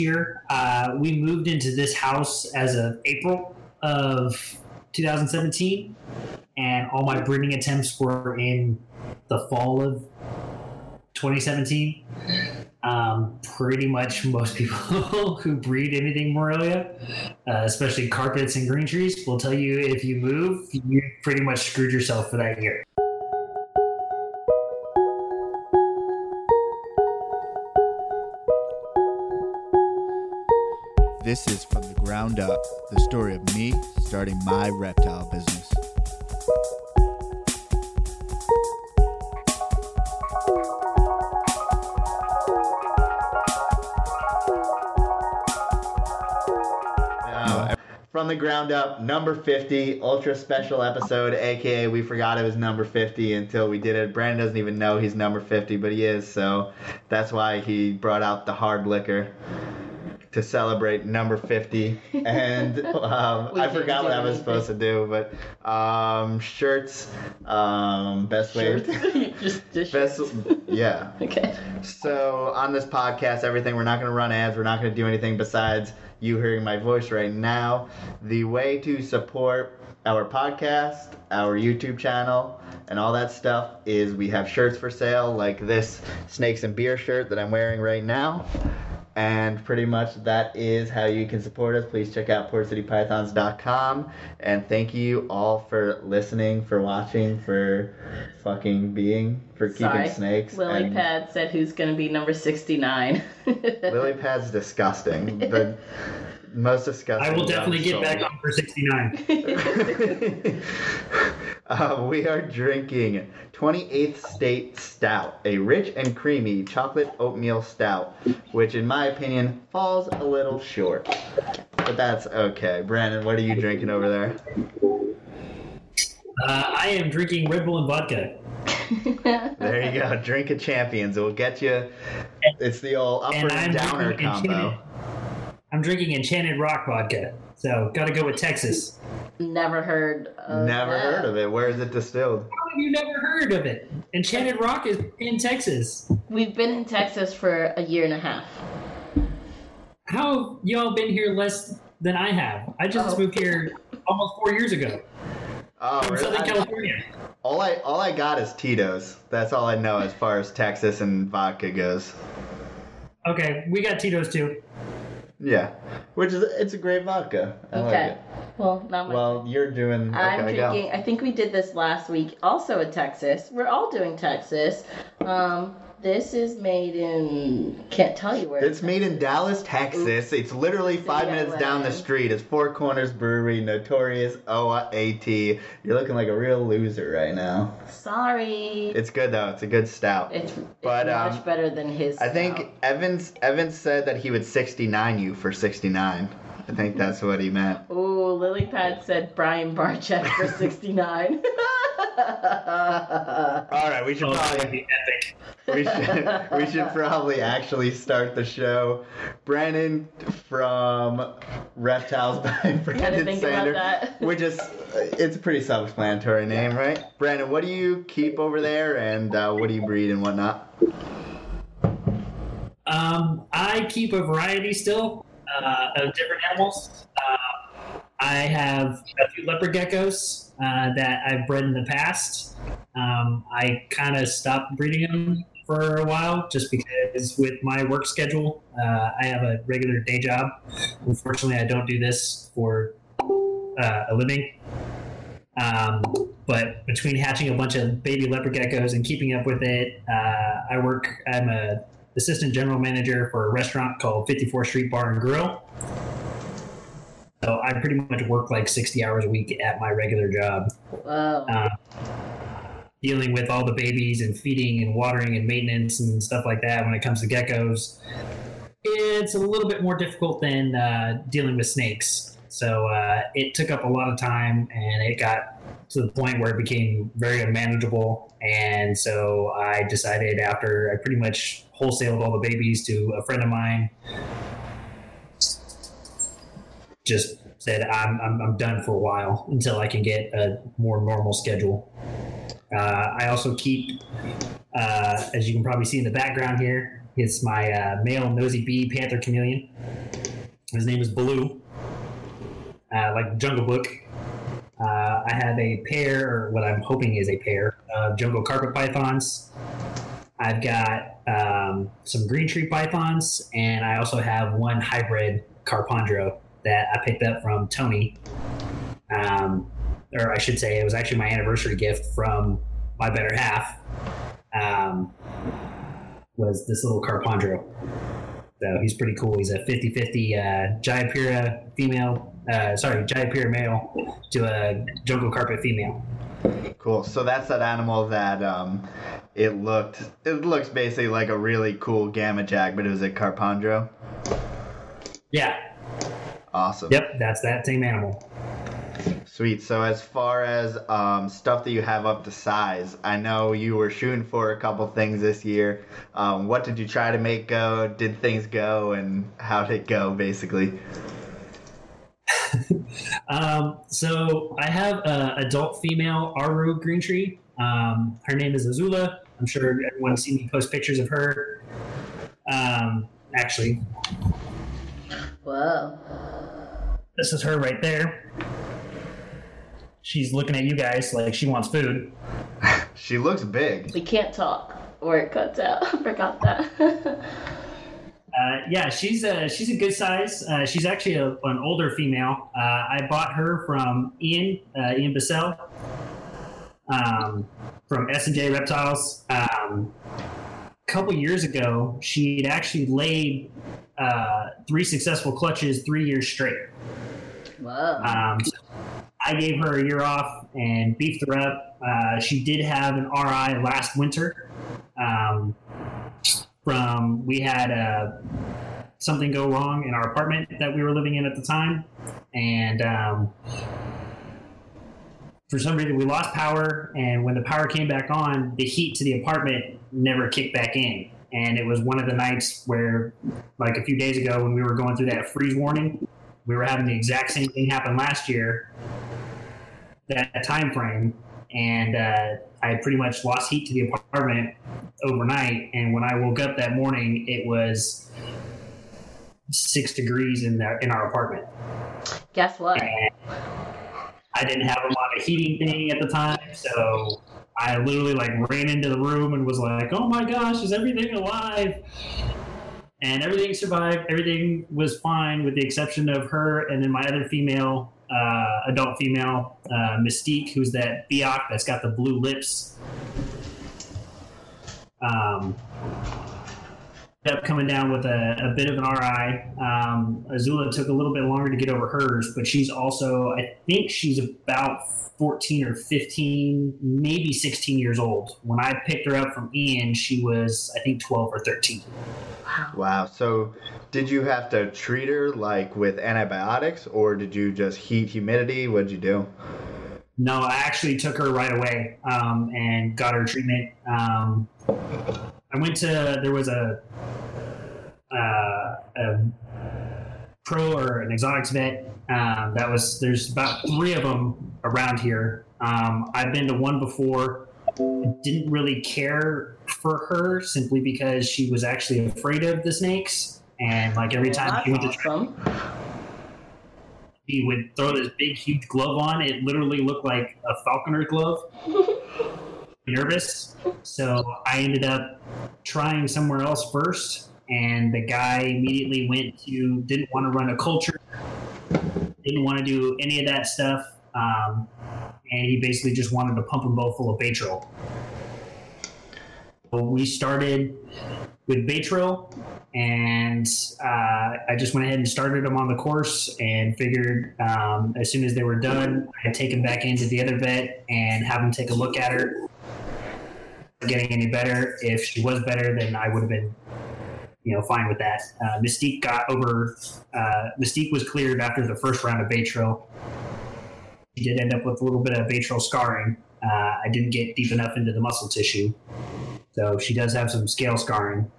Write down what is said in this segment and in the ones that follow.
year. Uh, we moved into this house as of April of 2017, and all my breeding attempts were in the fall of 2017. Um, pretty much most people who breed anything Morelia, uh, especially carpets and green trees, will tell you if you move, you pretty much screwed yourself for that year. This is From the Ground Up, the story of me starting my reptile business. From the ground up, number 50, ultra special episode, aka we forgot it was number 50 until we did it. Brandon doesn't even know he's number 50, but he is, so that's why he brought out the hard liquor to celebrate number 50. And um, I forgot what I was anything. supposed to do, but um, shirts, um, best way. just, just Best, yeah. Okay. So on this podcast, everything we're not going to run ads. We're not going to do anything besides you hearing my voice right now. The way to support our podcast, our YouTube channel, and all that stuff is we have shirts for sale, like this snakes and beer shirt that I'm wearing right now. And pretty much that is how you can support us. Please check out portcitypythons.com. And thank you all for listening, for watching, for fucking being, for keeping Sorry. snakes. Lily and- Pad said who's going to be number 69. Lily pad's disgusting. The most disgusting. I will definitely get soul. back on for 69. uh, we are drinking 28th State Stout, a rich and creamy chocolate oatmeal stout, which, in my opinion, falls a little short. But that's okay. Brandon, what are you drinking over there? Uh, I am drinking Red Bull and vodka. There you go. Drink of champions. It will get you. It's the old upper And and downer combo. Enchanted, I'm drinking Enchanted Rock vodka. So, gotta go with Texas. Never heard of Never that. heard of it. Where is it distilled? How have you never heard of it? Enchanted Rock is in Texas. We've been in Texas for a year and a half. How have y'all been here less than I have? I just Oh. moved here almost four years ago Oh, from really? Southern I- California. All I all I got is Tito's. That's all I know as far as Texas and vodka goes. Okay, we got Tito's too. Yeah, which is it's a great vodka. I like Okay. it. Well, not Well, you're doing. I'm okay, go. drinking. I think we did this last week, also in Texas. We're all doing Texas. Um, this is made in. Can't tell you where. It's made in Dallas, Texas. It's literally five minutes down the street. It's Four Corners Brewery, notorious OAT. You're looking like a real loser right now. Sorry. It's good though. It's a good stout. It's, it's But, much um, better than his. I think stout. Evans Evans said that he would 69 you for 69. I think that's what he meant. Ooh, Lily Pad said Brian Barchek for 69. All right, we should Oh, probably be epic. we should we should probably actually start the show. Brandon from Reptiles by Had to Brandon Sander. We're just it's a pretty self-explanatory name, right? Brandon, what do you keep over there, and uh, what do you breed and whatnot? Um, I keep a variety still uh, of different animals. Uh, I have a few leopard geckos uh, that I've bred in the past. Um, I kind of stopped breeding them for a while just because with my work schedule, uh, I have a regular day job. Unfortunately, I don't do this for uh, a living. Um, but between hatching a bunch of baby leopard geckos and keeping up with it, uh, I work. I'm a assistant general manager for a restaurant called 54th Street Bar and Grill. So I pretty much work like 60 hours a week at my regular job, Whoa. uh, dealing with all the babies and feeding and watering and maintenance and stuff like that. When it comes to geckos, it's a little bit more difficult than uh, dealing with snakes. So uh, it took up a lot of time, and it got to the point where it became very unmanageable. And so I decided after I pretty much wholesaled all the babies to a friend of mine, just said I'm, I'm, I'm done for a while until I can get a more normal schedule. Uh, I also keep, uh, as you can probably see in the background here, It's my uh, male Nosy Be panther chameleon. His name is Blue, uh, like Jungle Book. Uh, I have a pair, or what I'm hoping is a pair, of jungle carpet pythons. I've got um, some green tree pythons, and I also have one hybrid carpondro that I picked up from Tony. Um, or I should say, it was actually my anniversary gift from my better half. Um, was this little carpondro. So he's pretty cool. He's a 50 50 uh, Jayapura female, uh, sorry, Jayapura male to a jungle carpet female. Cool. So that's that animal that um, it looked. It looks basically like a really cool gamma jack, but it was a carpondro. Yeah. Awesome. Yep. That's that same animal. Sweet. So as far as um, stuff that you have up to size, I know you were shooting for a couple things this year. Um, what did you try to make go? Did things go, and how did it go, basically? um, so I have an adult female Aru green tree. Um, her name is Azula. I'm sure everyone's seen me post pictures of her. Um, actually, Whoa. this is her right there. She's looking at you guys like she wants food. She looks big. We can't talk or it cuts out. I forgot that. Uh, yeah, she's a she's a good size. Uh, she's actually a, an older female. Uh, I bought her from Ian uh, Ian Bissell um, from S and J Reptiles. Um, a couple years ago, she'd actually laid uh, three successful clutches three years straight. Whoa. Um, so I gave her a year off and beefed her up. Uh, she did have an RI last winter. Um, from we had uh, something go wrong in our apartment that we were living in at the time, and um, for some reason we lost power. And when the power came back on, the heat to the apartment never kicked back in. And it was one of the nights where, like a few days ago, when we were going through that freeze warning, we were having the exact same thing happen last year that time frame and uh, i pretty much lost heat to the apartment overnight and when i woke up that morning it was six degrees in the, in our apartment Guess what? and i didn't have a lot of heating thing at the time so i literally like ran into the room and was like oh my gosh is everything alive and everything survived. Everything was fine, with the exception of her and then my other female, uh, adult female, uh, Mystique, who's that Biak that's got the blue lips. Um, ended up coming down with a, a bit of an RI. Um, Azula took a little bit longer to get over hers, but she's also, I think she's about 14 or 15, maybe 16 years old. When I picked her up from Ian, she was, I think, 12 or 13. Wow. So, did you have to treat her like with antibiotics, or did you just heat humidity? What'd you do? No, I actually took her right away um, and got her treatment. Um, I went to there was a, uh, a pro or an exotics vet um, that was there's about three of them around here. Um, I've been to one before. Didn't really care for her simply because she was actually afraid of the snakes, and like every Well, time she went to try he would throw this big, huge glove on. It literally looked like a falconer glove. Nervous, so I ended up trying somewhere else first, and the guy immediately went to didn't want to run a culture, didn't want to do any of that stuff, um, and he basically just wanted to pump them both full of Baytril. So we started with Baytril, and uh, I just went ahead and started them on the course and figured um, as soon as they were done, I'd take them back into the other vet and have them take a look at her. Getting any better? If she was better, then I would have been, you know, fine with that. Uh, Mystique got over. Uh, Mystique was cleared after the first round of Baytril. She did end up with a little bit of Baytril scarring. Uh, I didn't get deep enough into the muscle tissue, so she does have some scale scarring.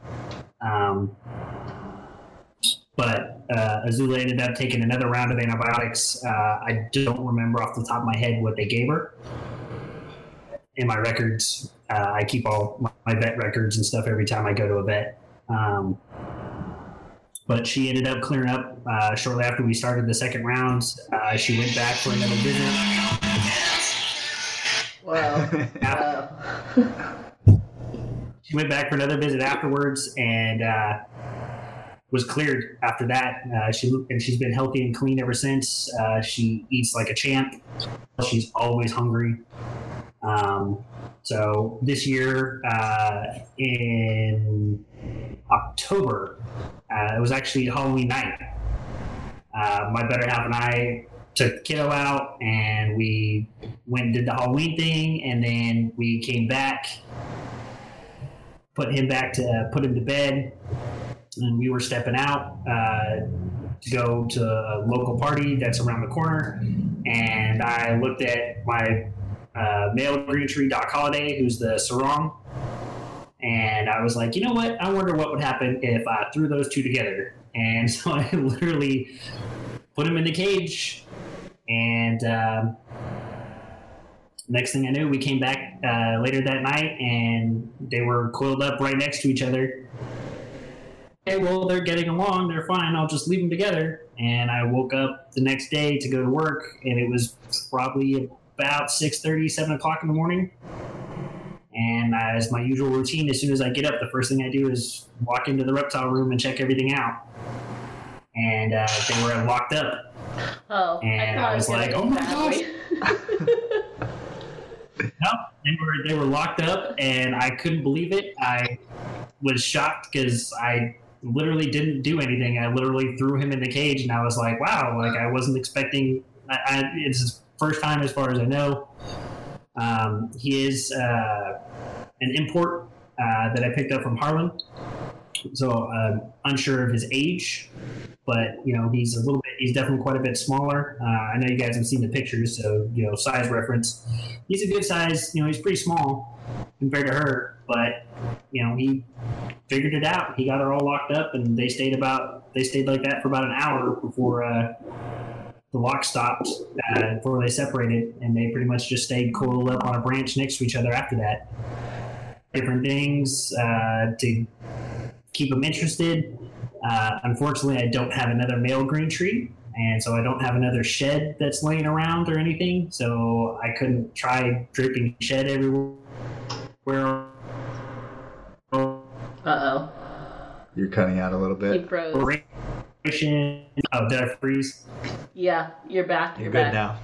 Um, but uh, Azula ended up taking another round of antibiotics. Uh, I don't remember off the top of my head what they gave her. In my records, uh, I keep all my, vet records and stuff every time I go to a vet. Um, but she ended up clearing up uh, shortly after we started the second round. Uh, she went back for another visit. Wow. wow. She went back for another visit afterwards and uh, was cleared after that. Uh, she and she's been healthy and clean ever since. Uh, she eats like a champ. She's always hungry. Um, so this year uh, in October, uh, it was actually Halloween night. Uh, my better half and I took the kiddo out and we went and did the Halloween thing, and then we came back, put him back to put him to bed, and we were stepping out uh, to go to a local party that's around the corner, and I looked at my uh, male green tree Doc Holiday, who's the Sorong. And I was like, you know what? I wonder what would happen if I threw those two together. And so I literally put him in the cage. And um, next thing I knew, we came back uh, later that night and they were coiled up right next to each other. Okay, well, they're getting along. They're fine. I'll just leave them together. And I woke up the next day to go to work, and it was probably about 6.30, 7 o'clock in the morning. And as my usual routine, as soon as I get up, the first thing I do is walk into the reptile room and check everything out. And uh, they were locked up. Oh, And I I thought was like, "Oh my badly. No, they were they were locked up, and I couldn't believe it. I was shocked because I literally didn't do anything. I literally threw him in the cage, and I was like, "Wow!" Like I wasn't expecting. I, I, it's first time, as far as I know. Um, he is uh, an import uh, that I picked up from Harlan, so uh, unsure of his age, but you know he's a little bit. He's definitely quite a bit smaller. Uh, I know you guys have seen the pictures, so you know size reference. He's a good size. You know he's pretty small compared to her, but you know he figured it out. He got her all locked up, and they stayed about they stayed like that for about an hour before uh, the lock stopped. Uh, before they separated, and they pretty much just stayed coiled up on a branch next to each other after that. Different things uh, to keep them interested. Uh, unfortunately, I don't have another male green tree, and so I don't have another shed that's laying around or anything. So I couldn't try dripping shed everywhere. Uh oh. You're cutting out a little. He bit. froze. Oh, did I freeze? Yeah, you're back. You're You're, good back. now.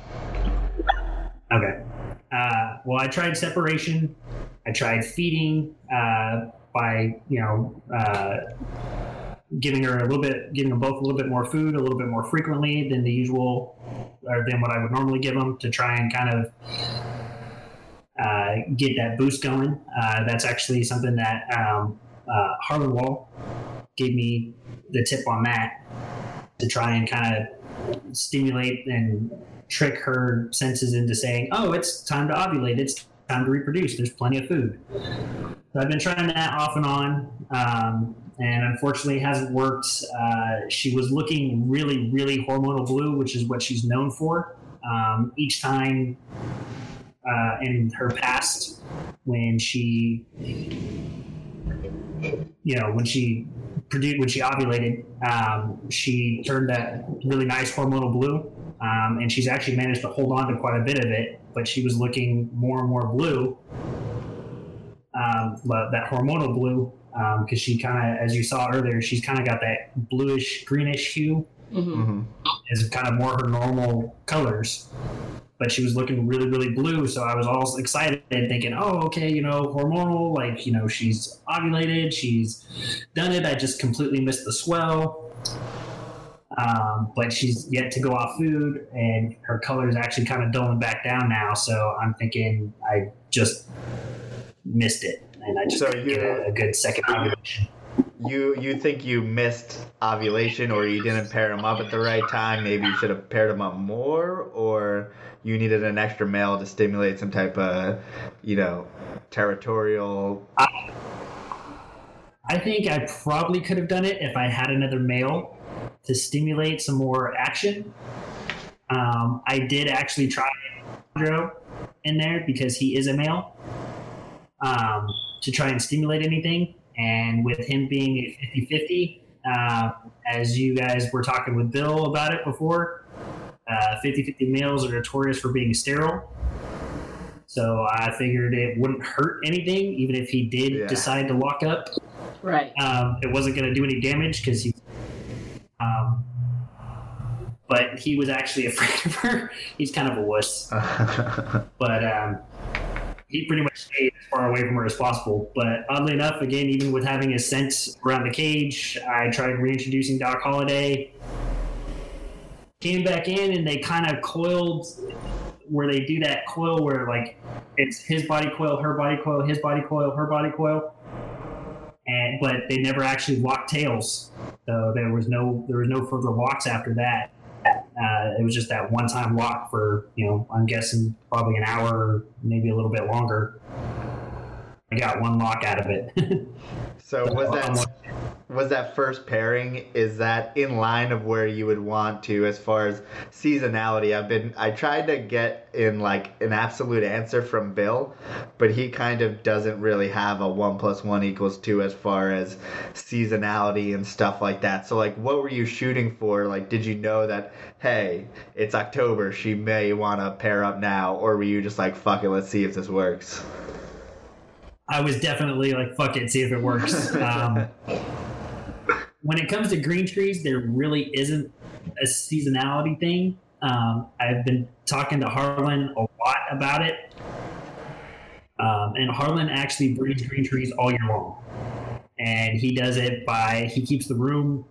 Okay. Uh, well, I tried separation. I tried feeding uh, by, you know, uh, giving her a little bit, giving them both a little bit more food, a little bit more frequently than the usual, or than what I would normally give them to try and kind of uh, get that boost going. Uh, that's actually something that um, uh, Harlan Wall gave me the tip on that to try and kind of stimulate and trick her senses into saying, "Oh, it's time to ovulate. It's time to reproduce. There's plenty of food." So I've been trying that off and on, um, and unfortunately, it hasn't worked. Uh, she was looking really, really hormonal blue, which is what she's known for. Um, each time uh, in her past, when she, you know, when she produced, when she ovulated, um, she turned that really nice hormonal blue um, and she's actually managed to hold on to quite a bit of it. But she was looking more and more blue, um, but that hormonal blue, because she kind of, as you saw earlier, she's kind of got that bluish greenish hue, hmm hmm is kind of more her normal colors. But she was looking really, really blue, so I was all excited and thinking, "Oh, okay, you know, hormonal, like you know, she's ovulated, she's done it. I just completely missed the swell." um, but she's yet to go off food, and her color is actually kind of dulling back down now. So I'm thinking I just missed it, and I just So didn't get you- a, a good second ovulation. You you think you missed ovulation, or you didn't pair them up at the right time? Maybe you should have paired them up more, or you needed an extra male to stimulate some type of, you know, territorial. I think I probably could have done it if I had another male to stimulate some more action. Um, I did actually try in there because he is a male um, to try and stimulate anything, And with him being a 50 50, uh, as you guys were talking with Bill about it before, 50 uh, 50 males are notorious for being sterile. So I figured it wouldn't hurt anything, even if he did yeah. decide to lock up. Right. Um, it wasn't going to do any damage because he. Um, but he was actually afraid of her. He's kind of a wuss. but um, he pretty much stayed as far away from her as possible. But oddly enough, again, even with having his scent around the cage, I tried reintroducing Doc Holliday. Came back in and they kind of coiled where they do that coil where like it's his body coil, her body coil, his body coil, her body coil. And but they never actually locked tails. So there was no there was no further locks after that. Uh, it was just that one time walk for, you know, I'm guessing probably an hour, maybe a little bit longer. I got one lock out of it. so was um, that was that first pairing is that in line of where you would want to as far as seasonality? I've been i tried to get in like an absolute answer from bill but he kind of doesn't really have a one plus one equals two as far as seasonality and stuff like that. So like what were you shooting for? Like did you know that hey it's october she may want to pair up now or were you just like fuck it let's see if this works I was definitely like, fuck it, see if it works. Um, when it comes to green trees, there really isn't a seasonality thing. Um, I've been talking to Harlan a lot about it. Um, and Harlan actually breeds green trees all year long. And he does it by, he keeps the room,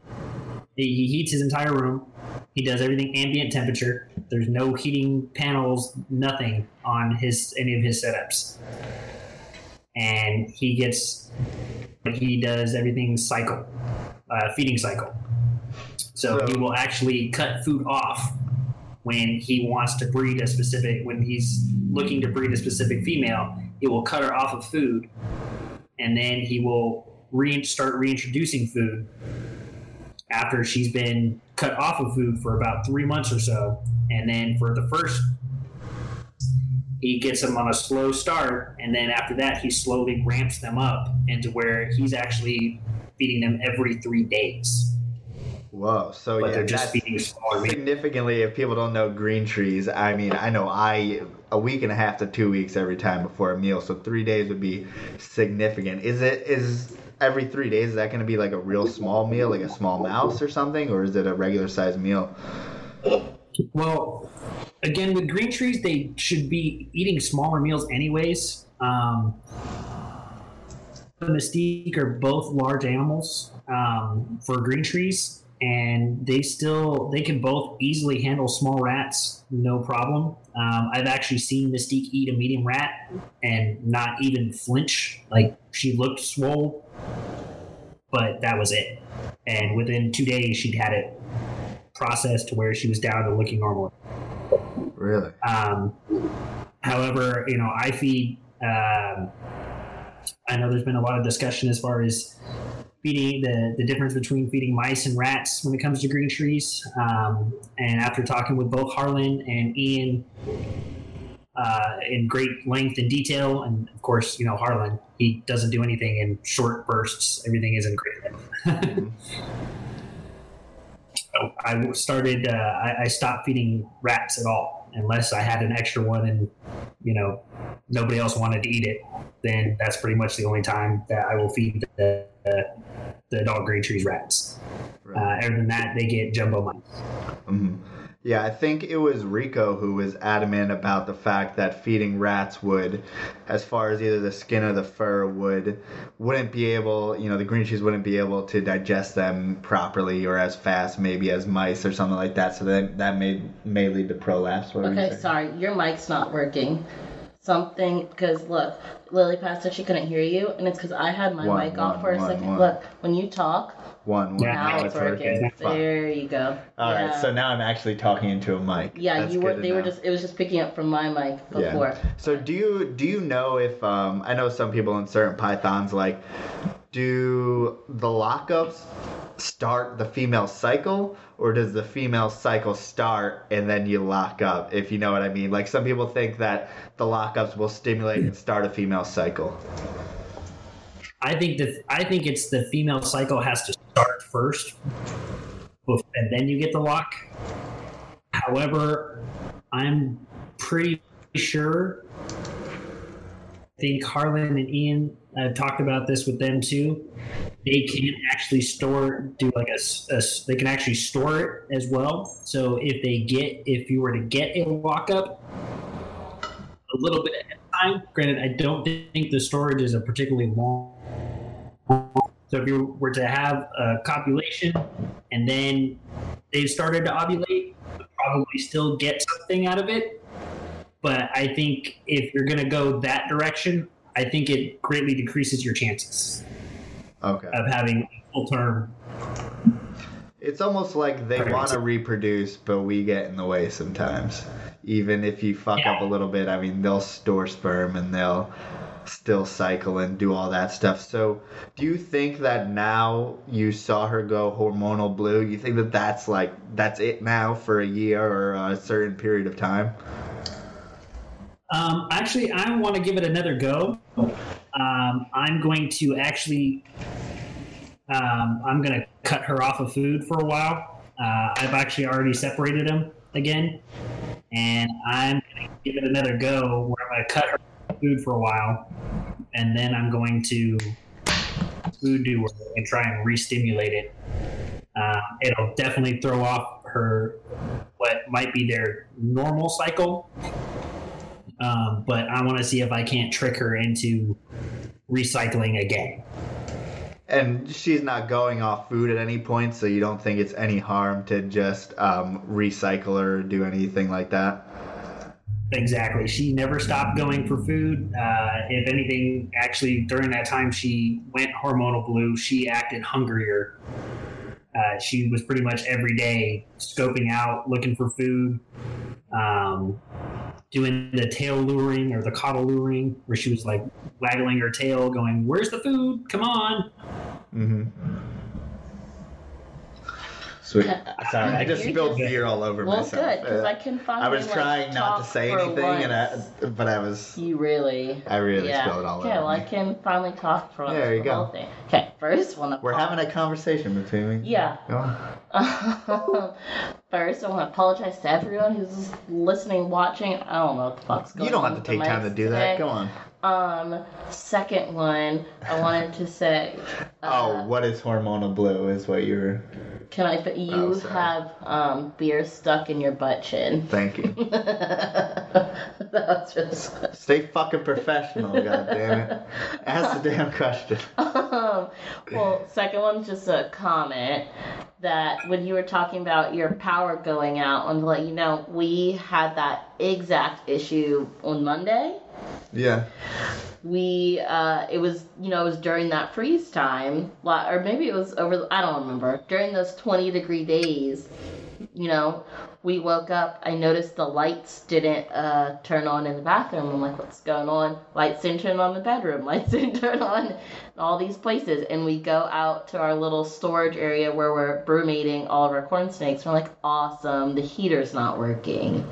he heats his entire room. He does everything ambient temperature. There's no heating panels, nothing on his any of his setups. And he gets, he does everything cycle uh, feeding cycle. So, so he will actually cut food off when he wants to breed a specific when he's looking to breed a specific female he will cut her off of food and then he will re- start reintroducing food after she's been cut off of food for about three months or so and then for the first he gets them on a slow start and then after that he slowly ramps them up into where he's actually feeding them every three days. Whoa! So but yeah, they're just feeding smaller significantly. If people don't know green trees, I mean, I know I a week and a half to two weeks every time before a meal. So three days would be significant. Is it is every three days? Is that going to be like a real small meal, like a small mouse or something, or is it a regular sized meal? Well, again, with green trees, they should be eating smaller meals anyways. Um, Mystique are both large animals um, for green trees, and they still they can both easily handle small rats, no problem. Um, I've actually seen Mystique eat a medium rat and not even flinch. Like she looked swole, but that was it. And within two days, she'd had it processed to where she was down to looking normal. Really? Um, however, you know, I feed. Um, I know there's been a lot of discussion as far as feeding the, the difference between feeding mice and rats when it comes to green trees. Um, and after talking with both Harlan and Ian uh, in great length and detail, and of course, you know, Harlan, he doesn't do anything in short bursts. Everything is in great so I started, uh, I, I stopped feeding rats at all unless I had an extra one and you know nobody else wanted to eat it, then that's pretty much the only time that I will feed the the, the dog green trees rats. Right. Uh, other than that, they get jumbo mice. Mm-hmm. Yeah, I think it was Rico who was adamant about the fact that feeding rats would, as far as either the skin or the fur, would wouldn't be able, you know, the green trees wouldn't be able to digest them properly or as fast, maybe as mice or something like that. So that that may may lead to prolapse. Or Okay, sorry, your mic's not working. Something because look, Lily Pad said she couldn't hear you, and it's because I had my one, mic off for a one, second. One. Look, when you talk, one. Yeah, now it's working. There you go. All yeah. right, so now I'm actually talking into a mic. Yeah, That's you were. They know. were just. It was just picking up from my mic before. Yeah. So do you do you know if um I know some people in certain pythons like do the lockups start the female cycle or does the female cycle start and then you lock up if you know what i mean like some people think that the lockups will stimulate and start a female cycle I think that I think it's the female cycle has to start first, and then you get the lock. However, I'm pretty sure. I think Harlan and Ian I've talked about this with them too. They can actually store, do like a, a, they can actually store it as well. So if they get, if you were to get a lockup, a little bit of time. Granted, I don't think the storage is a particularly long. So if you were to have a copulation and then they've started to ovulate, probably still get something out of it. But I think if you're going to go that direction, I think it greatly decreases your chances okay. of having full term. It's almost like they want to reproduce, but we get in the way sometimes. Even if you fuck Yeah. up a little bit, I mean, they'll store sperm and they'll still cycle and do all that stuff. So, do you think that now you saw her go hormonal blue? You think that that's like that's it now for a year or a certain period of time? Um, actually, I want to give it another go. Um, I'm going to actually, um, I'm going to cut her off of food for a while. Uh, I've actually already separated them again, and I'm going to give it another go where I'm going to cut her food for a while, and then I'm going to food do and try and re-stimulate it. Uh, it'll definitely throw off her what might be their normal cycle um, but I want to see if I can't trick her into recycling again. And she's not going off food at any point, so you don't think it's any harm to just um, recycle her or do anything like that? Exactly. She never stopped going for food. Uh, if anything, actually, during that time she went hormonal blue, she acted hungrier. Uh, she was pretty much every day scoping out, looking for food, um, doing the tail luring or the caudal luring, where she was like waggling her tail, going, Where's the food? Come on. Mm-hmm. Sweet. Sorry, I just spilled beer all over Well, myself. good because Uh, I can finally. I was like, trying not to talk say for anything, and I, but I was. You really. I really yeah. spilled it all okay, over Okay, well, I can finally talk for once. There you go. Thing. Okay, first one. We're having a conversation between me. Yeah. Go on. First, I want to apologize to everyone who's listening, watching. I don't know what the fuck's going on. You don't on have to take time to do that. today. Go on. Um, second one, I wanted to say. Uh, oh, what is hormonal blue? Is what you're. Can I? But you Oh, have um beer stuck in your butt chin. Thank you. That's just. Stay fucking professional, god damn it. Ask the damn question. Um, well, second one's just a comment that when you were talking about your power going out, and like you know, we had that exact issue on Monday. Yeah. We, uh, it was you know, it was during that freeze time, or maybe it was over. I don't remember. During those twenty degree days, you know, we woke up. I noticed the lights didn't uh, turn on in the bathroom. I'm like, what's going on? Lights didn't turn on in the bedroom. Lights didn't turn on all these places. And we go out to our little storage area where we're brumating all of our corn snakes. We're like, awesome, the heater's not working.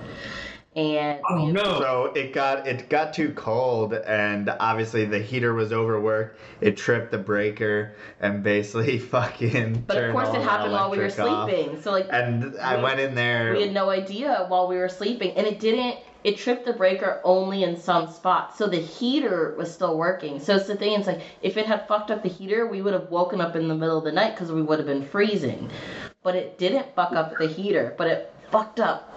And Oh, we- no. So it got it got too cold, and obviously the heater was overworked. It tripped the breaker, and basically fucking. But of course, it happened while we were electric off. sleeping. So like, And I went in there. we had no idea while we were sleeping, and it didn't. It tripped the breaker only in some spots, so the heater was still working. So it's the thing. It's like if it had fucked up the heater, we would have woken up in the middle of the night because we would have been freezing. But it didn't fuck up the heater, but it fucked up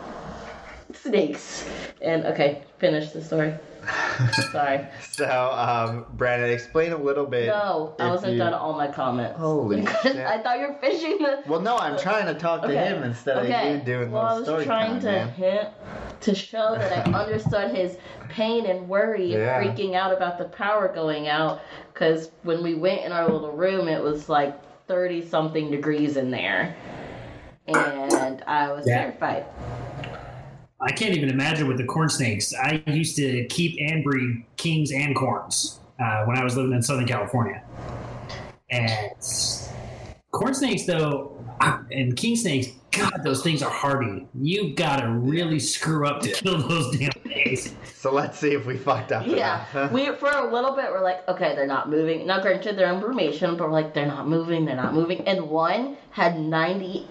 snakes. And okay, finish the story. Sorry. So, um, Brandon, explain a little bit. No, I if wasn't you- done all my comments. Holy shit. I thought you were fishing the. Well, no, I'm trying to talk to Okay. him instead okay. of you doing well, I was trying to man. hint to show that I understood his pain and worry Yeah. and freaking out about the power going out. Because when we went in our little room, it was like thirty something degrees in there, and I was Yeah. terrified. I can't even imagine with the corn snakes. I used to keep and breed kings and corns uh, when I was living in Southern California. And corn snakes, though, and king snakes God, those things are hardy. You've gotta really screw up to kill those damn things. So let's see if we fucked up. Yeah, we for a little bit we're like, okay, they're not moving. Now, granted, they're in brumation, but we're like, they're not moving, they're not moving. And one had ninety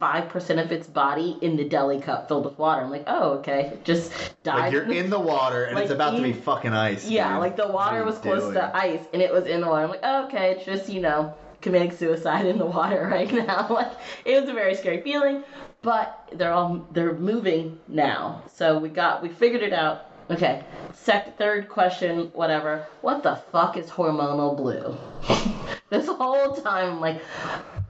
five percent of its body in the deli cup filled with water. I'm like, oh, okay, it just died. like you're in the water and it's Like about to be fucking ice. Yeah, dude. like the water was you close doing? to ice, and it was in the water. I'm like, oh, okay, it's just you know committing suicide in the water right now. like it was a very scary feeling, but they're all they're moving now. So we got we figured it out. Okay, second, third question, whatever. What the fuck is hormonal blue? this whole time, I'm like,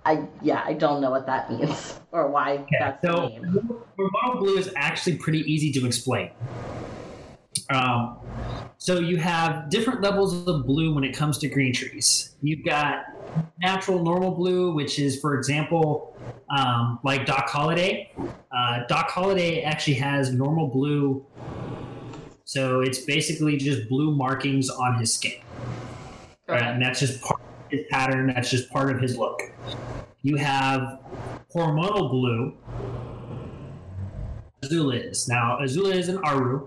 I yeah, I don't know what that means or why that's the So, name. hormonal blue is actually pretty easy to explain. Um, so you have different levels of blue when it comes to green trees. You've got natural normal blue, which is, for example, um, like Doc Holiday. Uh, Doc Holiday actually has normal blue, so it's basically just blue markings on his skin. Right? And that's just part of his pattern. That's just part of his look. You have hormonal blue. Azula is now Azula is an Aru.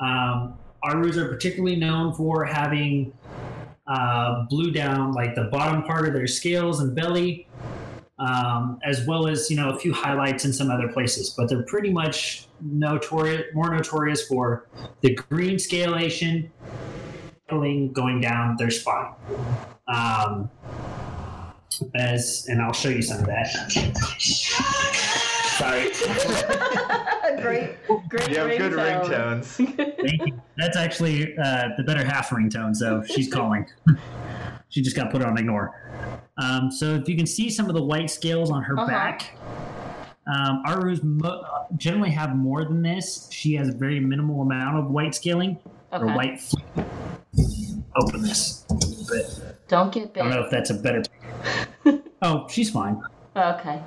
Um, Arus are particularly known for having uh, blue down like the bottom part of their scales and belly, um, as well as you know a few highlights in some other places. But they're pretty much notorious, more notorious for the green scalation going down their spine. Um, as and I'll show you some of that. Sorry. great, great. You have good ringtone. ringtones. That's actually uh, the better half ringtone, so she's calling. she just got put on ignore. Um, so if you can see some of the white scales on her Uh-huh. back, um, Arus mo- generally have more than this. She has a very minimal amount of white scaling or white. fl- Open this, but Don't get bit. I don't know if that's a better. oh, she's fine. Okay.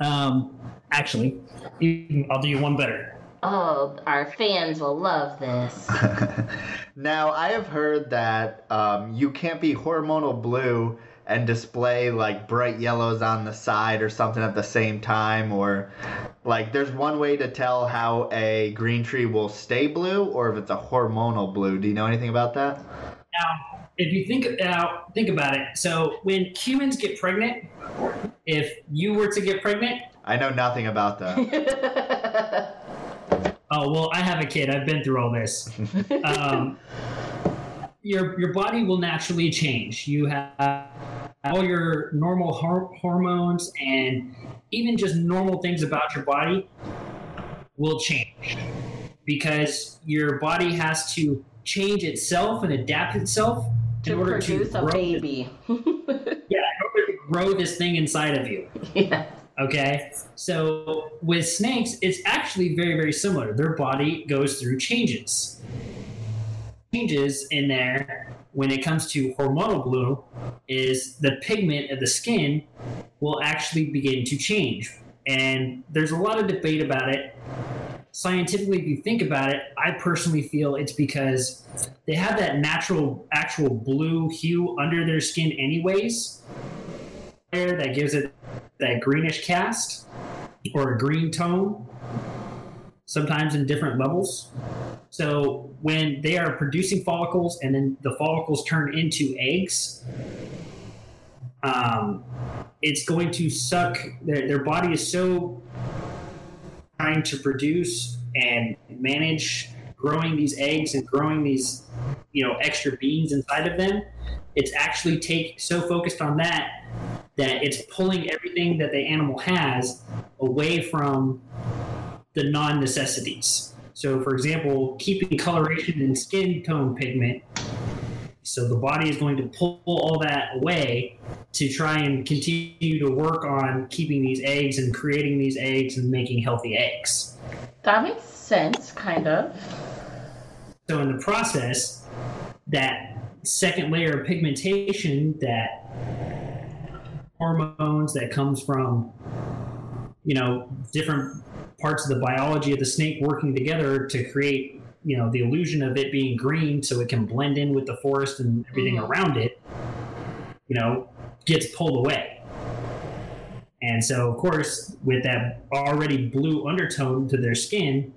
Um, actually, you- I'll do you one better. Oh, our fans will love this. now I have heard that um, you can't be hormonal blue and display like bright yellows on the side or something at the same time or like there's one way to tell how a green tree will stay blue or if it's a hormonal blue do you know anything about that Now, if you think about think about it, so when humans get pregnant, if you were to get pregnant, i know nothing about that oh well, I have a kid. I've been through all this. Um, your your body will naturally change. You have all your normal hor- hormones and even just normal things about your body will change because your body has to change itself and adapt itself in to order produce to a grow baby. yeah, in order to grow this thing inside of you. yeah. Okay. So with snakes, it's actually very, very similar. Their body goes through changes. Changes in there when it comes to hormonal blue is the pigment of the skin will actually begin to change. And there's a lot of debate about it. Scientifically, if you think about it, I personally feel it's because they have that natural, actual blue hue under their skin, anyways. There, that gives it that greenish cast or a green tone, sometimes in different levels. So when they are producing follicles and then the follicles turn into eggs, um, it's going to suck. Their, their body is so trying to produce and manage growing these eggs and growing these, you know, extra beings inside of them. It's actually take so focused on that that it's pulling everything that the animal has away from the non necessities. So, for example, keeping coloration and skin tone pigment. So, the body is going to pull all that away to try and continue to work on keeping these eggs and creating these eggs and making healthy eggs. That makes sense, kind of. So, in the process, that second layer of pigmentation that hormones that comes from you know different parts of the biology of the snake working together to create you know the illusion of it being green so it can blend in with the forest and everything Mhm. around it you know gets pulled away And so, of course, with that already blue undertone to their skin,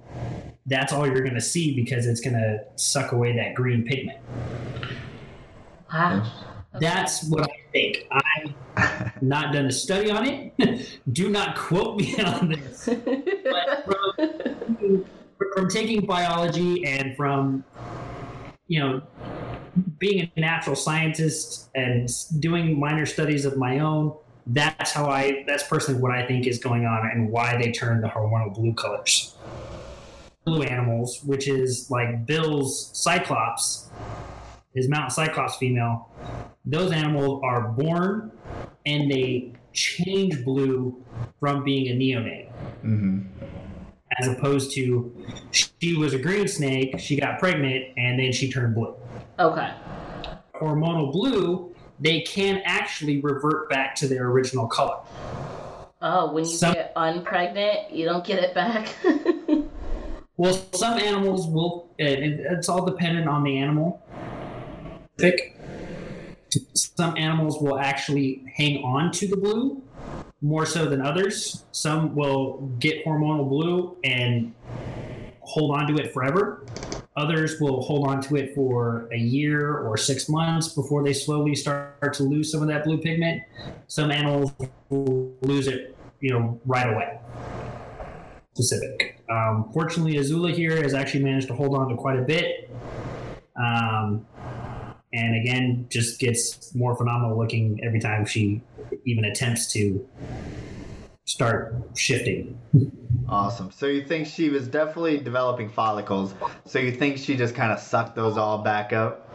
that's all you're going to see because it's going to suck away that green pigment. Wow. That's what I think. I've not done a study on it. Do not quote me on this. But from, from taking biology and from, you know, being a natural scientist and doing minor studies of my own, that's how I, that's personally what I think is going on and why they turn the hormonal blue colors. Blue animals, which is like Bill's Cyclops, his mountain Cyclops female, those animals are born and they change blue from being a neonate hmm as opposed to she was a green snake, she got pregnant, and then she turned blue. Okay. Hormonal blue, they can actually revert back to their original color. Oh, when you Some- get unpregnant, you don't get it back. Well, some animals will, it, it- it's all dependent on the animal. Pick. Some animals will actually hang on to the blue more so than others. Some will get hormonal blue and hold on to it forever. Others will hold on to it for a year or six months before they slowly start to lose some of that blue pigment. Some animals will lose it, you know, right away. Specific. Um, fortunately, Azula here has actually managed to hold on to quite a bit. Um, and again, just gets more phenomenal looking every time she even attempts to start shifting. Awesome. So you think she was definitely developing follicles. So you think she just kind of sucked those all back up?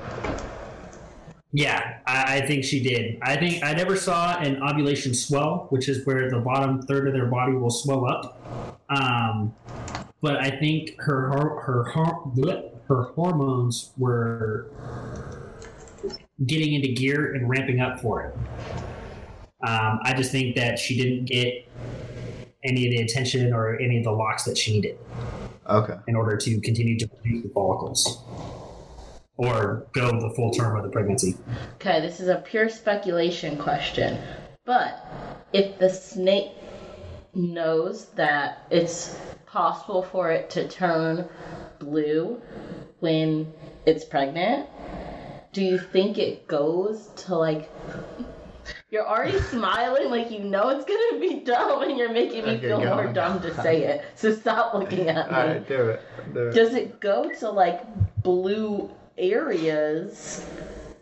Yeah, I, I think she did. I think I never saw an ovulation swell, which is where the bottom third of their body will swell up. Um, but I think her her her her, her hormones were getting into gear and ramping up for it. Um, I just think that she didn't get any of the attention or any of the locks that she needed Okay. in order to continue to produce the follicles or go the full term of the pregnancy. okay, this is a pure speculation question. But if the snake knows that it's possible for it to turn blue when it's pregnant, do you think it goes to like you're already smiling like you know it's gonna be dumb and you're making me Okay, feel more on. dumb to say it. So stop looking at me. All right, do it. Do it. Does it go to like blue areas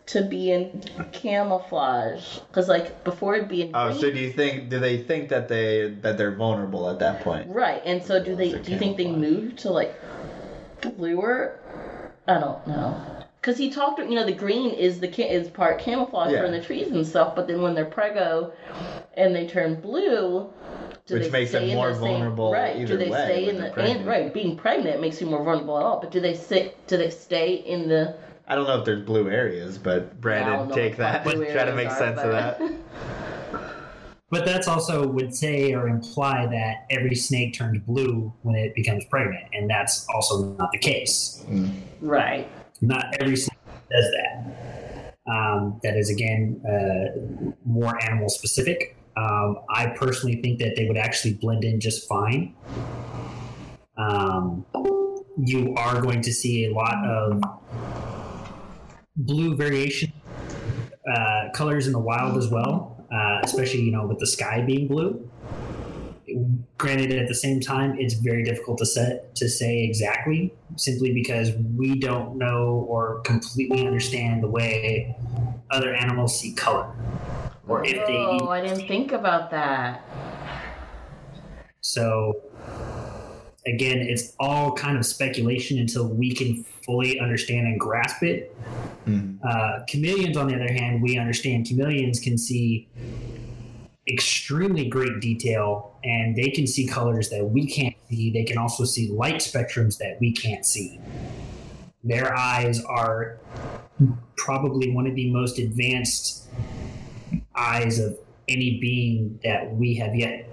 to be in camouflage? Because like before it'd be in Oh, green. so do you think? Do they think that they that they're vulnerable at that point? right? And so do they? Do you think they move to like bluer? I don't know. Because he talked, you know, the green is the is part camouflage Yeah. for the trees and stuff, but then when they're prego and they turn blue, do Which they makes them stay in more the same- vulnerable Right? either do they way stay in the the pregnant. and right? Being pregnant makes you more vulnerable at all, but do they sit? Do they stay in the? I don't know if there's blue areas, but Brandon, know take that. blue Try to make sense of that. But that's also would say or imply that every snake turns blue when it becomes pregnant, and that's also not the case. Mm. right. Not every snake does that. Um, that is again uh, more animal specific. Um, I personally think that they would actually blend in just fine. Um, you are going to see a lot of blue variation uh, colors in the wild as well, uh, especially you know with the sky being blue. Granted, at the same time, it's very difficult to set to say exactly, simply because we don't know or completely understand the way other animals see color, or if they. Oh, I didn't think about that. So again, it's all kind of speculation until we can fully understand and grasp it. Mhm. Uh, chameleons, on the other hand, we understand chameleons can see extremely great detail and they can see colors that we can't see. They can also see light spectrums that we can't see. Their eyes are probably one of the most advanced eyes of any being that we have yet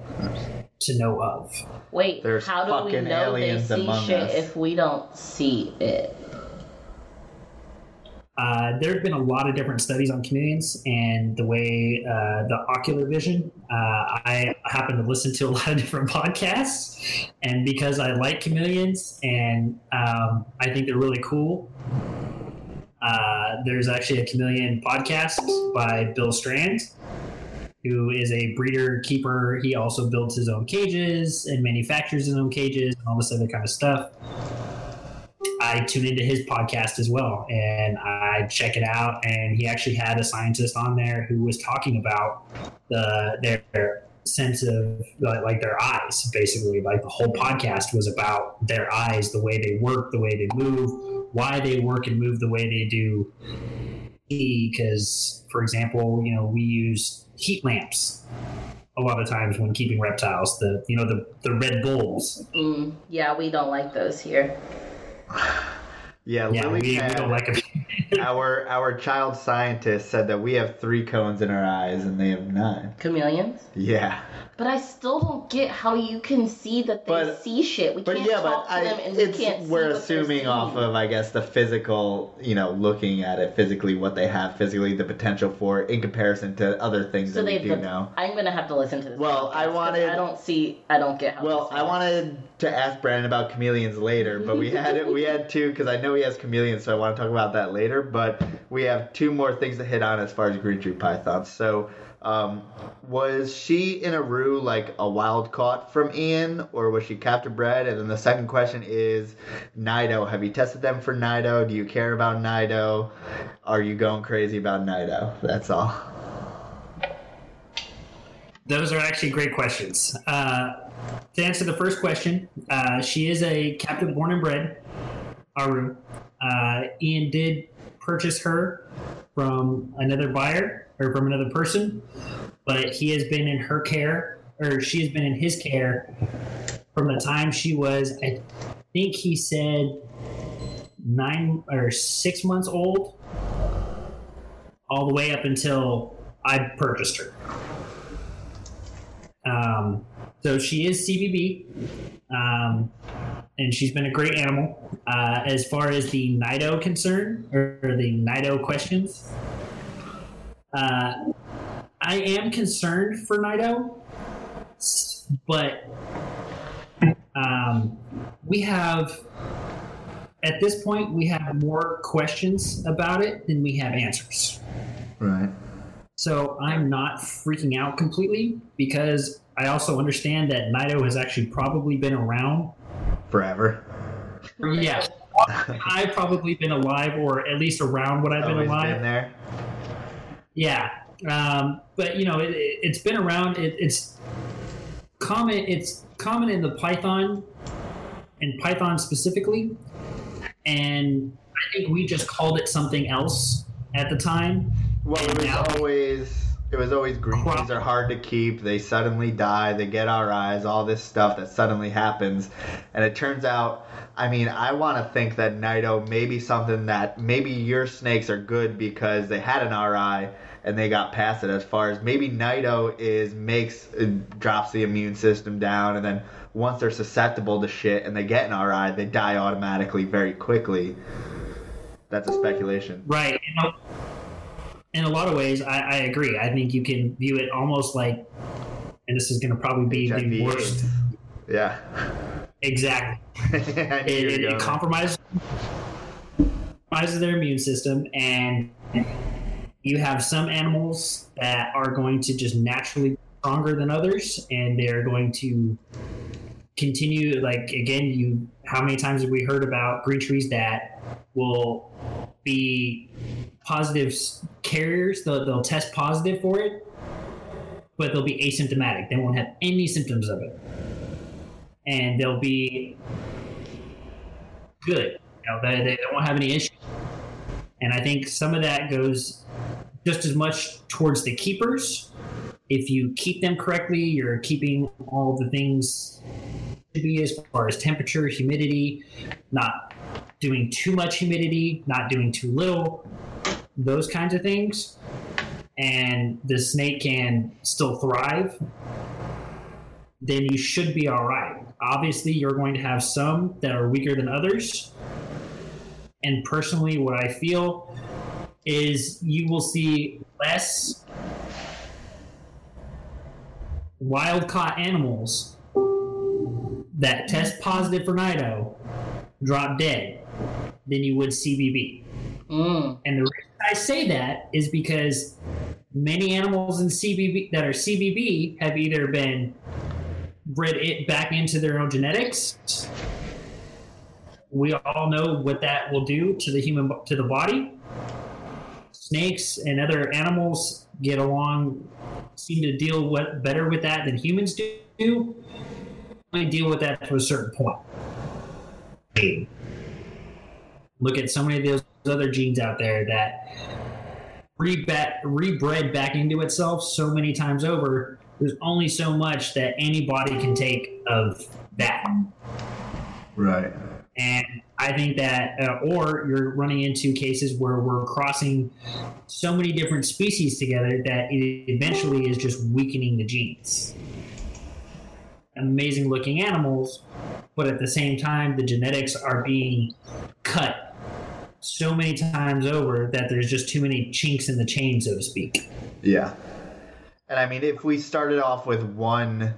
to know of. Wait, There's how do we fucking know they see shit us. if we don't see it? Uh, there have been a lot of different studies on chameleons and the way uh, the ocular vision. Uh, I happen to listen to a lot of different podcasts, and because I like chameleons and um, I think they're really cool, uh, there's actually a chameleon podcast by Bill Strand, who is a breeder keeper. He also builds his own cages and manufactures his own cages and all this other kind of stuff. I tune into his podcast as well and I check it out. And he actually had a scientist on there who was talking about the their sense of like their eyes, basically. Like the whole podcast was about their eyes, the way they work, the way they move, why they work and move the way they do. Because, for example, you know, we use heat lamps a lot of times when keeping reptiles. The you know the the red bulbs. Mm, yeah, we don't like those here. Yeah, Yeah, Lily we, we had- don't like them. our our child scientist said that we have three cones in our eyes and they have nine. Chameleons. Yeah, But I still don't get how you can see that they But- see shit. We but can't yeah, but talk to I, them and we it's can't see we're assuming off of I guess the physical, you know, looking at it physically, what they have physically, the potential for in comparison to other things So that we they do know. I'm gonna have to listen to this. Well, I wanted- I don't see. I don't get how. Well, I wanted to ask Brandon about chameleons later, but we had we had two because I know he has chameleons, so I want to talk about that later. But we have two more things to hit on as far as green tree pythons. So, um, was she in a rue like a wild caught from Ian, or was she captive bred? And then the second question is, Nido. Have you tested them for Nido? Do you care about Nido? Are you going crazy about Nido? That's all. Those are actually great questions. Uh, to answer the first question, uh, she is a captive born and bred Aru. Uh, Ian did purchase her from another buyer or from another person, but he has been in her care, or she has been in his care from the time she was, I think he said, nine or six months old, all the way up until I purchased her. Um, so she is CBB, um, and she's been a great animal. Uh, as far as the Nido concern or the Nido questions, uh, I am concerned for Nido, but um, we have at this point we have more questions about it than we have answers. Right. So I'm not freaking out completely because I also understand that Nido has actually probably been around. Forever. Yeah, I've probably been alive or at least around what I've been alive. been there. Yeah, um, but you know, it, it, it's been around. It, it's common. It's common in the Python and Python specifically, and I think we just called it something else at the time. Well, it was now- always it was always green trees are hard to keep. They suddenly die. They get RIs. All this stuff that suddenly happens, and it turns out. I mean, I want to think that Nido may be something that maybe your snakes are good because they had an RI and they got past it. As far as maybe Nido is makes uh, drops the immune system down, and then once they're susceptible to shit and they get an RI, they die automatically very quickly. That's a speculation. Right. In a, in a lot of ways, I, I agree. I think you can view it almost like, and this is going to probably be the worst. Yeah. Exactly. It, it, it compromises, compromises their immune system, and you have some animals that are going to just naturally be stronger than others, and they're going to continue. Like again, you how many times have we heard about green trees that will be positive carriers? They'll, they'll test positive for it, but they'll be asymptomatic. They won't have any symptoms of it, and they'll be good. You know, they, they won't have any issues. And I think some of that goes just as much towards the keepers. If you keep them correctly, you're keeping all the things to be as far as temperature, humidity, not doing too much humidity, not doing too little, those kinds of things. And the snake can still thrive, then you should be all right. Obviously, you're going to have some that are weaker than others. And personally, what I feel is you will see less wild caught animals that test positive for Nido drop dead than you would CBB. Mm. And the reason I say that is because many animals in CBB that are CBB have either been bred it back into their own genetics. We all know what that will do to the human to the body. Snakes and other animals get along, seem to deal with, better with that than humans do. I deal with that to a certain point. Look at so many of those other genes out there that rebet, rebred back into itself so many times over. There's only so much that any body can take of that. Right. And I think that, uh, or you're running into cases where we're crossing so many different species together that it eventually is just weakening the genes. Amazing looking animals, but at the same time, the genetics are being cut so many times over that there's just too many chinks in the chain, so to speak. Yeah. And I mean, if we started off with one,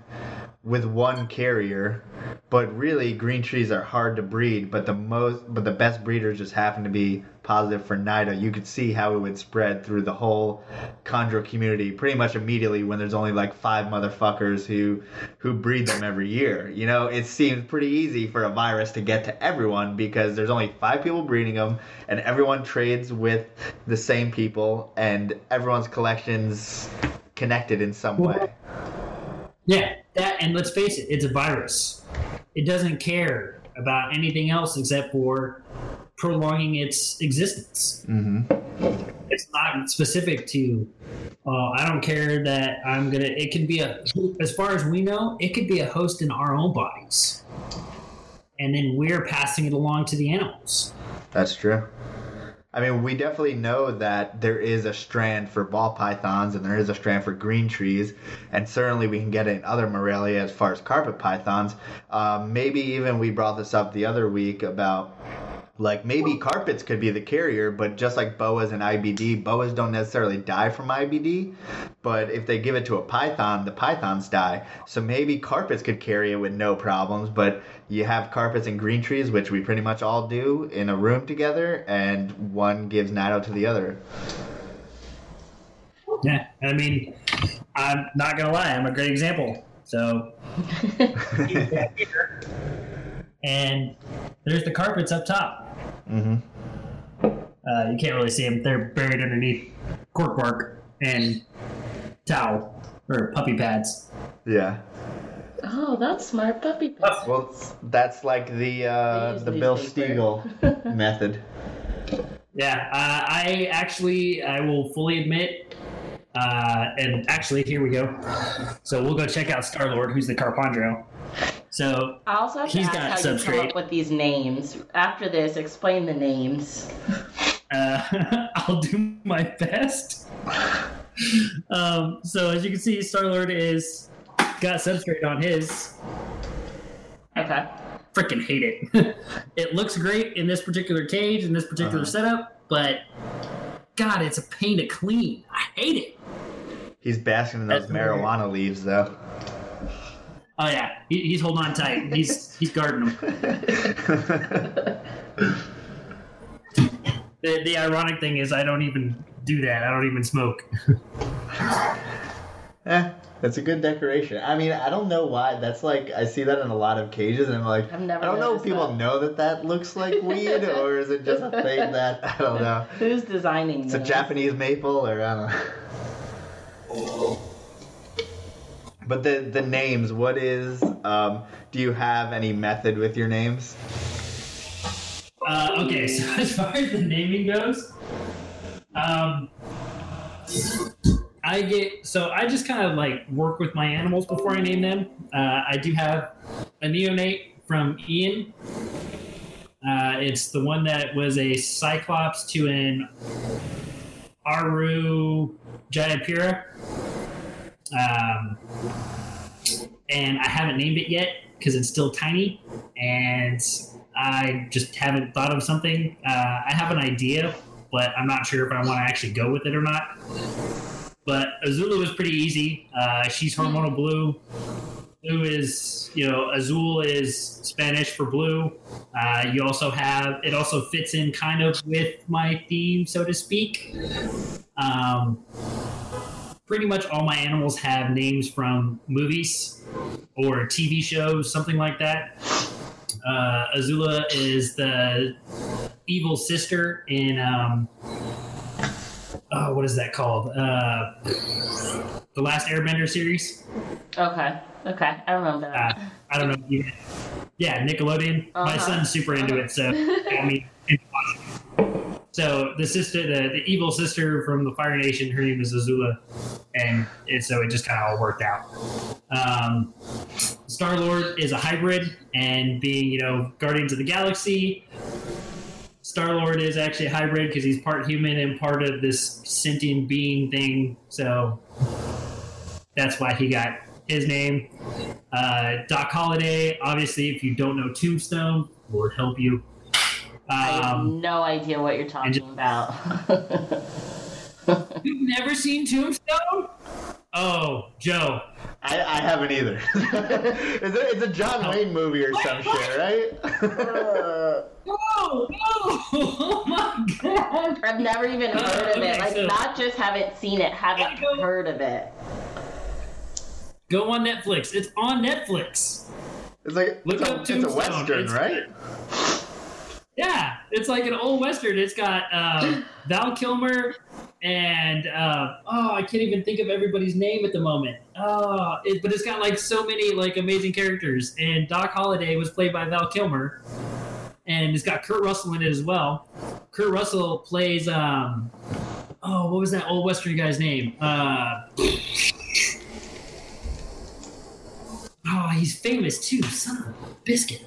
with one carrier, but really green trees are hard to breed, but the most, but the best breeders just happen to be positive for Nido, you could see how it would spread through the whole chondro community pretty much immediately when there's only like five motherfuckers who, who breed them every year. You know, it seems pretty easy for a virus to get to everyone because there's only five people breeding them, and everyone trades with the same people, and everyone's collections connected in some way. Yeah, that, and let's face it, it's a virus. It doesn't care about anything else except for prolonging its existence. Mm-hmm. It's not specific to. Uh, I don't care that I'm gonna. It could be a. As far as we know, it could be a host in our own bodies, and then we're passing it along to the animals. That's true. I mean, we definitely know that there is a strand for ball pythons and there is a strand for green trees, and certainly we can get it in other Morelia as far as carpet pythons. Um, maybe even we brought this up the other week about like maybe carpets could be the carrier, but just like boas and IBD, boas don't necessarily die from IBD, but if they give it to a python, the pythons die. So maybe carpets could carry it with no problems, but you have carpets and green trees, which we pretty much all do in a room together, and one gives Nido to the other. Yeah, I mean, I'm not gonna lie, I'm a great example. So, and there's the carpets up top. Mm-hmm. Uh, you can't really see them; they're buried underneath cork bark and towel or puppy pads. Yeah. Oh, that's smart puppy. pads. Well, that's like the uh, the Bill newspaper. Stiegel method. Yeah, uh, I actually, I will fully admit, uh, and actually, here we go. So we'll go check out Star Lord, who's the Carpondro. So I also have to He's ask got how you come substrate. up with these names. After this, explain the names. uh, I'll do my best. Um, so as you can see, Star Lord is got substrate on his. Okay. Freaking hate it. it looks great in this particular cage in this particular Uh-huh. setup, but God, it's a pain to clean. I hate it. He's basking in those That's weird. marijuana leaves, though. Oh yeah, he, he's holding on tight. He's he's guarding them. The, the ironic thing is, I don't even do that. I don't even smoke. Eh, that's a good decoration. I mean, I don't know why. That's like I see that in a lot of cages, and I'm like, I've never I don't know if people that. know that that looks like weed, or is it just a thing that I don't know. Who's designing It's a? Japanese maple, or I don't know. But the the names, what is? Um, do you have any method with your names? Uh, okay, so as far as the naming goes, um, I get so I just kind of like work with my animals before I name them. Uh, I do have a neonate from Ian. Uh, it's the one that was a Cyclops to an Aru Jayapura. Um, and I haven't named it yet because it's still tiny, and I just haven't thought of something. Uh, I have an idea but I'm not sure if I want to actually go with it or not. But Azula was pretty easy. Uh, she's hormonal blue. Blue is, you know, Azul is Spanish for blue. Uh, you also have, it also fits in kind of with my theme, so to speak. Um, pretty much all my animals have names from movies or TV shows, something like that. Uh, Azula is the evil sister in um, oh, what is that called? Uh, the last Airbender series. Okay. Okay. I remember Uh, that. I don't know. You, yeah, Nickelodeon. My Uh-huh. son's super into it, so I mean. So the sister, the, the evil sister from the Fire Nation, her name is Azula, and, and so it just kind of all worked out. Um, Star Lord is a hybrid, and being you know Guardians of the Galaxy, Star Lord is actually a hybrid because he's part human and part of this sentient being thing. So that's why he got his name. Uh, Doc Holliday, obviously, if you don't know Tombstone, Lord help you. I have Um, no idea what you're talking just- about. you've never seen Tombstone? Oh, Joe. I, I haven't either. it's, a, it's a John Wayne movie or some shit, right? No, no! Oh my god! I've never even Uh, heard of it. Like, so- not just haven't seen it, haven't go- heard of it. Go on Netflix. It's on Netflix. it's like Look it's, a, up it's a western, It's- right? Yeah, it's like an old western. It's got um, Val Kilmer and uh, oh, I can't even think of everybody's name at the moment. Oh, it, but it's got like so many like amazing characters. And Doc Holliday was played by Val Kilmer, and it's got Kurt Russell in it as well. Kurt Russell plays um, oh, what was that old western guy's name? Uh, oh, he's famous too. Son of a biscuit.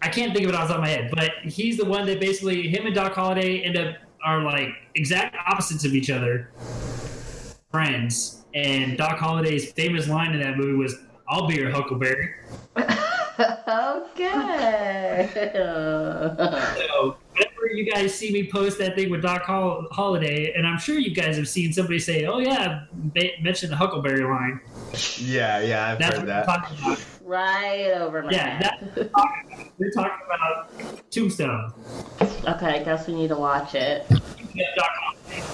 I can't think of it off the top of my head, but he's the one that basically him and Doc Holliday end up are like exact opposites of each other, friends. And Doc Holliday's famous line in that movie was, "I'll be your Huckleberry." okay. So whenever you guys see me post that thing with Doc Hol- Holliday, and I'm sure you guys have seen somebody say, "Oh yeah, ba- mention the Huckleberry line." Yeah, yeah, I've That's heard what I'm that. Talking about. right over my Yeah, head. We're talking about Tombstone. okay, I guess we need to watch it. Speaking of Doc Holliday,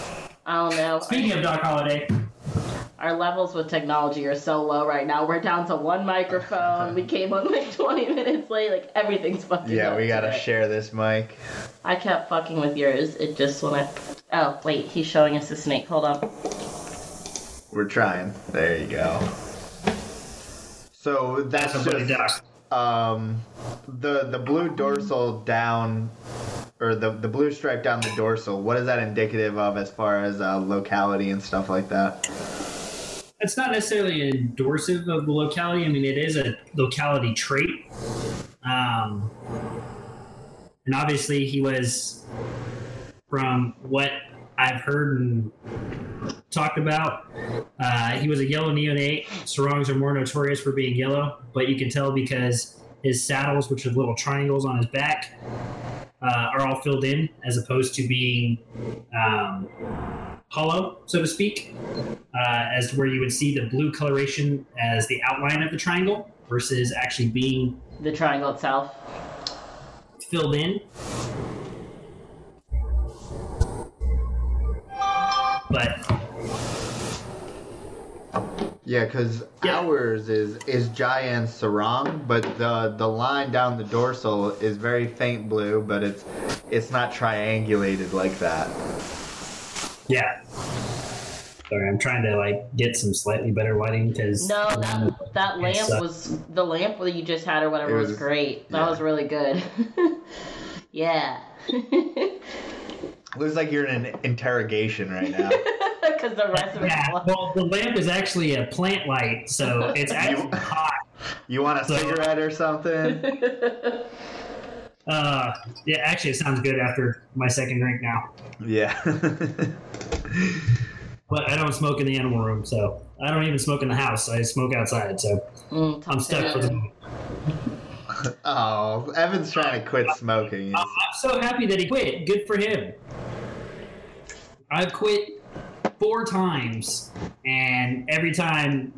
I don't know. speaking of Doc Holliday. Our levels with technology are so low right now. We're down to one microphone. we came on like 20 minutes late. Like everything's fucking Yeah, up we gotta today. share this mic. I kept fucking with yours. It just when I. Oh wait, he's showing us a snake. Hold on. We're trying. There you go. So that's that's just um, the the blue dorsal down, or the the blue stripe down the dorsal. What is that indicative of as far as uh, locality and stuff like that? it's not necessarily endorsive of the locality. I mean, it is a locality trait. Um, and obviously, he was, from what I've heard and talked about, uh, he was a yellow neonate. Sorongs are more notorious for being yellow, but you can tell because his saddles, which are little triangles on his back, uh, are all filled in as opposed to being um, hollow, so to speak uh, as to where you would see the blue coloration as the outline of the triangle versus actually being The triangle itself. filled in. But Yeah, because Yeah. ours is is giant Sorong, but the the line down the dorsal is very faint blue, but it's it's not triangulated like that. yeah. Sorry, I'm trying to like get some slightly better lighting because No, that, that lamp sucks. was the lamp that you just had or whatever was, was- great. That yeah. was really good. yeah. Looks like you're in an interrogation right now. Because the rest of it's yeah. black. Well, the lamp is actually a plant light, so it's actually hot. You want a So- cigarette or something? Uh, yeah, actually, it sounds good after my second drink now. Yeah. But I don't smoke in the animal room, so I don't even smoke in the house. I smoke outside, so Mm, I'm stuck for the moment. oh, Evan's trying to quit smoking. I'm so happy that he quit. Good for him. I've quit four times, and every time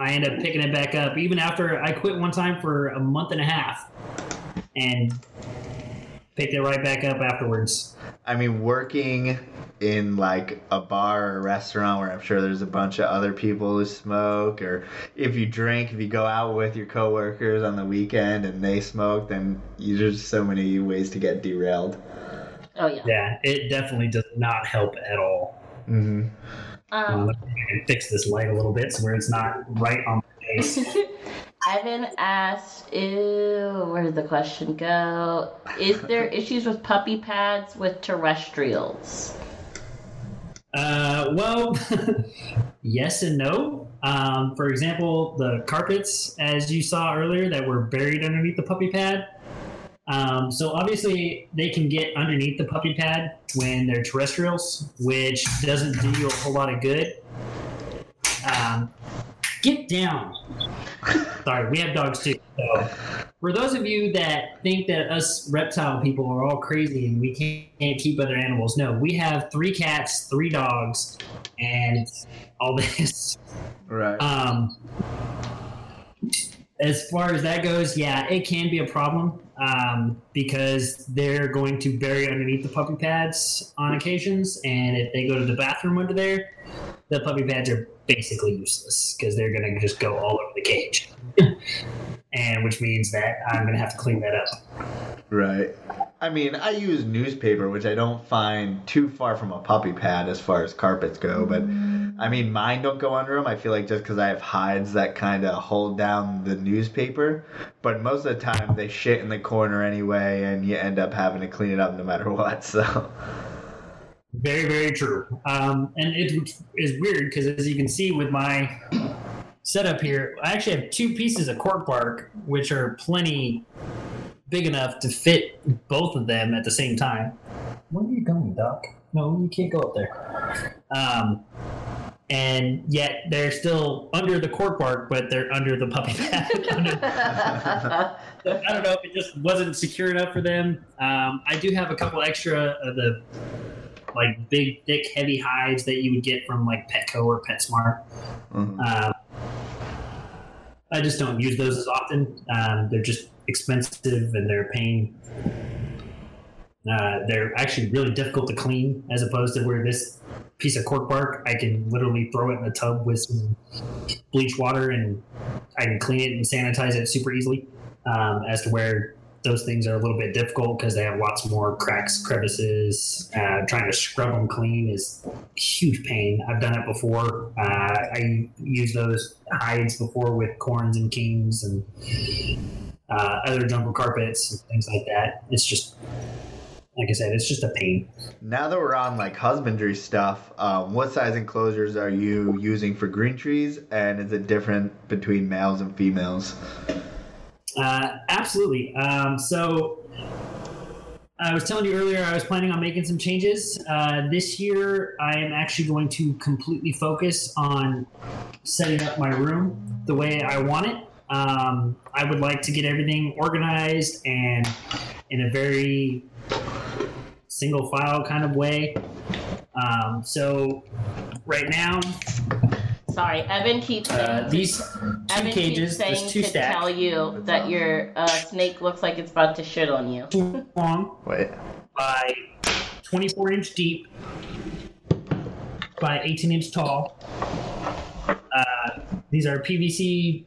I end up picking it back up. Even after I quit one time for a month and a half, and picked it right back up afterwards. I mean, working in like a bar or a restaurant where I'm sure there's a bunch of other people who smoke, or if you drink, if you go out with your coworkers on the weekend and they smoke, then you, there's so many ways to get derailed. Oh yeah. Yeah, it definitely does not help at all. Mm-hmm. Um, Um, let fix this light a little bit so where it's not right on my face. Evan asked, ew, where did the question go? Is there issues with puppy pads with terrestrials? Uh, well, yes and no. Um, for example, the carpets, as you saw earlier, that were buried underneath the puppy pad. Um, so obviously, they can get underneath the puppy pad when they're terrestrials, which doesn't do you a whole lot of good. Um, get down. Sorry, we have dogs too. So, for those of you that think that us reptile people are all crazy and we can't, keep other animals, no, we have three cats, three dogs, and all this. Right. Um, as far as that goes, yeah, it can be a problem um, because they're going to bury underneath the puppy pads on occasions, and if they go to the bathroom under there, the puppy pads are basically useless because they're going to just go all over the cage, and which means that I'm going to have to clean that up. Right. I mean, I use newspaper, which I don't find too far from a puppy pad as far as carpets go. But I mean, mine don't go under them. I feel like just because I have hides that kind of hold down the newspaper. But most of the time, they shit in the corner anyway, and you end up having to clean it up no matter what. So. Very, very true. Um, and it is weird because, as you can see with my setup here, I actually have two pieces of cork bark, which are plenty big enough to fit both of them at the same time. Where are you going, Doc? No, you can't go up there. Um, and yet they're still under the cork bark, but they're under the puppy pad. under- I don't know if it just wasn't secure enough for them. Um, I do have a couple extra of the like big, thick, heavy hides that you would get from like Petco or PetSmart. Mhm. Um, I just don't use those as often. Um, they're just expensive and they're a pain. Uh, they're actually really difficult to clean, as opposed to where this piece of cork bark, I can literally throw it in the tub with some bleach water and I can clean it and sanitize it super easily. Um, as to where those things are a little bit difficult because they have lots more cracks, crevices. Uh, trying to scrub them clean is huge pain. I've done it before. Uh, I use those hides before with corns and kings and uh, other jungle carpets and things like that. It's just, like I said, it's just a pain. Now that we're on like husbandry stuff, um, what size enclosures are you using for green trees, and is it different between males and females? Uh, absolutely. Um, so I was telling you earlier, I was planning on making some changes. Uh, this year, I am actually going to completely focus on setting up my room the way I want it. Um, I would like to get everything organized and in a very single file kind of way. Um, so right now, Sorry, Evan keeps saying uh, these two Evan cages, keeps there's saying two to stacks, tell you that your uh, snake looks like it's about to shit on you. two long. Wait. by 24 inch deep by 18 inch tall. Uh, these are PVC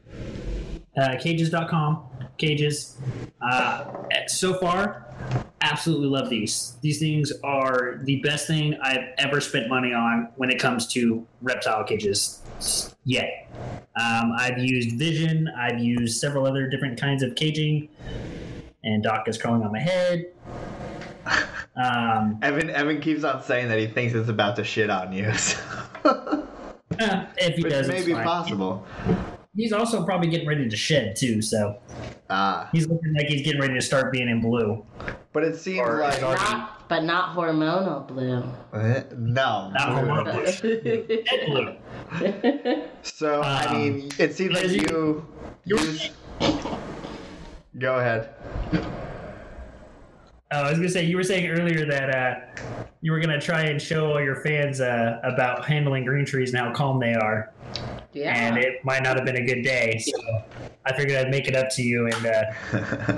uh, cages.com cages. Uh, so far, absolutely love these. These things are the best thing I've ever spent money on when it comes to reptile cages yet. Um, I've used Vision, I've used several other different kinds of caging, and Doc is crawling on my head. Um, Evan Evan keeps on saying that he thinks it's about to shit on you, so- eh, if he which does, may it's be fine. possible. He's also probably getting ready to shed too, so Ah, he's looking like he's getting ready to start being in blue. but it seems Or- like Not, but not hormonal blue. No. Not hormonal. blue. Dead blue. So I Um, mean, it seems like as you. you- use- Go ahead. Oh, I was gonna say you were saying earlier that uh, you were gonna try and show all your fans uh, about handling green trees and how calm they are, Yeah. and it might not have been a good day. So I figured I'd make it up to you and uh,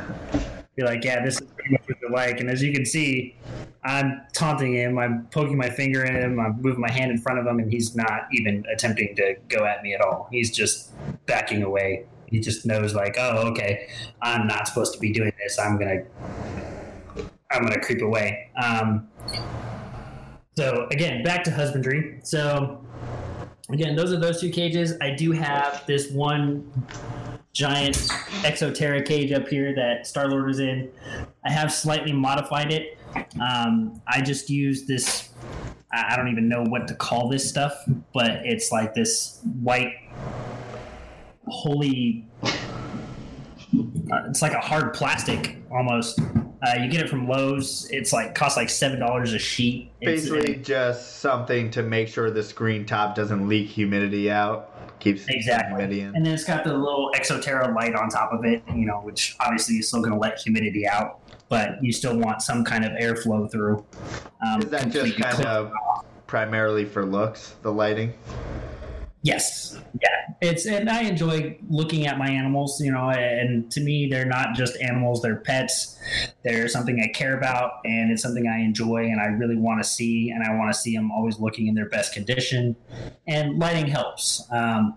be like, "Yeah, this is pretty much what you're like." And as you can see, I'm taunting him. I'm poking my finger at him. I'm moving my hand in front of him, and he's not even attempting to go at me at all. He's just backing away. He just knows, like, "Oh, okay, I'm not supposed to be doing this. I'm gonna." I'm gonna creep away. Um, so again, back to husbandry. So again, those are those two cages. I do have this one giant Exo Terra cage up here that Star Lord is in. I have slightly modified it. Um, I just use this. I don't even know what to call this stuff, but it's like this white, holy. Uh, it's like a hard plastic almost. Uh, you get it from Lowe's. It's like costs like seven dollars a sheet. It's- Basically, just something to make sure the screen top doesn't leak humidity out. Keeps Exactly. humidity in. And then it's got the little Exo Terra light on top of it, you know, which obviously is still going to let humidity out, but you still want some kind of airflow through. Um, Is that just kind of primarily for looks, the lighting? Yes, yeah. It's and I enjoy looking at my animals, you know, and to me they're not just animals; they're pets. They're something I care about, and it's something I enjoy, and I really want to see, and I want to see them always looking in their best condition. And lighting helps. Um,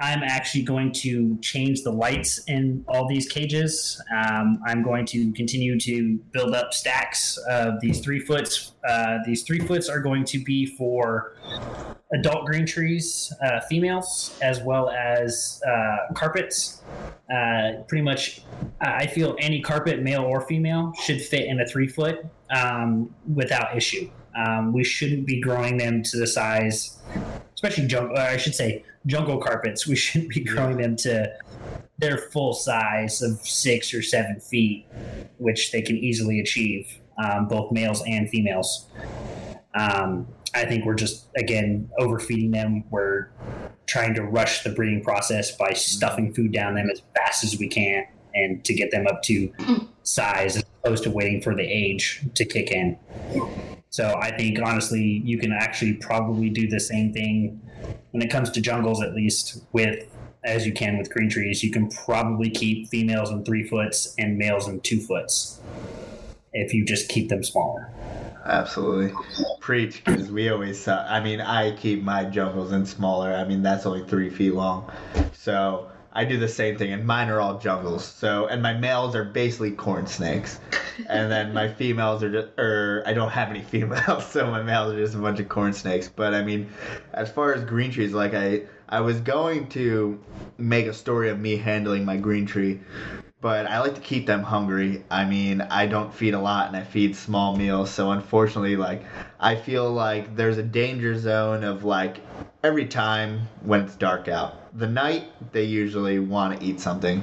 I'm actually going to change the lights in all these cages. Um, I'm going to continue to build up stacks of these three foots. Uh, these three foots are going to be for adult green trees, uh, females, as well as uh, carpets. Uh, pretty much, I feel any carpet, male or female, should fit in a three foot um, without issue. Um, we shouldn't be growing them to the size, especially jungle. I should say jungle carpets. We shouldn't be growing them to their full size of six or seven feet, which they can easily achieve, um, both males and females. Um, I think we're just again overfeeding them. We're trying to rush the breeding process by stuffing food down them as fast as we can, and to get them up to size, as opposed to waiting for the age to kick in. So I think honestly, you can actually probably do the same thing when it comes to jungles, at least with as you can with green trees. You can probably keep females in three foots and males in two foots if you just keep them smaller. Absolutely. Preach, because we always saw. I mean, I keep my jungles in smaller. I mean, that's only three feet long. So I do the same thing, and mine are all jungles. So, and my males are basically corn snakes. And then my females are just, or I don't have any females, so my males are just a bunch of corn snakes. But I mean, as far as green trees, like I, I was going to make a story of me handling my green tree, but I like to keep them hungry. I mean, I don't feed a lot and I feed small meals, so unfortunately, like, I feel like there's a danger zone of like every time when it's dark out. The night, they usually want to eat something,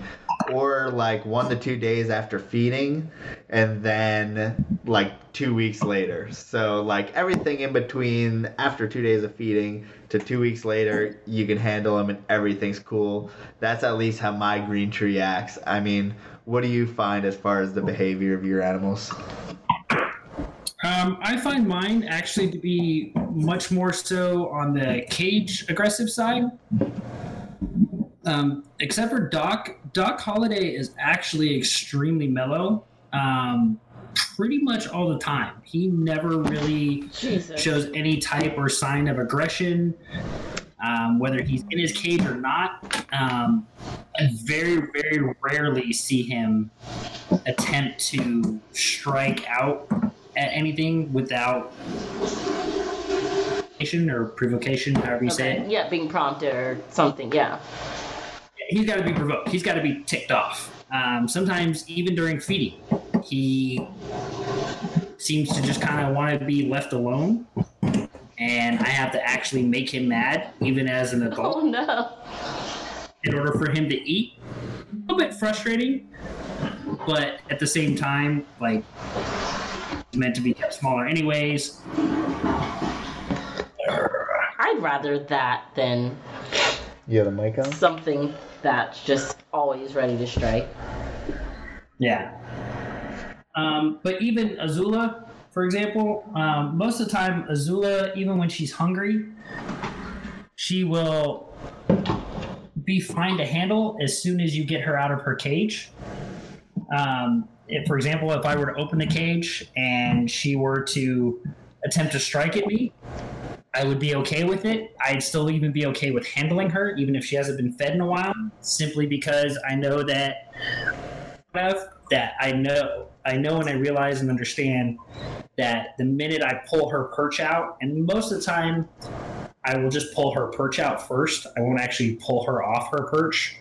or like one to two days after feeding, and then like two weeks later. So, like, everything in between after two days of feeding to two weeks later, you can handle them and everything's cool. That's at least how my green tree acts. I mean, what do you find as far as the behavior of your animals? Um, I find mine actually to be much more so on the cage aggressive side. Um, except for Doc, Doc Holliday is actually extremely mellow. Um, pretty much all the time. He never really Jesus. shows any type or sign of aggression, um, whether he's in his cage or not. Um, I very, very rarely see him attempt to strike out at anything without or provocation, however you say it. Yeah, being prompted or something. Yeah. He's got to be provoked. He's got to be ticked off. Um, sometimes, even during feeding, he seems to just kind of want to be left alone. And I have to actually make him mad, even as an adult. Oh no. in order for him to eat. A little bit frustrating, but at the same time, like it's meant to be kept smaller anyways. I'd rather that than You have the mic on? something that's just always ready to strike. Yeah. Um, but even Azula, for example, um, most of the time, Azula, even when she's hungry, she will be fine to handle as soon as you get her out of her cage. Um, if, for example, if I were to open the cage and she were to attempt to strike at me, I would be okay with it. I'd still even be okay with handling her, even if she hasn't been fed in a while, simply because I know that that I know I know and I realize and understand that the minute I pull her perch out, and most of the time I will just pull her perch out first. I won't actually pull her off her perch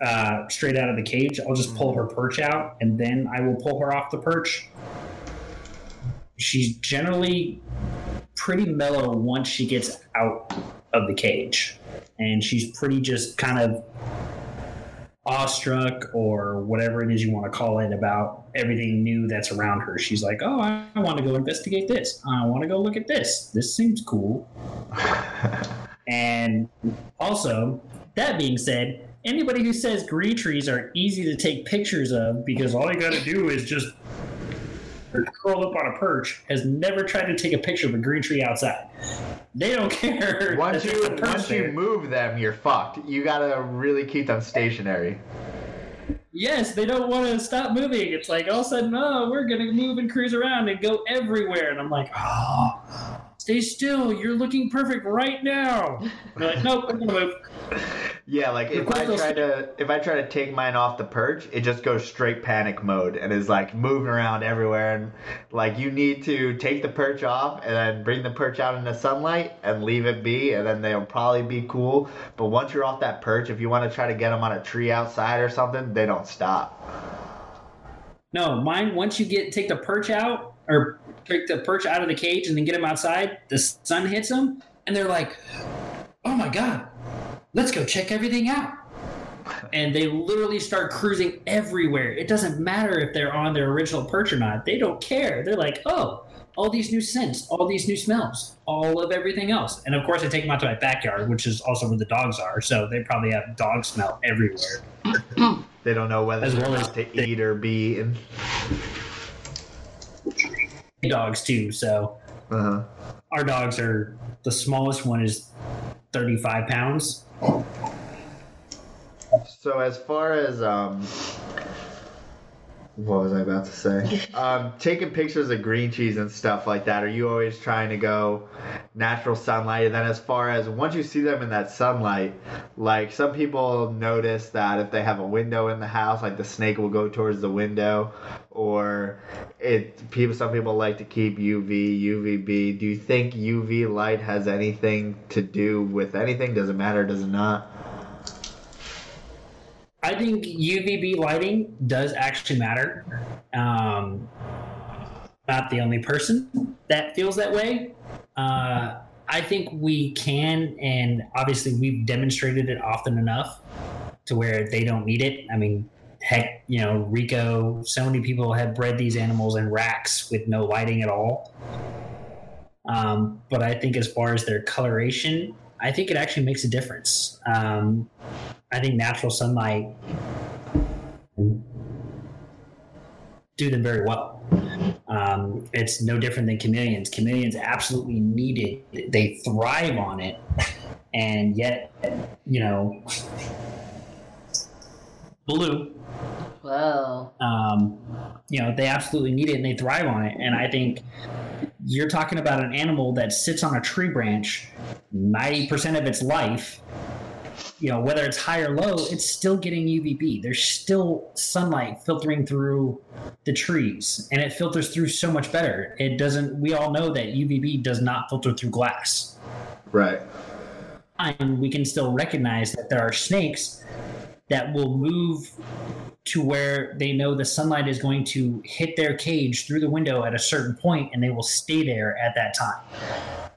uh, straight out of the cage. I'll just pull her perch out and then I will pull her off the perch. She's generally pretty mellow once she gets out of the cage. And she's pretty just kind of awestruck or whatever it is you want to call it about everything new that's around her. She's like, oh, I, I want to go investigate this. I want to go look at this. This seems cool. and also, that being said, anybody who says green trees are easy to take pictures of because all you got to do is just curl up on a perch has never tried to take a picture of a green tree outside. They don't care. Once you once you move them, you're fucked. You gotta really keep them stationary. Yes, they don't want to stop moving. It's like all of a sudden, oh, we're gonna move and cruise around and go everywhere, and I'm like, oh, stay still. You're looking perfect right now. They're like, nope, we're gonna move. Yeah, like if I try to if I try to take mine off the perch, it just goes straight panic mode and is like moving around everywhere and like you need to take the perch off and then bring the perch out in the sunlight and leave it be and then they'll probably be cool. But once you're off that perch, if you want to try to get them on a tree outside or something, they don't stop. No, mine. Once you get take the perch out or take the perch out of the cage and then get them outside, the sun hits them, and they're like, "Oh my god, let's go check everything out." And they literally start cruising everywhere. It doesn't matter if they're on their original perch or not. They don't care. They're like, "Oh, all these new scents, all these new smells, all of everything else." And of course, I take them out to my backyard, which is also where the dogs are. So they probably have dog smell everywhere. They don't know whether As well as to they- eat or be eaten. Dogs too. So Uh-huh. our dogs are the smallest one is 35 pounds So as far as um what was I about to say? um, taking pictures of green trees and stuff like that. Are you always trying to go natural sunlight? And then as far as once you see them in that sunlight, like some people notice that if they have a window in the house, like the snake will go towards the window, or it people some people like to keep UV, UVB. Do you think UV light has anything to do with anything? Does it matter? Does it not? I think uvb lighting does actually matter. Um, not the only person that feels that way. Uh, i think we can and obviously we've demonstrated it often enough to where they don't need it. I mean heck you know rico so many people have bred these animals in racks with no lighting at all. Um, but I think as far as their coloration, I think it actually makes a difference. Um, I think natural sunlight do them very well. Um, it's no different than chameleons. Chameleons absolutely need it; they thrive on it, and yet, you know, blue Whoa. um, you know, they absolutely need it and they thrive on it. And I think you're talking about an animal that sits on a tree branch 90% of its life. You know, whether it's high or low, it's still getting UVB. There's still sunlight filtering through the trees, and it filters through so much better. It doesn't, we all know that UVB does not filter through glass Right. and we can still recognize that there are snakes that will move to where they know the sunlight is going to hit their cage through the window at a certain point and they will stay there at that time.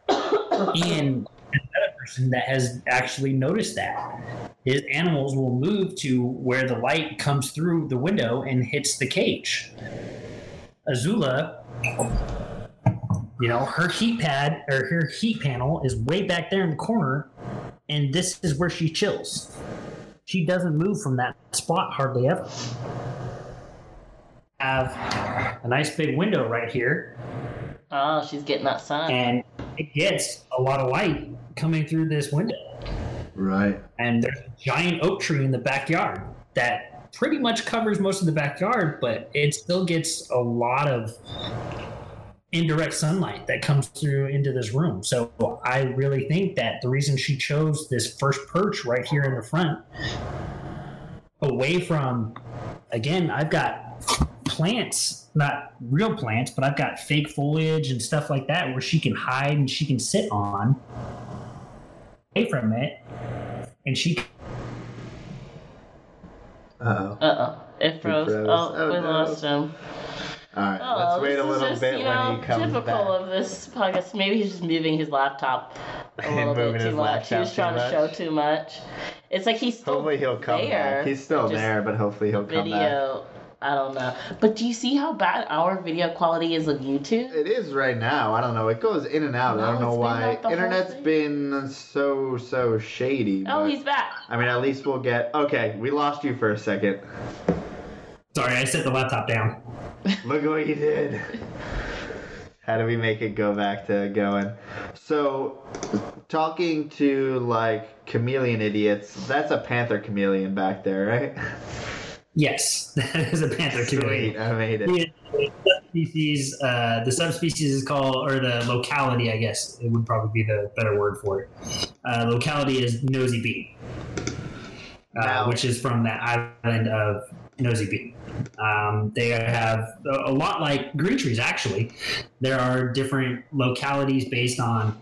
Another person that has actually noticed that. His animals will move to where the light comes through the window and hits the cage. Azula, you know, her heat pad or her heat panel is way back there in the corner, and this is where she chills. She doesn't move from that spot hardly ever. have a nice big window right here, Oh, she's getting that sun. and it gets a lot of light coming through this window. Right. And there's a giant oak tree in the backyard that pretty much covers most of the backyard, but it still gets a lot of indirect sunlight that comes through into this room. So I really think that the reason she chose this first perch right here in the front, away from, again, I've got plants, not real plants, but I've got fake foliage and stuff like that where she can hide and she can sit on from it. And she Uh oh. Uh oh. It froze. froze. Oh, Oh, we no. lost him. All right. Oh, let's wait this a little just, bit you when know, he comes typical back. of this podcast. Maybe he's just moving his laptop a little bit too much. He was too too trying to much. show too much. It's like he's still Hopefully he'll come there. back. He's still Just there, but hopefully he'll come back. Video. I don't know. But do you see how bad our video quality is on YouTube? It is right now. I don't know. It goes in and out. I don't know why. like the whole Internet's thing. been so so shady. Oh, he's back. I mean, at least we'll get. Okay, we lost you for a second. sorry, I set the laptop down. Look what you did. How do we make it go back to going? So, talking to like chameleon idiots, that's a panther chameleon back there, right? Yes, that is a panther. Sweet, I made it. The subspecies, uh, the subspecies is called, or the locality, I guess it would probably be the better word for it. Uh, locality is Nosy Be, uh, Now- which is from that island of Nosy Be. Um, they have a lot like green trees, actually. There are different localities based on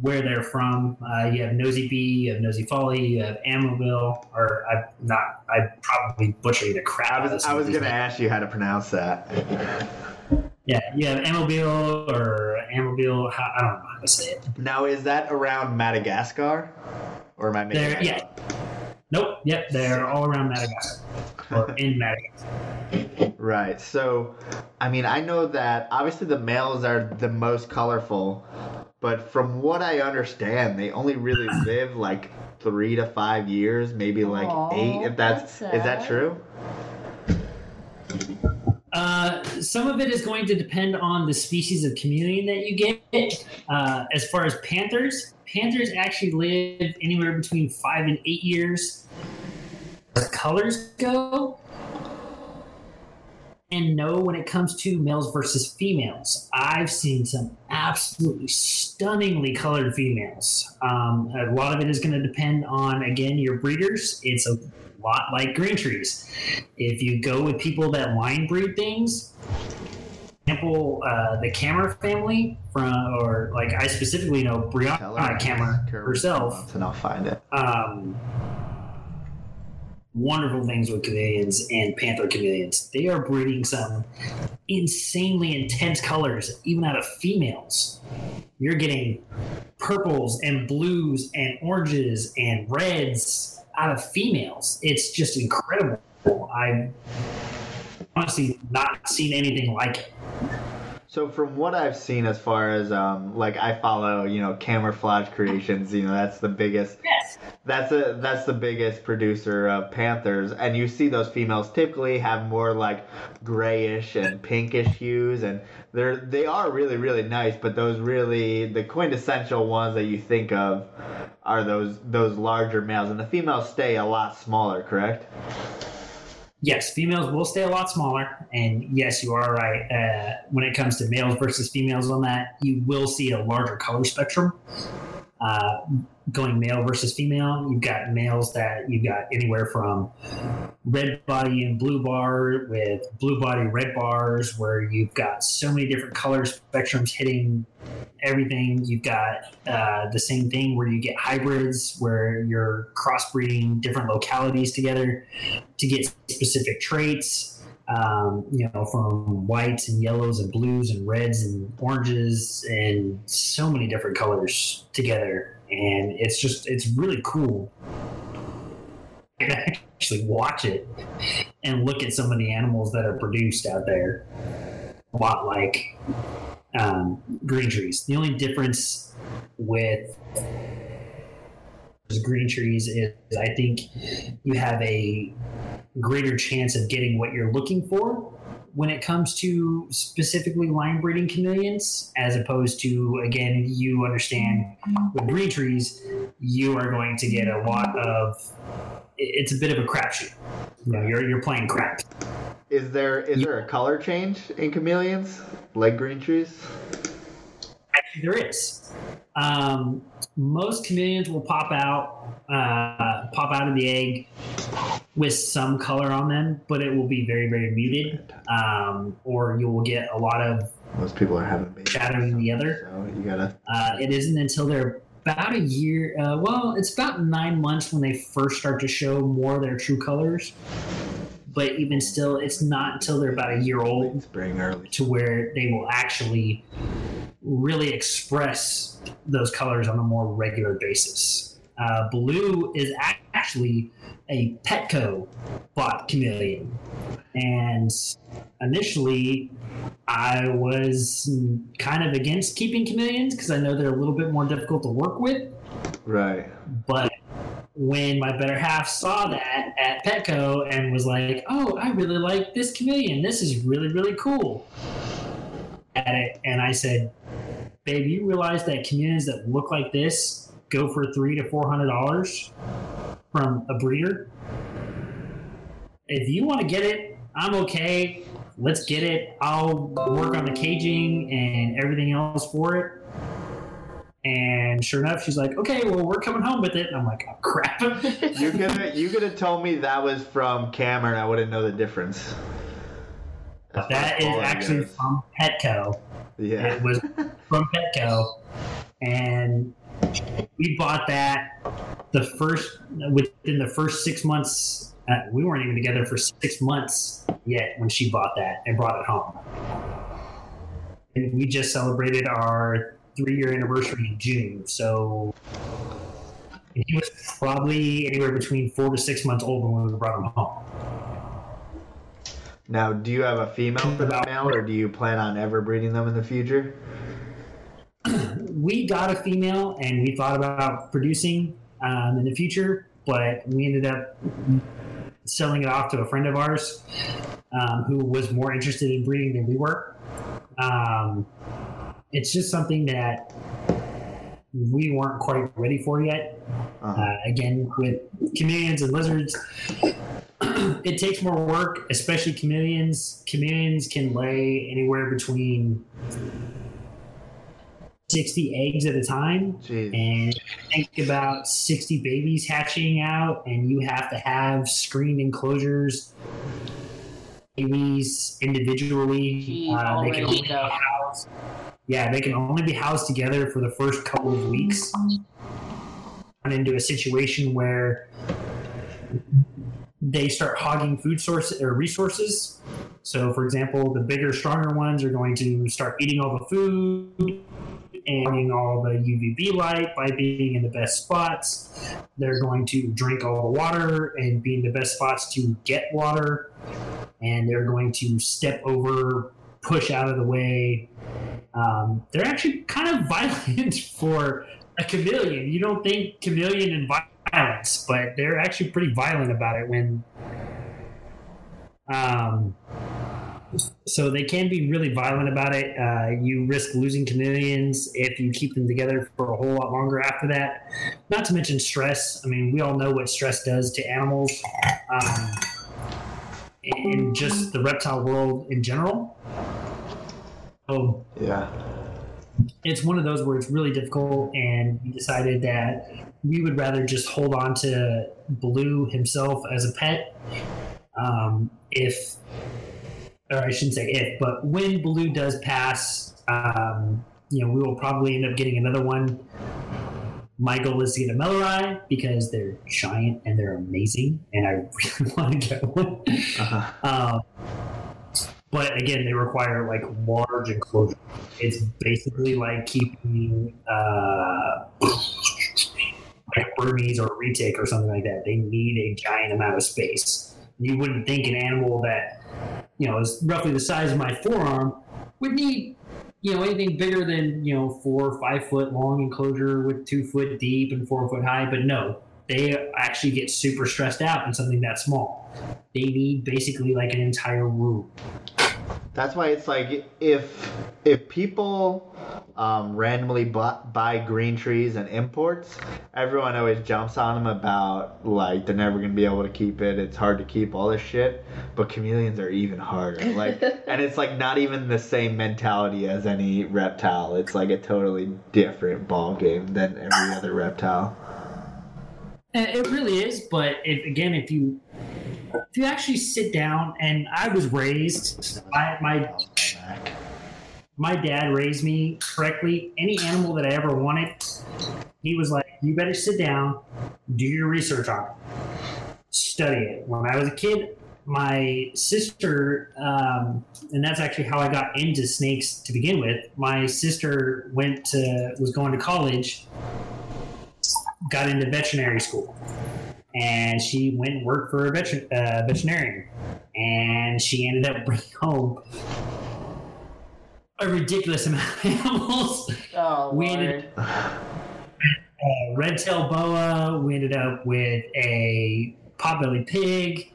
where they're from. Uh, you have Nosy Be, you have Nosy Faly, you have Amabile, or I'm not, I probably butchered the crap I out of was I was gonna ask you how to pronounce that. Yeah, you have Amabile or Amabile. I don't know how to say it. Now, is that around Madagascar, or am I making They're yeah. Nope. Yep. They're all around Madagascar or in Madagascar. Right. So, I mean, I know that obviously the males are the most colorful, but from what I understand, they only really live like three to five years, maybe like Aw, eight. If that's, that's is that true? Uh, some of it is going to depend on the species of chameleon that you get. Uh, as far as panthers, panthers actually live anywhere between five and eight years. As colors go, and no, when it comes to males versus females, I've seen some absolutely stunningly colored females. Um, a lot of it is going to depend on again your breeders. It's a lot like green trees. If you go with people that line breed things, example, uh, the Camera family from, or like I specifically know Brianna Camera herself. and I'll find it. Um, wonderful things with chameleons and panther chameleons. They are breeding some insanely intense colors, even out of females. You're getting purples and blues and oranges and reds out of females. It's just incredible. I've honestly not seen anything like it. So from what I've seen, as far as um, like I follow, you know, Kammerflage Kreations. You know, that's the biggest. Yes. That's a that's the biggest producer of panthers, and you see those females typically have more like grayish and pinkish hues, and they're they are really really nice. But those really the quintessential ones that you think of are those those larger males, and the females stay a lot smaller. Correct? Yes, females will stay a lot smaller, and yes, you are right. Uh, when it comes to males versus females on that, you will see a larger color spectrum. Uh, going male versus female, you've got males that you've got anywhere from red body and blue bar with blue body red bars, where you've got so many different color spectrums hitting everything. You've got uh, the same thing where you get hybrids, where you're crossbreeding different localities together to get specific traits. Um, you know, from whites and yellows and blues and reds and oranges and so many different colors together, and it's just it's really cool. You can actually watch it and look at some of the animals that are produced out there. A lot like um, green trees. The only difference with green trees is I think you have a greater chance of getting what you're looking for when it comes to specifically line breeding chameleons, as opposed to again, you understand with green trees, you are going to get a lot of. It's a bit of a crapshoot. You know, you're you're playing crap. Is there is there a color change in chameleons like green trees? Actually, there is. Um, most chameleons will pop out, uh, pop out of the egg with some color on them, but it will be very, very muted, um, or you will get a lot of Most people are having babies. shadowing the other. So you gotta. Uh, it isn't until they're about a year. Uh, well, it's about nine months when they first start to show more of their true colors. But even still, it's not until they're about a year old spring, early. to where they will actually really express those colors on a more regular basis. Uh, Blue is actually a Petco bought chameleon. And initially, I was kind of against keeping chameleons because I know they're a little bit more difficult to work with. Right. But when my better half saw that at Petco and was like, "Oh, I really like this chameleon. This is really really cool," at it, and I said, "Babe, you realize that chameleons that look like this go for three to four hundred dollars from a breeder? If you want to get it, I'm okay. Let's get it. I'll work on the caging and everything else for it." And sure enough, she's like, "Okay, well, we're coming home with it." And I'm like, "Oh crap!" You could you could have told me that was from Cameron. I wouldn't know the difference. That's that is actually from Petco. Yeah. It was from Petco, and we bought that the first within the first six months. Uh, we weren't even together for six months yet when she bought that and brought it home. And we just celebrated our three year anniversary in June. So he was probably anywhere between four to six months old when we brought him home. Now, do you have a female for that male, or do you plan on ever breeding them in the future? we got a female and we thought about producing um, in the future, but we ended up selling it off to a friend of ours um, who was more interested in breeding than we were. Um, it's just something that we weren't quite ready for yet. Uh-huh. Uh, again, with chameleons and lizards, it takes more work, especially chameleons. Chameleons can lay anywhere between 60 eggs at a time. Jeez. And think about 60 babies hatching out, and you have to have screened enclosures. Babies individually, Gee, uh, they can only be though. housed. Yeah, they can only be housed together for the first couple of weeks. Run into a situation where they start hogging food sources or resources. So, for example, the bigger, stronger ones are going to start eating all the food and all the UVB light by being in the best spots. They're going to drink all the water and be in the best spots to get water. And they're going to step over, push out of the way. Um, they're actually kind of violent for a chameleon. You don't think chameleon and violence, but they're actually pretty violent about it when. Um, so they can be really violent about it. Uh, you risk losing chameleons if you keep them together for a whole lot longer after that. Not to mention stress. I mean, we all know what stress does to animals, um, and just the reptile world in general. So Yeah. it's one of those where it's really difficult, and we decided that we would rather just hold on to Blue himself as a pet. Um, if, or I shouldn't say if, but when Blue does pass, um, you know, we will probably end up getting another one. My goal is to get a Melleri because they're giant and they're amazing, and I really want to get one. Uh-huh. Um, but again, they require like large enclosure. It's basically like keeping uh, like Burmese or retic or something like that. They need a giant amount of space. You wouldn't think an animal that you know is roughly the size of my forearm would need you know anything bigger than you know four or five foot long enclosure with two foot deep and four foot high. But no, they actually get super stressed out in something that small. They need basically like an entire room. That's why it's like if if people um, randomly bu- buy green trees and imports, everyone always jumps on them about like they're never gonna be able to keep it. It's hard to keep all this shit. But chameleons are even harder. Like, and it's like not even the same mentality as any reptile. It's like a totally different ball game than every other reptile. It really is, but if, again, if you if you actually sit down, and I was raised, my my my dad raised me correctly. Any animal that I ever wanted, he was like, "You better sit down, do your research on it, study it." When I was a kid, my sister, um, and that's actually how I got into snakes to begin with. My sister went to was going to college, got into veterinary school, and she went and worked for a veter- uh, veterinarian, and she ended up bringing home a ridiculous amount of animals. Oh, We Lord. ended- a red tail boa. We ended up with a potbelly pig.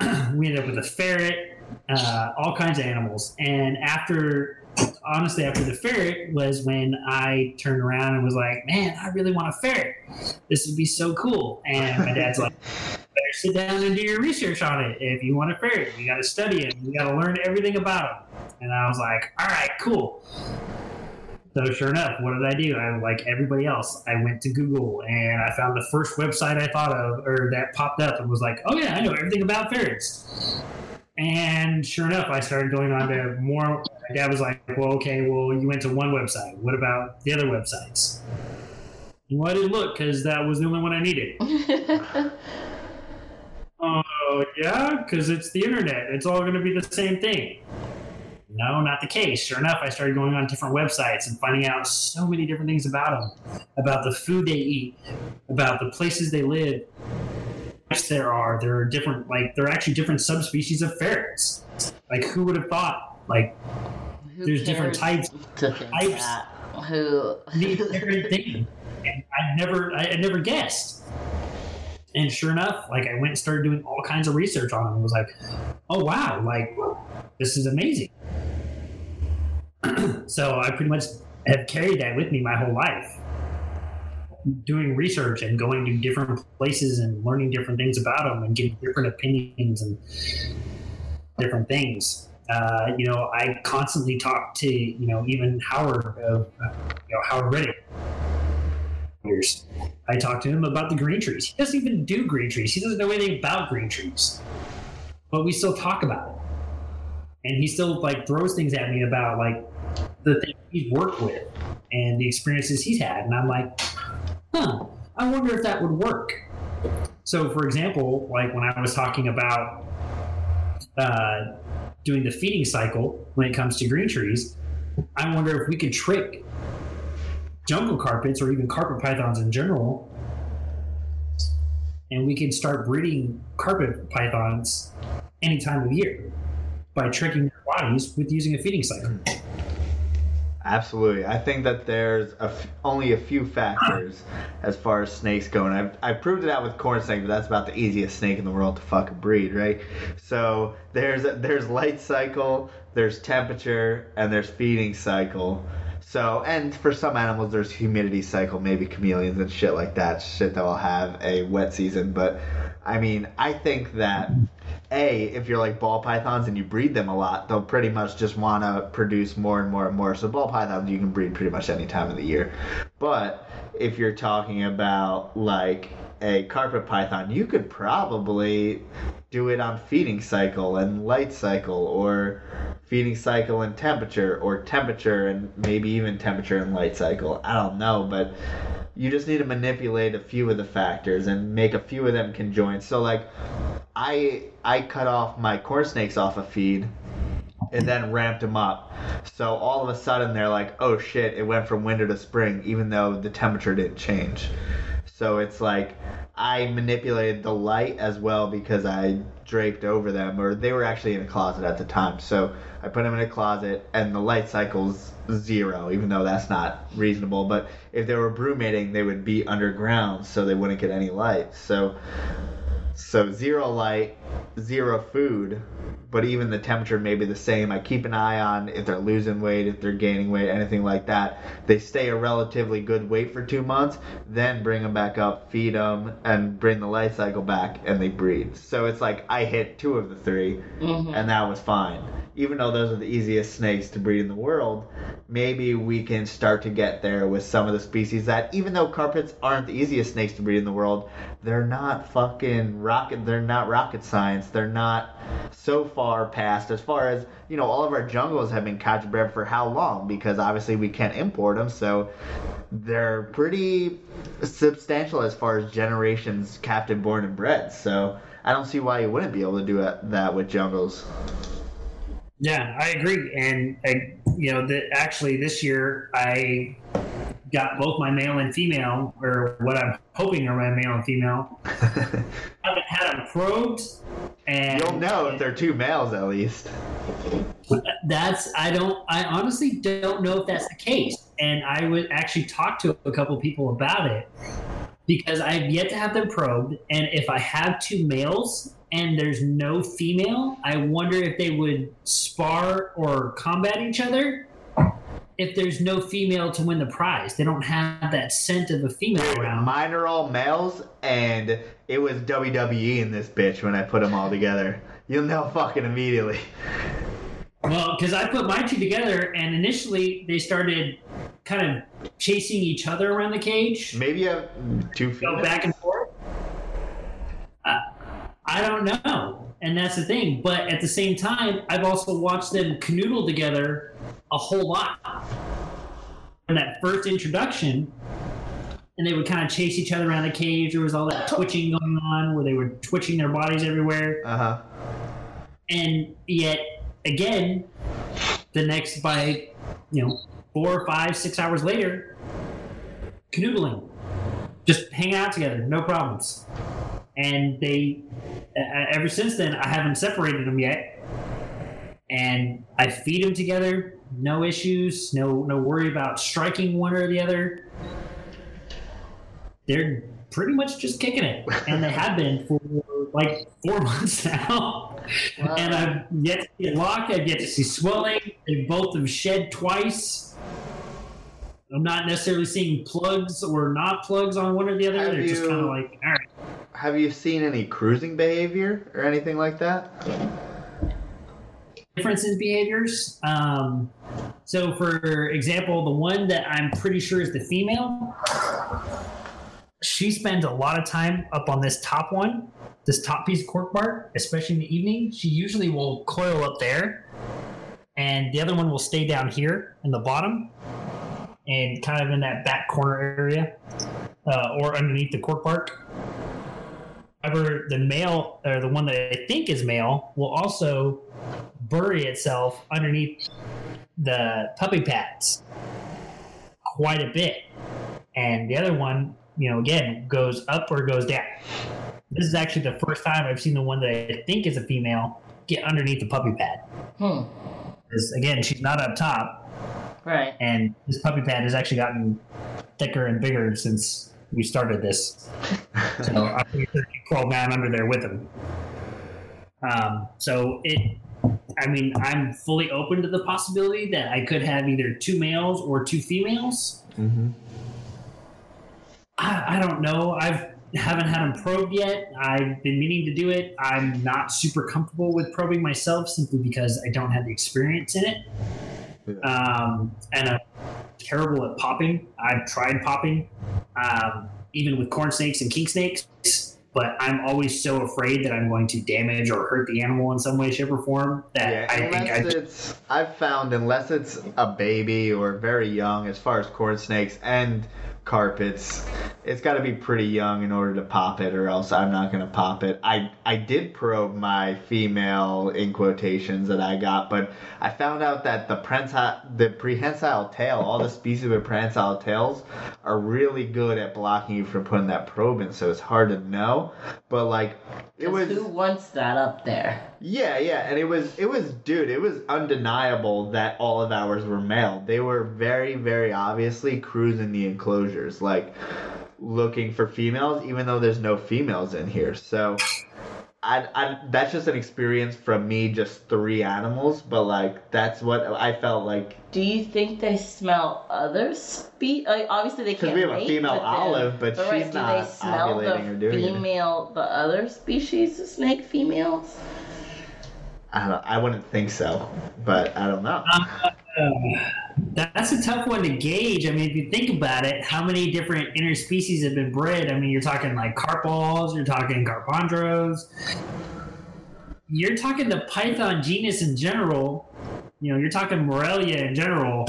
we ended up with a ferret. Uh, all kinds of animals. And after, honestly, after the ferret was when I turned around and was like, "Man, I really want a ferret. This would be so cool." And my dad's like, "Better sit down and do your research on it. If you want a ferret, you got to study it. You got to learn everything about them." And I was like, "All right, cool." So sure enough, what did I do? I like everybody else. I went to Google and I found the first website I thought of or that popped up and was like, "Oh yeah, I know everything about ferrets." And sure enough, I started going on to more. My dad was like, "Well, okay, well, you went to one website. What about the other websites?" Well, I didn't look because that was the only one I needed. Oh yeah, because it's the internet. It's all going to be the same thing. No, not the case. Sure enough, I started going on different websites and finding out so many different things about them, about the food they eat, about the places they live. Yes, there are. There are different, like, there are actually different subspecies of ferrets. Like, who would have thought? Like, Who there's different types. to think types. that. Who? these different things. And I never, I, I never guessed. And sure enough, like I went and started doing all kinds of research on them. and was like, oh wow, like this is amazing. so I pretty much have carried that with me my whole life, doing research and going to different places and learning different things about them and getting different opinions and different things. Uh, you know, I constantly talk to you know even Howard of uh, you know Howard Riddick. Years. I talked to him about the green trees. He doesn't even do green trees. He doesn't know anything about green trees, but we still talk about it. And he still like throws things at me about like the things he's worked with and the experiences he's had. And I'm like, huh, I wonder if that would work. So, for example, like when I was talking about uh, doing the feeding cycle when it comes to green trees, I wonder if we could trick jungle carpets or even carpet pythons in general, and we can start breeding carpet pythons any time of year by tricking their bodies with using a feeding cycle. Absolutely. I think that there's a f- only a few factors as far as snakes go, and I've, I proved it out with corn snake, but that's about the easiest snake in the world to fucking breed, right? So there's there's light cycle, there's temperature, and there's feeding cycle. So and for some animals there's humidity cycle, maybe chameleons and shit like that, shit that will have a wet season. But I mean, I think that a, if you're like ball pythons and you breed them a lot, they'll pretty much just want to produce more and more and more. So ball pythons you can breed pretty much any time of the year. But if you're talking about like a carpet python, you could probably do it on feeding cycle and light cycle or feeding cycle and temperature or temperature and maybe even temperature and light cycle. I don't know, but you just need to manipulate a few of the factors and make a few of them conjoin. So like I I cut off my corn snakes off a feed and then ramped them up. So all of a sudden they're like, oh shit, it went from winter to spring, even though the temperature didn't change. So it's like I manipulated the light as well because I draped over them, or they were actually in a closet at the time. So I put them in a closet, and the light cycle's zero, even though that's not reasonable. But if they were brumating, they would be underground, so they wouldn't get any light. So So zero light, zero food, but even the temperature may be the same. I keep an eye on if they're losing weight, if they're gaining weight, anything like that. They stay a relatively good weight for two months, then bring them back up, feed them, and bring the life cycle back, and they breed. So it's like I hit two of the 3 Mhm. and that was fine. Even though those are the easiest snakes to breed in the world, maybe we can start to get there with some of the species that, even though carpets aren't the easiest snakes to breed in the world, they're not fucking rocket. They're not rocket science. They're not so far past as far as you know. All of our jungles have been catch bred for how long? Because obviously we can't import them, so they're pretty substantial as far as generations captive born and bred. So I don't see why you wouldn't be able to do that with jungles. Yeah, I agree. And I, you know, that actually this year I got both my male and female, or what I'm hoping are my male and female. I haven't had them probed, and You'll know if they're two males at least. that's I don't I honestly don't know if that's the case. And I would actually talk to a couple people about it because I've yet to have them probed. And if I have two males and there's no female, I wonder if they would spar or combat each other. If there's no female to win the prize, they don't have that scent of a female around. Mine are all males, and it was WWE in this bitch when I put them all together. You'll know fucking immediately. Well, because I put my two together, and initially they started kind of chasing each other around the cage. Maybe you have two go back and forth. Uh, I don't know, and that's the thing. But at the same time, I've also watched them canoodle together a whole lot. In that first introduction, and they would kind of chase each other around the cage. There was all that twitching going on, where they were twitching their bodies everywhere, Uh huh. and yet again, the next by you know four, five, six hours later, canoodling, just hanging out together, no problems. And they, ever since then, I haven't separated them yet, and I feed them together, no issues, no no worry about striking one or the other. They're pretty much just kicking it, and they have been for like four months now. Wow. And I've yet to see a lock. I've yet to see swelling. They both have shed twice. I'm not necessarily seeing plugs or not plugs on one or the other. Have They're just kind of like, all right. Have you seen any cruising behavior or anything like that? Difference in behaviors. Um, so, for example, the one that I'm pretty sure is the female, she spends a lot of time up on this top one, this top piece of cork bark, especially in the evening. She usually will coil up there, and the other one will stay down here in the bottom and kind of in that back corner area uh, or underneath the cork bark. However, the male, or the one that I think is male, will also bury itself underneath the puppy pads quite a bit. And the other one, you know, again, goes up or goes down. This is actually the first time I've seen the one that I think is a female get underneath the puppy pad. Hmm. Because, again, she's not up top, Right. and this puppy pad has actually gotten thicker and bigger since we started this. So I'm pretty sure she crawled down under there with him. Um, so it, I mean, I'm fully open to the possibility that I could have either two males or two females. Mm-hmm. I, I don't know. I've haven't had them probed yet. I've been meaning to do it. I'm not super comfortable with probing myself simply because I don't have the experience in it. Um, and I'm terrible at popping. I've tried popping, um, even with corn snakes and king snakes, but I'm always so afraid that I'm going to damage or hurt the animal in some way, shape, or form that Yeah, I think I it's I've found unless it's a baby or very young, as far as corn snakes and carpets, it's got to be pretty young in order to pop it, or else I'm not gonna pop it. I I did probe my female in quotations that I got, but I found out that the prehensile the prehensile tail, all the species with prehensile tails, are really good at blocking you from putting that probe in, so it's hard to know. But like it was Who wants that up there? Yeah, yeah, and it was it was dude, it was undeniable that all of ours were male. They were very very obviously cruising the enclosures like looking for females even though there's no females in here. So I, I that's just an experience from me, just three animals, but like that's what I felt like Do you think they smell other spe? Like, uh, obviously, they because can't. we have a female with olive, but, right, she's do not they smell ovulating or the doing anything. female, the other species of snake females? I don't. I wouldn't think so, but I don't know. Uh, that's a tough one to gauge. I mean, if you think about it, how many different interspecies have been bred? I mean, you're talking like carp balls, you're talking carpondros, you're talking the python genus in general. You know, you're talking Morelia in general.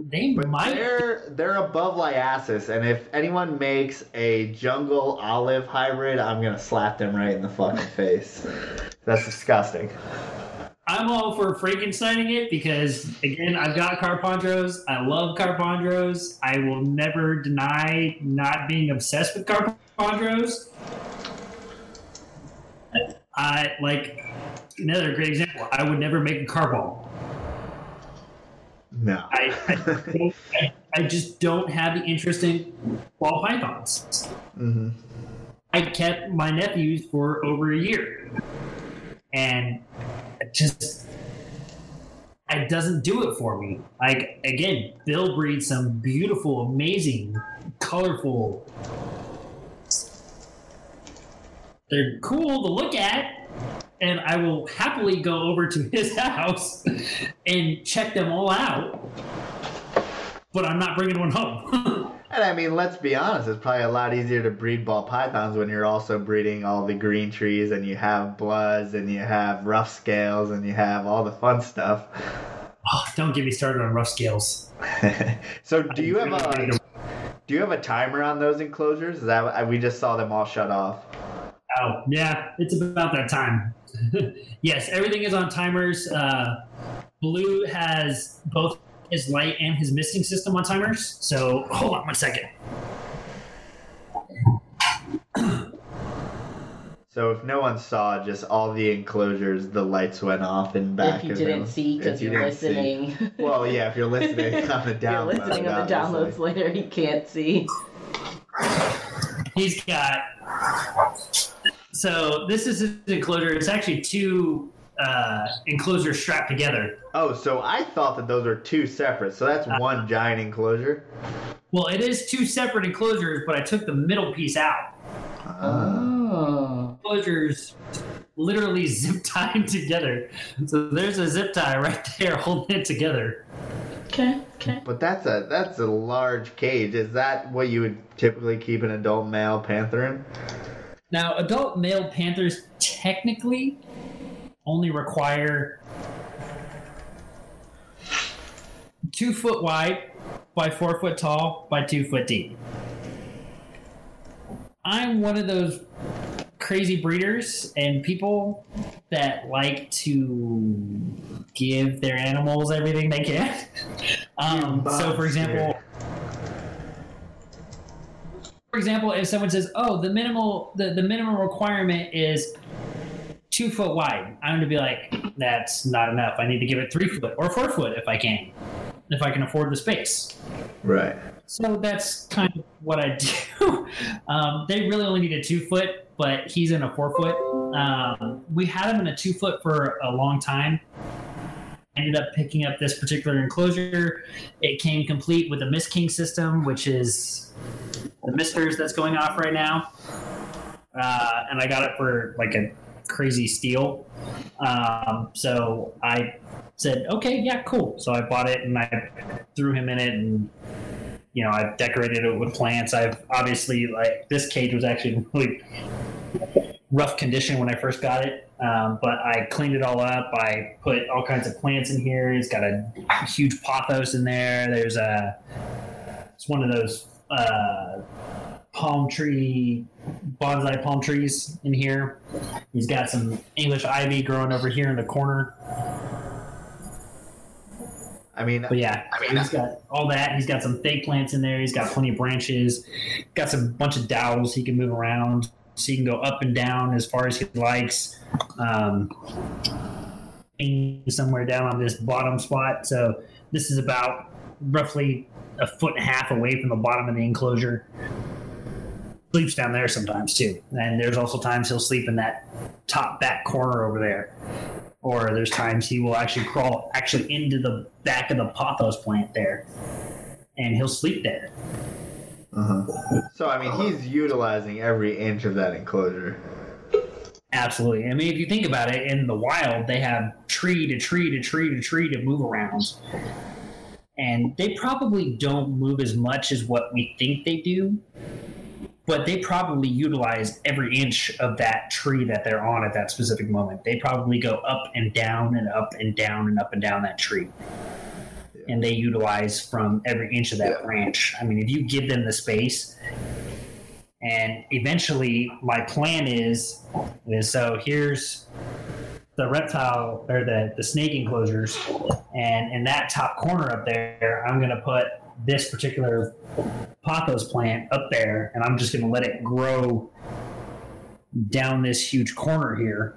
They But might. they're they're above Liasis, and if anyone makes a jungle olive hybrid, I'm gonna slap them right in the fucking face. That's disgusting. I'm all for Frankensteining it because, again, I've got carpondros. I love carpondros. I will never deny not being obsessed with carpondros. I like another great example. I would never make a car ball. No. I, I, don't- I, I just don't have the interest in ball pythons. hmm I kept my nephews for over a year, and it just it doesn't do it for me. Like again, Bill breeds some beautiful, amazing, colorful. They're cool to look at, and I will happily go over to his house and check them all out. But I'm not bringing one home. And I mean, let's be honest, it's probably a lot easier to breed ball pythons when you're also breeding all the green trees and you have bloods and you have rough scales and you have all the fun stuff. oh, don't get me started on rough scales. so do you have a do you have a timer on those enclosures? Is that we just saw them all shut off? Oh, yeah, it's about that time. yes, everything is on timers. Uh, Blue has both his light and his misting system on timers. So hold on one second. So if no one saw, just all the enclosures, the lights went off in back. if you of didn't them. see, because you you're didn't see. listening. Well, yeah, if you're listening on the download, you're listening on the downloads later, you can't see. He's got. So this is an enclosure. It's actually two uh, enclosures strapped together. Oh, so I thought that those are two separate. So that's one giant enclosure. Well, it is two separate enclosures, but I took the middle piece out. Oh. Enclosures literally zip tied together. So there's a zip tie right there holding it together. Okay, okay. But that's a that's a large cage. Is that what you would typically keep an adult male panther in? Now, adult male panthers technically only require two foot wide by four foot tall by two foot deep. I'm one of those crazy breeders and people that like to give their animals everything they can. Um, so, for example, example, if someone says, "Oh, the minimal the, the minimum requirement is two foot wide," I'm going to be like, "That's not enough. I need to give it three foot or four foot if I can, if I can afford the space." Right. So that's kind of what I do. Um, they really only need a two foot, but he's in a four foot. Um, we had him in a two foot for a long time. Ended up picking up this particular enclosure. It came complete with a MistKing system, which is the misters that's going off right now. Uh, and I got it for like a crazy steal. Um, so I said, okay, yeah, cool. So I bought it and I threw him in it and you know, I've decorated it with plants. I've obviously like this cage was actually in really rough condition when I first got it, um, but I cleaned it all up. I put all kinds of plants in here. It's got a huge pothos in there. There's a it's one of those uh, palm tree bonsai palm trees in here. He's got some English ivy growing over here in the corner. I mean, But yeah, I mean, he's got all that. He's got some fake plants in there. He's got plenty of branches. Got some bunch of dowels he can move around, so he can go up and down as far as he likes. Um, somewhere down on this bottom spot. So this is about roughly a foot and a half away from the bottom of the enclosure. sleeps down there sometimes too. And there's also times he'll sleep in that top back corner over there. Or there's times he will actually crawl actually into the back of the pothos plant there, and he'll sleep there. Uh-huh. So I mean, he's utilizing every inch of that enclosure. Absolutely. I mean, if you think about it, in the wild, they have tree to tree to tree to tree to move around. And they probably don't move as much as what we think they do, but they probably utilize every inch of that tree that they're on at that specific moment. They probably go up and down and up and down and up and down that tree. And they utilize from every inch of that Yeah. branch. I mean, if you give them the space, and eventually my plan is is so here's the reptile or the, the snake enclosures. And in that top corner up there i'm going to put this particular pothos plant up there and i'm just going to let it grow down this huge corner here.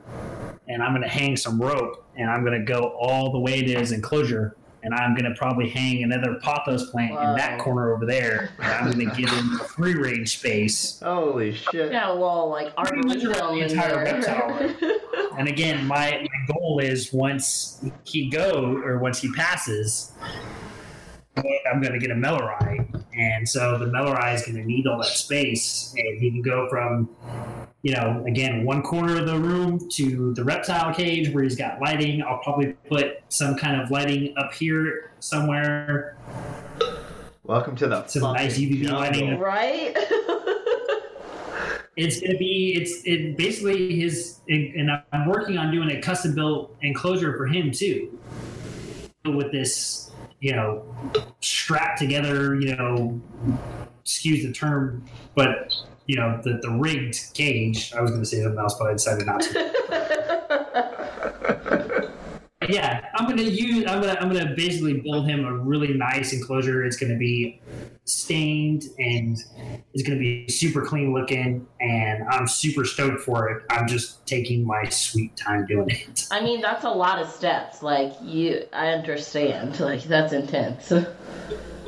And i'm going to hang some rope and i'm going to go all the way to his enclosure and i'm going to probably hang another pothos plant in that corner over there and i'm going to give him free range space Holy shit! Yeah, a little like Pretty much around arboretum the entire there. reptile. And again, my, my goal is once he go or once he passes, I'm going to get a Melleri, and so the Melleri is going to need all that space, and he can go from, you know, again one corner of the room to the reptile cage where he's got lighting. I'll probably put some kind of lighting up here somewhere, Welcome to the Some nice UVB jungle. lighting. right? it's going to be it's it basically his and i'm working on doing a custom built enclosure for him too with this you know strapped together you know excuse the term but you know the, the rigged cage i was going to say something mouse, but i decided not to yeah i'm going to use i'm going to i'm going to basically build him a really nice enclosure it's going to be stained and it's going to be super clean looking and i'm super stoked for it i'm just taking my sweet time doing it I mean, that's a lot of steps. Like you, I understand. Like that's intense.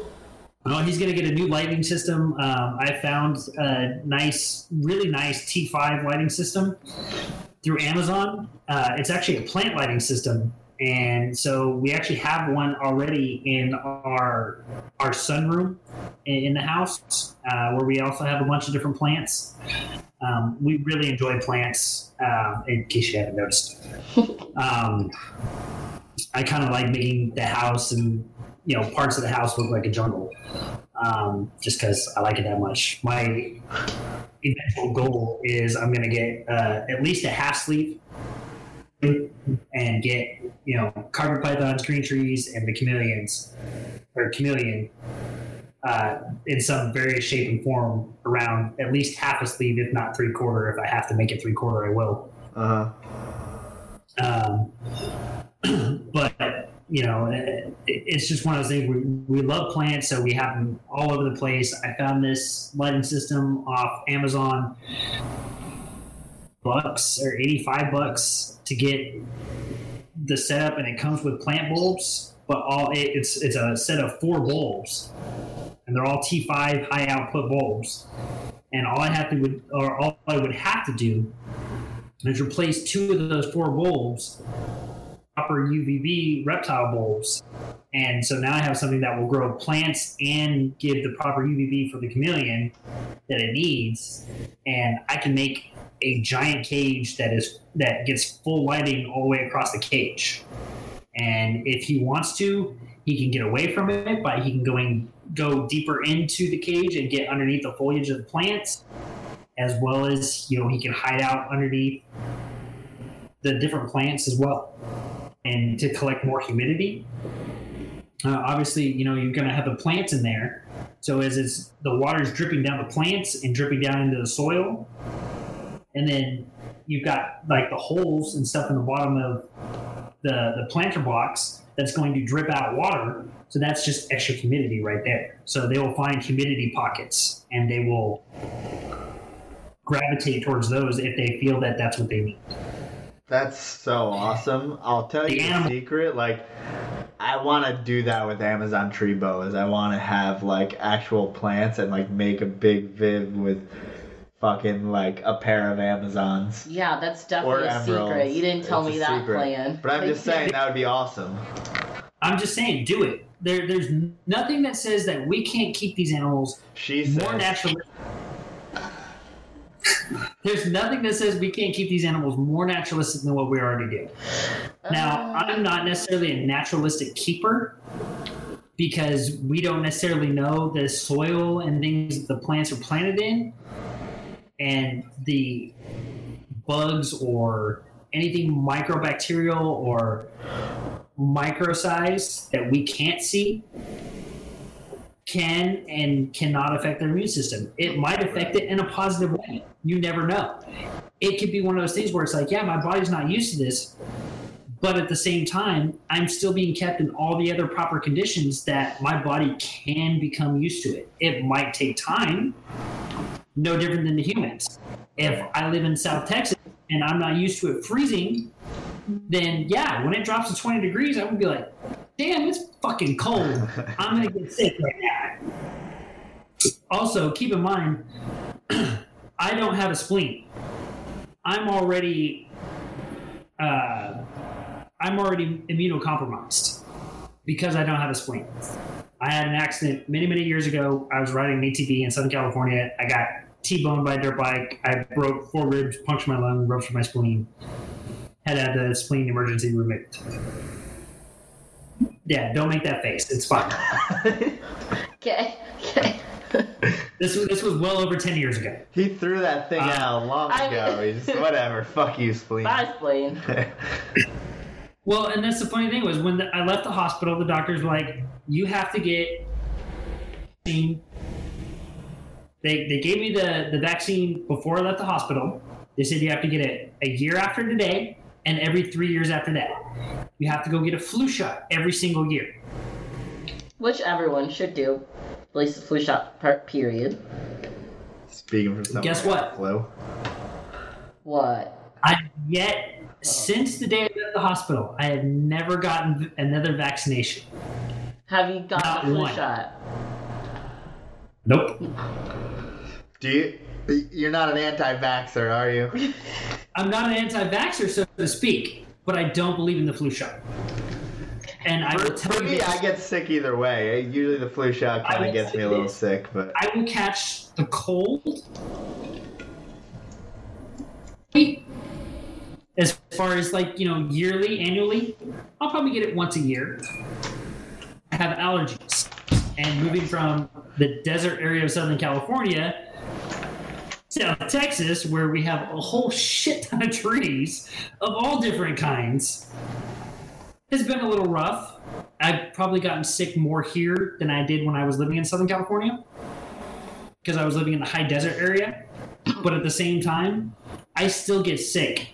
well he's going to get a new lighting system. Um, i found a nice really nice t5 lighting system through amazon. Uh, it's actually a plant lighting system. And so we actually have one already in our our sunroom in in the house uh, where we also have a bunch of different plants. Um, we really enjoy plants um, in case you haven't noticed. Um, i kind of like making the house and you know parts of the house look like a jungle um, just because i like it that much my eventual goal is i'm going to get uh, at least a half sleeve and get you know carpet pythons, green trees, and the chameleons or chameleon uh, in some various shape and form around at least half a sleeve, if not three quarter. If I have to make it three quarter, I will. Uh huh. Um, but you know, uh, it, it's just one of those things. We, we love plants, so we have them all over the place. I found this lighting system off Amazon, bucks or eighty-five bucks to get the setup, and it comes with plant bulbs. But all it, it's it's a set of four bulbs, and they're all T5 high output bulbs. And all I have to would or all I would have to do is replace two of those four bulbs proper UVB reptile bulbs. And so now I have something that will grow plants and give the proper UVB for the chameleon that it needs. And I can make a giant cage that is that gets full lighting all the way across the cage. And if he wants to, he can get away from it but he can going go deeper into the cage and get underneath the foliage of the plants, as well as you know he can hide out underneath the different plants as well and to collect more humidity. Uh, obviously, you know, you're going to have the plants in there. So as it's the water's dripping down the plants and dripping down into the soil, and then you've got like the holes and stuff in the bottom of the the planter box that's going to drip out water. So that's just extra humidity right there. So they will find humidity pockets and they will gravitate towards those if they feel that that's what they need. That's so awesome. I'll tell The you animal- a secret. Like, I want to do that with Amazon tree boas. I want to have like actual plants and like make a big viv with fucking like a pair of Amazons. Yeah, that's definitely a secret. You didn't tell It's me that secret. plan. But I'm just saying that would be awesome. I'm just saying, do it. There, there's nothing that says that we can't keep these animals She more said. natural. There's nothing that says we can't keep these animals more naturalistic than what we already do. Now, Uh, I'm not necessarily a naturalistic keeper because we don't necessarily know the soil and things that the plants are planted in and the bugs or anything microbacterial or microsize that we can't see can and cannot affect their immune system. It might affect it in a positive way. You never know. It could be one of those things where it's like, yeah, my body's not used to this, but at the same time, I'm still being kept in all the other proper conditions that my body can become used to it. It might take time, no different than the humans. If I live in South Texas and I'm not used to it freezing, then yeah, when it drops to 20 degrees, I would be like, damn, it's fucking cold. I'm going to get sick right now. Also, keep in mind, I don't have a spleen. I'm already, uh, I'm already immunocompromised because I don't have a spleen. I had an accident many, many years ago. I was riding an ATV in Southern California. I got T-boned by a dirt bike. I broke four ribs, punctured my lung, ruptured my spleen. Had to have the spleen emergency removed. Yeah, don't make that face. It's fine. Okay. Okay. This was this was well over ten years ago. he threw that thing Uh, out long I- ago. He's whatever. Fuck you, spleen. Bye, spleen. Well, and that's the funny thing was when the, I left the hospital, the doctors were like, "You have to get vaccine." They they gave me the the vaccine before I left the hospital. They said you have to get it a year after today and every three years after that. You have to go get a flu shot every single year. Which everyone should do. At least the flu shot per period. Speaking for someone. Guess what? Flu. What? I yet since the day I left the hospital, I have never gotten another vaccination. Have you gotten Not the flu one. shot? Nope. Do you? You're not an anti-vaxxer, are you? I'm not an anti-vaxxer, so to speak, but I don't believe in the flu shot. And I will tell for you me, this, I get sick either way. Uh, usually the flu shot kind of gets me a little this. sick, but I will catch the cold. As far as like, you know, yearly, annually, I'll probably get it once a year. I have allergies. And moving from the desert area of Southern California, South Texas, where we have a whole shit ton of trees of all different kinds, has been a little rough. I've probably gotten sick more here than I did when I was living in Southern California because I was living in the high desert area. But at the same time, I still get sick.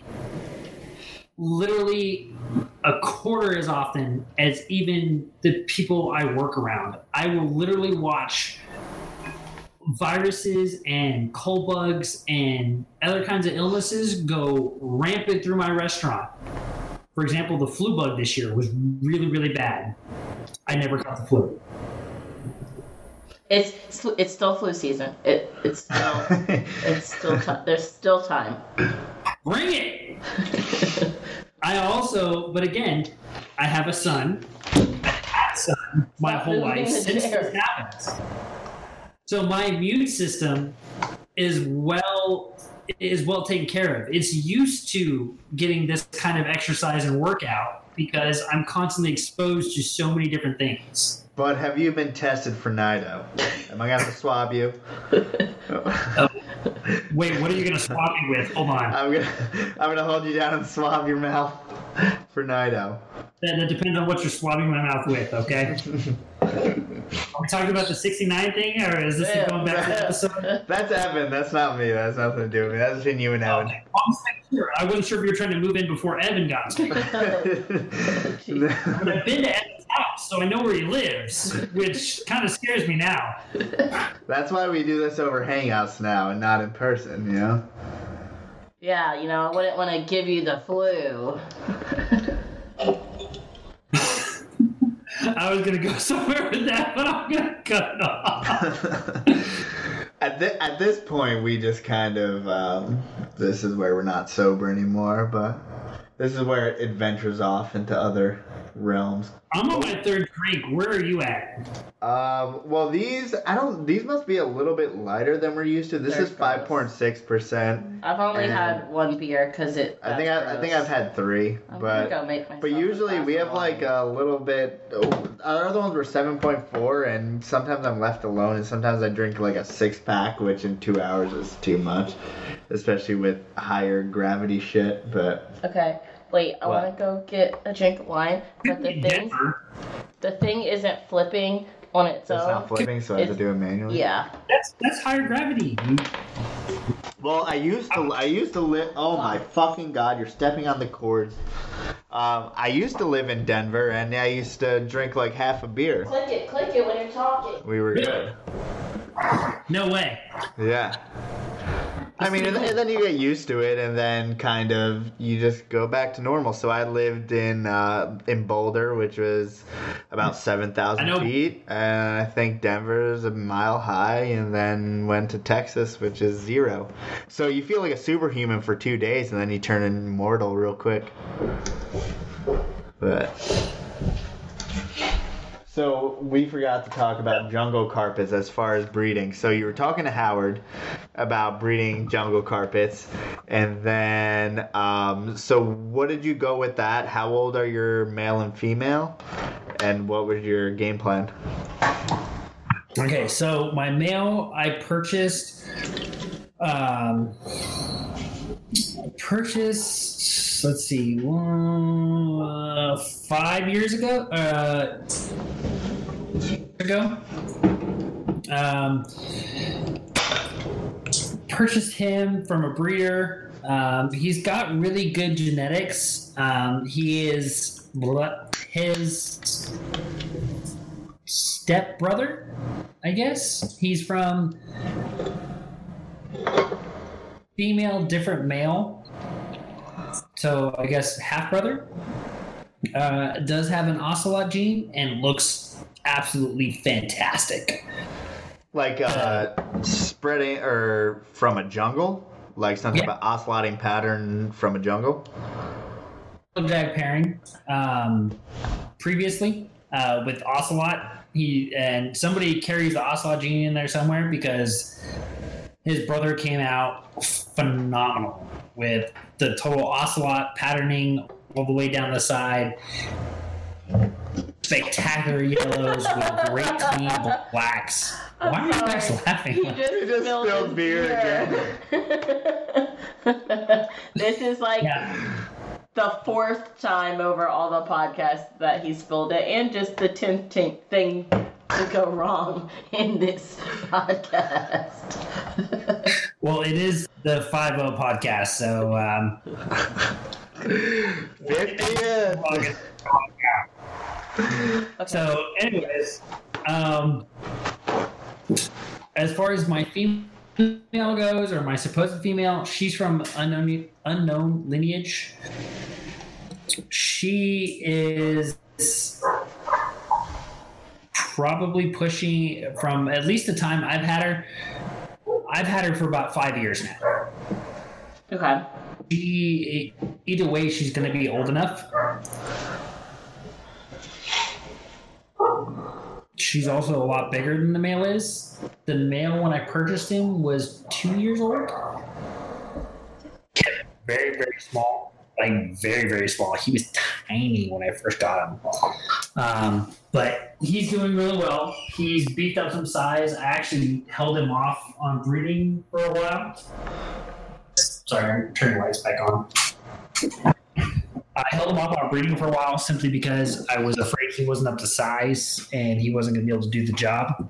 Literally a quarter as often as even the people I work around. I will literally watch viruses and cold bugs and other kinds of illnesses go rampant through my restaurant. For example, the flu bug this year was really, really bad. I never got the flu. It's it's still flu season. It it's still it's still ti there's still time. Bring it! I also, but again, I have a son. I've had a son my Stop whole life since this happened. So my immune system is well is well taken care of. It's used to getting this kind of exercise and workout because I'm constantly exposed to so many different things. But have you been tested for Nido? Am I gonna have to swab you? Um, wait, what are you going to swab me with? Hold on. I'm gonna I'm gonna hold you down and swab your mouth for Nido. That, that depends on what you're swabbing my mouth with, okay? Are we talking about the 69 thing, or is this Yeah. going back to the episode? That's Evan. That's not me. That's nothing to do with me. That's between you and Evan. Okay. I'm sure. I wasn't sure if you were trying to move in before Evan got to me. But I've been to Evan's house, so I know where he lives, which kind of scares me now. That's why we do this over Hangouts now and not in person. You know. Yeah, you know, I wouldn't want to give you the flu. I was going to go somewhere with that, but I'm going to cut it off. At, thi- at this point, we just kind of um, this is where we're not sober anymore, but this is where it adventures off into other realms. I'm on my third drink. Where are you at? Um, well, these I don't. These must be a little bit lighter than we're used to. This They're is five point six percent. I've only had one beer because it. I think I, I think I've had three, I'm but make but usually we have like a little bit. Oh, our other ones were seven point four, and sometimes I'm left alone, and sometimes I drink like a six pack, which in two hours is too much, especially with higher gravity shit. But Okay, wait. I want to go get a drink of wine, but the thing, the thing isn't flipping on its it's not flipping, so I have to do it manually. Yeah. That's that's higher gravity. Well, I used to. I used to live. Oh my fucking god! You're stepping on the cords. Um, I used to live in Denver, and I used to drink like half a beer. Click it, click it when you're talking. We were good. No way. Yeah. I mean, and, and then you get used to it, and then kind of you just go back to normal. So I lived in uh, in Boulder, which was about seven thousand feet, and I think Denver is a mile high, and then went to Texas, which is zero. So you feel like a superhuman for two days, and then you turn immortal real quick. But so we forgot to talk about jungle carpets as far as breeding. So you were talking to Howard about breeding jungle carpets, and then um, so what did you go with that? How old are your male and female, and what was your game plan? Okay, so my male I purchased um purchased let's see uh, five years ago uh ago um purchased him from a breeder um, he's got really good genetics um, he is his step brother I guess. He's from female, different male. So I guess half brother. Uh, does have an ocelot gene and looks absolutely fantastic. Like uh, spreading or from a jungle, like some type Yeah. of oceloting pattern from a jungle. Jag pairing um, previously uh, with ocelot. He and somebody carries the ocelot gene in there somewhere because his brother came out phenomenal with the total ocelot patterning all the way down the side. Spectacular yellows with great clean blacks. Why are you guys He laughing? just, He just spilled, spilled his beer beer. this is like Yeah. the fourth time over all the podcasts that he spilled it, and just the tenth thing to go wrong in this podcast. Well, it is the 5 podcast, so um, 50th. So, anyways, um, as far as my female goes, or my supposed female, she's from unknown unknown lineage. She is probably pushing from at least the time I've had her. I've had her for about five years now. Okay. She either way, she's going to be old enough. She's also a lot bigger than the male is. The male, when I purchased him, was two years old. Very, very small. Like, very, very small. He was tiny when I first got him. Um, but he's doing really well. He's beefed up some size. I actually held him off on breeding for a while. Sorry, I'm turning the lights back on. I held him off on breeding for a while simply because I was afraid he wasn't up to size and he wasn't going to be able to do the job.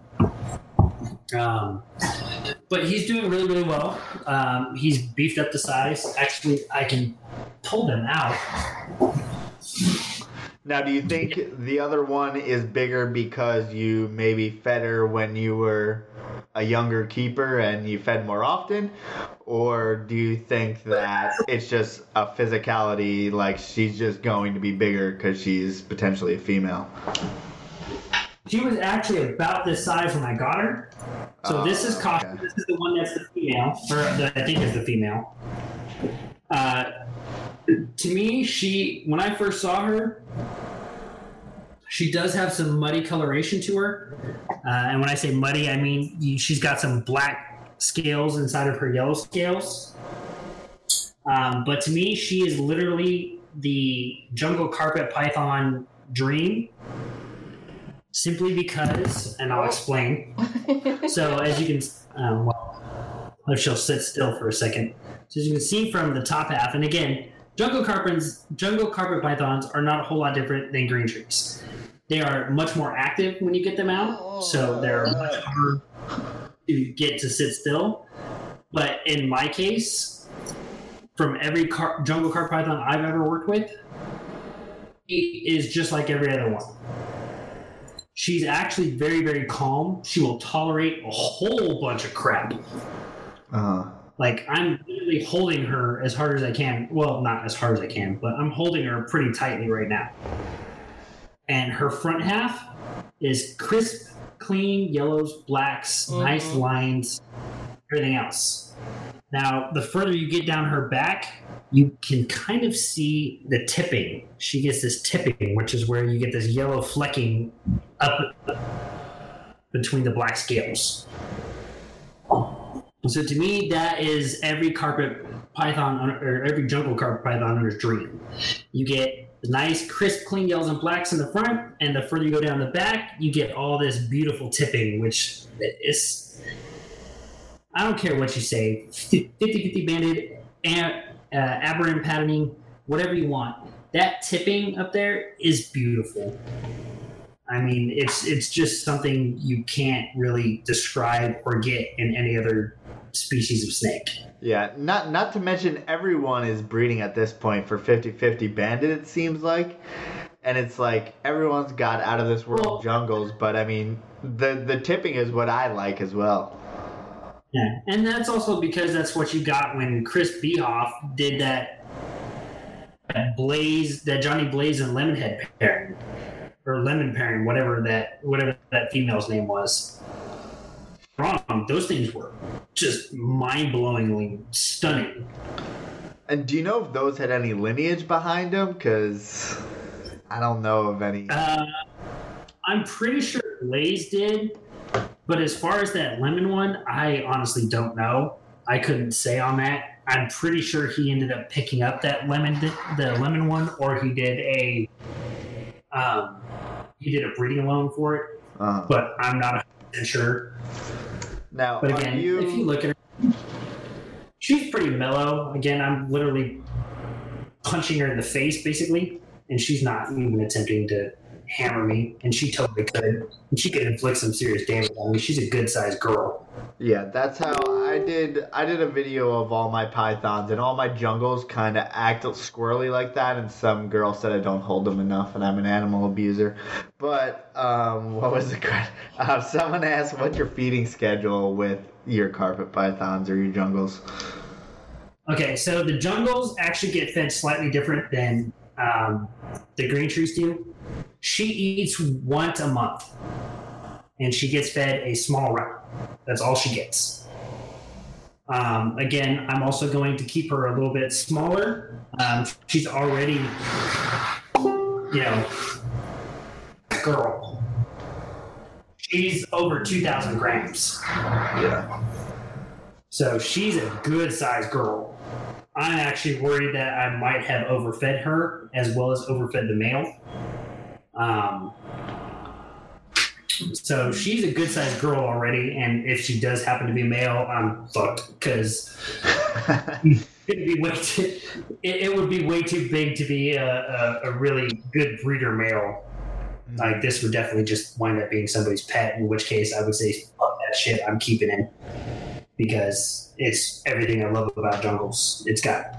Um, but he's doing really, really well. Um, he's beefed up the size. Actually, I can pull them out. Now, do you think the other one is bigger because you maybe fed her when you were a younger keeper and you fed more often? Or do you think that it's just a physicality, like she's just going to be bigger because she's potentially a female? She was actually about this size when I got her. So this is Oh, caution. okay. This is the one that's the female, or that I think is the female. Uh, to me, she when I first saw her, she does have some muddy coloration to her, uh, and when I say muddy, I mean you, she's got some black scales inside of her yellow scales. Um, but to me, she is literally the jungle carpet python dream. Simply because, and I'll explain. So as you can, um, well, sit still for a second. So as you can see from the top half, and again, jungle carpets, jungle carpet pythons are not a whole lot different than green trees. They are much more active when you get them out, so they're much harder to get to sit still. But in my case, from every car- jungle carpet python I've ever worked with, he is just like every other one. She's actually very, very calm. She will tolerate a whole bunch of crap. Uh-huh. Like I'm literally holding her as hard as I can. Well, not as hard as I can, but I'm holding her pretty tightly right now. And her front half is crisp, clean yellows, blacks, nice Mhm. lines, everything else. Now, the further you get down her back, you can kind of see the tipping. She gets this tipping, which is where you get this yellow flecking up between the black scales. So to me, that is every carpet python or every jungle carpet python owner's dream. You get nice, crisp, clean yellows and blacks in the front, and the further you go down the back, you get all this beautiful tipping, which is I don't care what you say 50 50 banded, and, uh, aberrant patterning, whatever you want. That tipping up there is beautiful. I mean, it's it's just something you can't really describe or get in any other species of snake. Yeah, not not to mention everyone is breeding at this point for 50-50 bandit it seems like. And it's like everyone's got out of this world Well- jungles, but I mean the the tipping is what I like as well. Yeah, and that's also because that's what you got when Chris Behoff did that, that Blaze, that Johnny Blaze and Lemonhead pairing, or Lemon pairing, whatever that whatever that female's name was. Wrong. Those things were just mind-blowingly stunning. And do you know if those had any lineage behind them? Because I don't know of any. Uh, I'm pretty sure Blaze did, but as far as that lemon one, I honestly don't know. I couldn't say on that. I'm pretty sure he ended up picking up that lemon, the lemon one, or he did a, um, he did a breeding loan for it. Uh, But I'm not 100 sure. now, But again, you, if you look at her, she's pretty mellow. Again, I'm literally punching her in the face, basically, and she's not even attempting to hammer me, and she totally could. And she could inflict some serious damage on me. She's a good sized girl. Yeah, that's how I did. I did a video of all my pythons, and all my jungles kind of act squirrely like that. And some girl said I don't hold them enough, and I'm an animal abuser. But um, what was the question? Uh, someone asked, "What's your feeding schedule with your carpet pythons or your jungles?" Okay, so the jungles actually get fed slightly different than um, the green trees do. She eats once a month, and she gets fed a small round. That's all she gets. Um, again, I'm also going to keep her a little bit smaller. Um, she's already, you know, girl. She's over 2,000 grams. Yeah. So she's a good sized girl. I'm actually worried that I might have overfed her as well as overfed the male. Um, so she's a good sized girl already, and if she does happen to be male, I'm fucked because it'd be way too, it, it would be way too big to be a, a, a really good breeder male. Like this would definitely just wind up being somebody's pet. In which case, I would say, "Fuck that shit. I'm keeping it because it's everything I love about jungles. It's got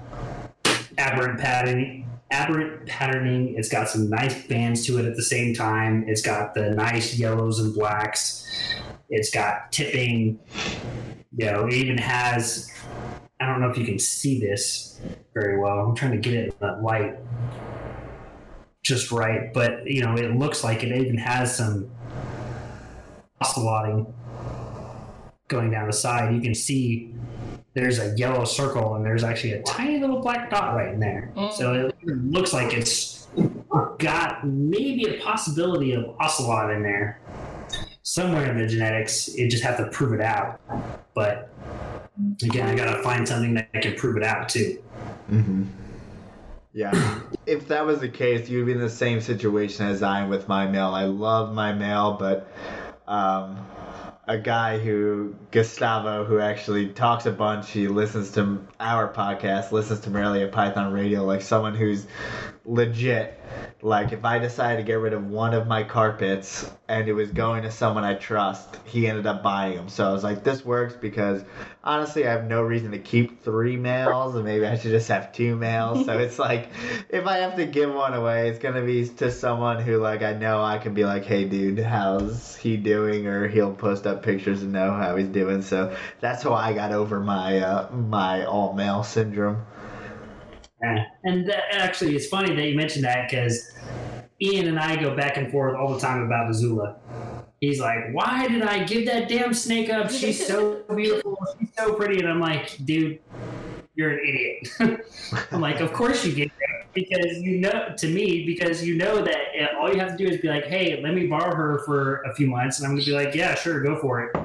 aberrant patterning, aberrant patterning. It's got some nice bands to it at the same time. It's got the nice yellows and blacks. It's got tipping. You know, it even has. I don't know if you can see this very well. I'm trying to get it that light just right, but you know, it looks like it even has some oceloting going down the side, you can see there's a yellow circle and there's actually a tiny little black dot right in there. Mm. So it looks like it's got maybe a possibility of ocelot in there somewhere in the genetics. You just have to prove it out. But again, I gotta find something that can prove it out too. Mm-hmm. Yeah. if that was the case, you'd be in the same situation as I am with my mail. I love my mail, but um, a guy who Gustavo, who actually talks a bunch, he listens to our podcast, listens to Morelia Python Radio, like someone who's legit. Like if I decided to get rid of one of my carpets and it was going to someone I trust, he ended up buying them. So I was like, this works because honestly, I have no reason to keep three males, and maybe I should just have two males. So it's like, if I have to give one away, it's gonna be to someone who like I know I can be like, hey dude, how's he doing? Or he'll post up pictures and know how he's doing. So that's how I got over my uh, my all male syndrome. Yeah. And that, actually, it's funny that you mentioned that because Ian and I go back and forth all the time about Azula. He's like, "Why did I give that damn snake up? She's so beautiful, she's so pretty." And I'm like, "Dude, you're an idiot." I'm like, "Of course you gave because you know to me because you know that uh, all you have to do is be like, hey, let me borrow her for a few months,' and I'm gonna be like, yeah, sure, go for it."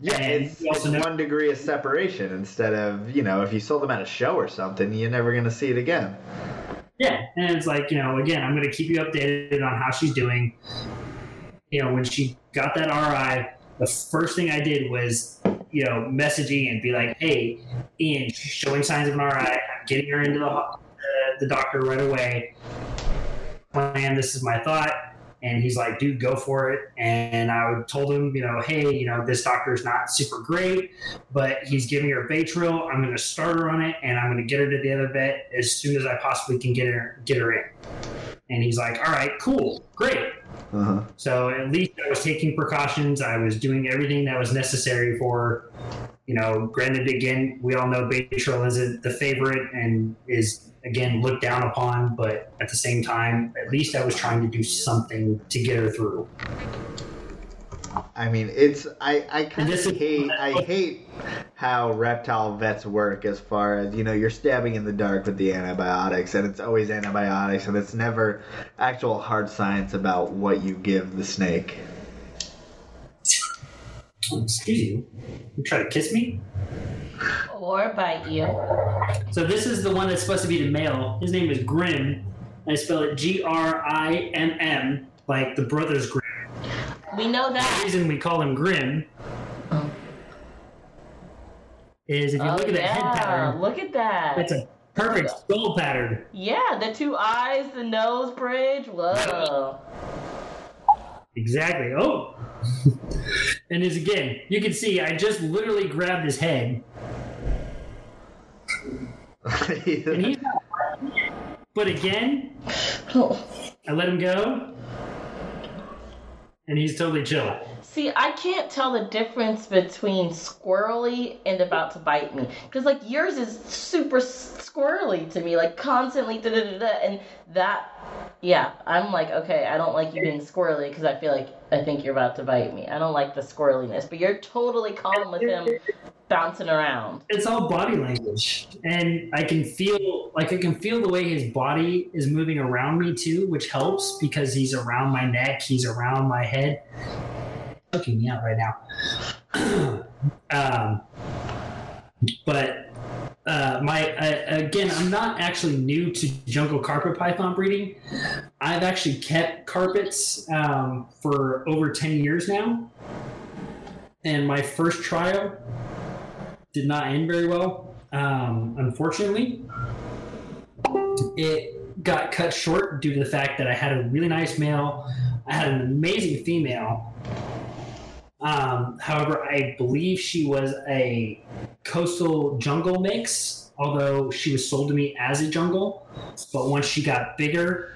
Yeah, And it's, it's know- one degree of separation instead of you know if you sold them at a show or something, you're never gonna see it again. Yeah, and it's like you know, again, I'm going to keep you updated on how she's doing. You know, when she got that RI, the first thing I did was, you know, messaging and be like, "Hey, Ian, she's showing signs of an RI. I'm getting her into the the, the doctor right away. Plan. This is my thought." And he's like, "Dude, go for it." And I told him, you know, "Hey, you know, this doctor is not super great, but he's giving her Baytril. I'm going to start her on it, and I'm going to get her to the other vet as soon as I possibly can get her get her in." And he's like, "All right, cool, great." Uh-huh. So at least I was taking precautions. I was doing everything that was necessary for, you know, granted, again, we all know Baytril isn't the favorite and is, again, looked down upon, but at the same time, at least I was trying to do something to get her through. I mean, it's I I kind of hate I hate how reptile vets work as far as you know you're stabbing in the dark with the antibiotics and it's always antibiotics and it's never actual hard science about what you give the snake. Excuse you. You try to kiss me? Or bite you. So this is the one that's supposed to be the male. His name is Grim. I spell it G R I M M, like the brothers Grimm. We know that. The reason we call him Grim Oh. is if you Oh, look at the head oh, pattern, Look at that. it's a perfect skull pattern. yeah, the two eyes, the nose bridge. Whoa. Exactly. Oh. and as again, you can see I just literally grabbed his head, and he's not. But again, I let him go, and he's totally chill. See, I can't tell the difference between squirrely and about to bite me. Because, like, yours is super squirrely to me, like, constantly da da da da. And that, yeah, I'm like, okay, I don't like you being squirrely because I feel like I think you're about to bite me. I don't like the squirreliness. But you're totally calm with him bouncing around. It's all body language, and I can feel like I can feel the way his body is moving around me too, which helps because he's around my neck, he's around my head. Choking me out right now. um, but uh, my uh, again, I'm not actually new to jungle carpet python breeding. I've actually kept carpets um, for over ten years now, and my first trial did not end very well. Um, unfortunately, it got cut short due to the fact that I had a really nice male. I had an amazing female. Um, however, I believe she was a coastal jungle mix, although she was sold to me as a jungle. But once she got bigger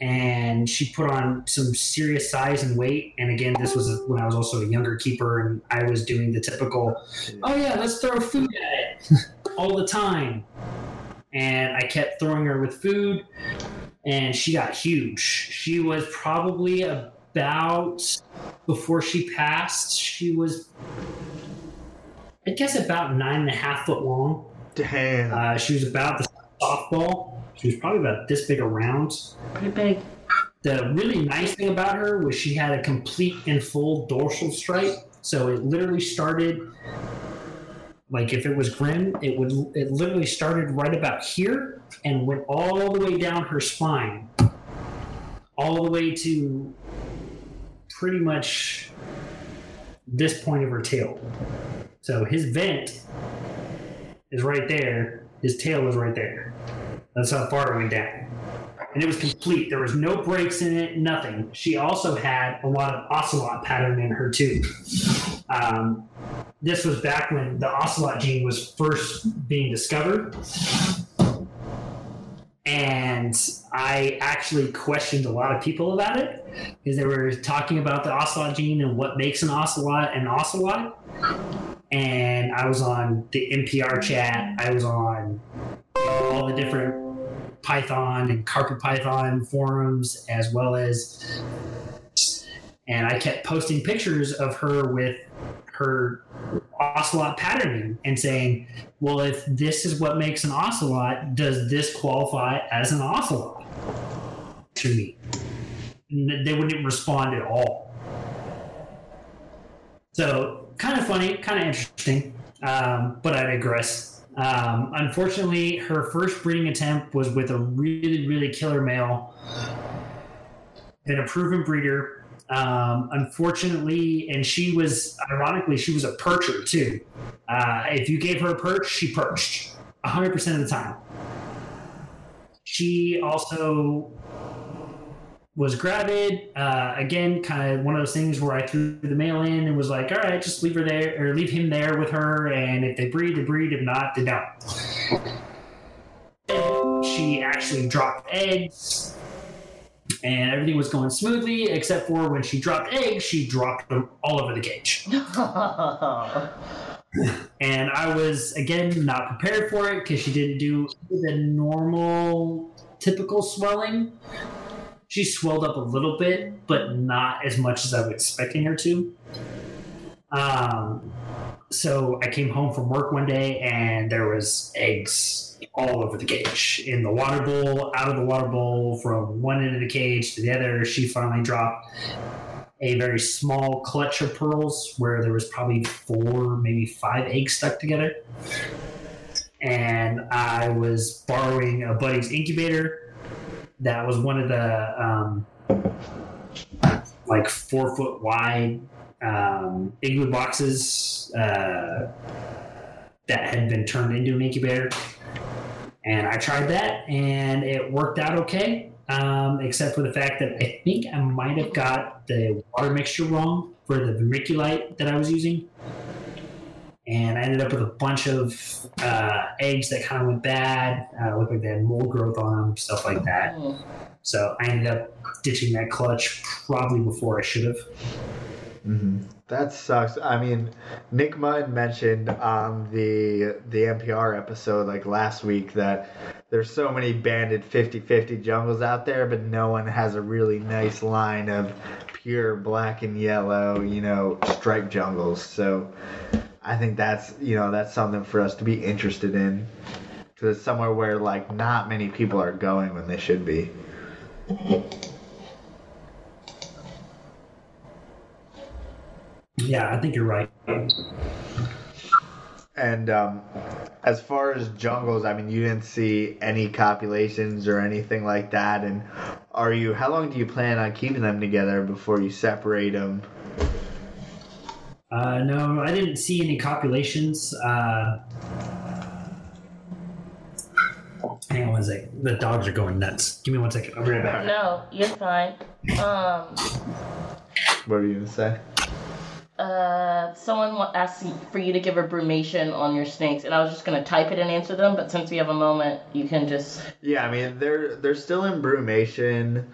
and she put on some serious size and weight, and again, this was when I was also a younger keeper and I was doing the typical oh yeah, let's throw food at it all the time. And I kept throwing her with food, and she got huge. She was probably about before she passed. She was I guess about nine and a half foot long. Damn. Uh, she was about the softball. She was probably about this big around. Pretty big. The really nice thing about her was she had a complete and full dorsal stripe. So it literally started like if it was grim, it would it literally started right about here and went all the way down her spine, all the way to pretty much this point of her tail. So his vent is right there. His tail is right there. That's how far it went down. And it was complete. There was no breaks in it, nothing. She also had a lot of ocelot pattern in her too. Um, this was back when the ocelot gene was first being discovered. And I actually questioned a lot of people about it because they were talking about the ocelot gene and what makes an ocelot an ocelot. And I was on the MPR chat, I was on all the different Python and Carpet Python forums, as well as, and I kept posting pictures of her with her ocelot patterning and saying, well, if this is what makes an ocelot, does this qualify as an ocelot to me? And they wouldn't respond at all. So, kind of funny, kind of interesting, um, but I digress. Um, unfortunately, her first breeding attempt was with a really, really killer male, been a proven breeder. Um, unfortunately, and she was, ironically, she was a percher too. Uh, if you gave her a perch, she perched 100% of the time. She also was gravid. Uh, again, kind of one of those things where I threw the mail in and was like, all right, just leave her there or leave him there with her. And if they breed, they breed. If not, they don't. She actually dropped eggs and everything was going smoothly except for when she dropped eggs, she dropped them all over the cage. and I was again not prepared for it because she didn't do the normal, typical swelling. She swelled up a little bit, but not as much as I was expecting her to. Um, so I came home from work one day and there was eggs all over the cage in the water bowl, out of the water bowl, from one end of the cage to the other. She finally dropped a very small clutch of pearls where there was probably four, maybe five eggs stuck together. And I was borrowing a buddy's incubator. That was one of the um, like four foot wide um, igloo boxes uh, that had been turned into an incubator. And I tried that and it worked out okay, um, except for the fact that I think I might have got the water mixture wrong for the vermiculite that I was using. And I ended up with a bunch of uh, eggs that kind of went bad, uh, looked like they had mold growth on them, stuff like that. So I ended up ditching that clutch probably before I should have. Hmm That sucks. I mean, Nick Mutton mentioned on the the MPR episode like last week that there's so many banded 50-50 jungles out there, but no one has a really nice line of pure black and yellow, you know, striped jungles. So I think that's you know that's something for us to be interested in because it's somewhere where like not many people are going when they should be. Yeah, I think you're right. And um, as far as jungles, I mean, you didn't see any copulations or anything like that. And are you? How long do you plan on keeping them together before you separate them? Uh, no, I didn't see any copulations. Uh, hang on one second. The dogs are going nuts. Give me one second. I'll be right back. No, you're fine. Um, What were you gonna say? Uh, someone asked for you to give a brumation on your snakes, and I was just gonna type it and answer them. But since we have a moment, you can just. Yeah, I mean they're they're still in brumation.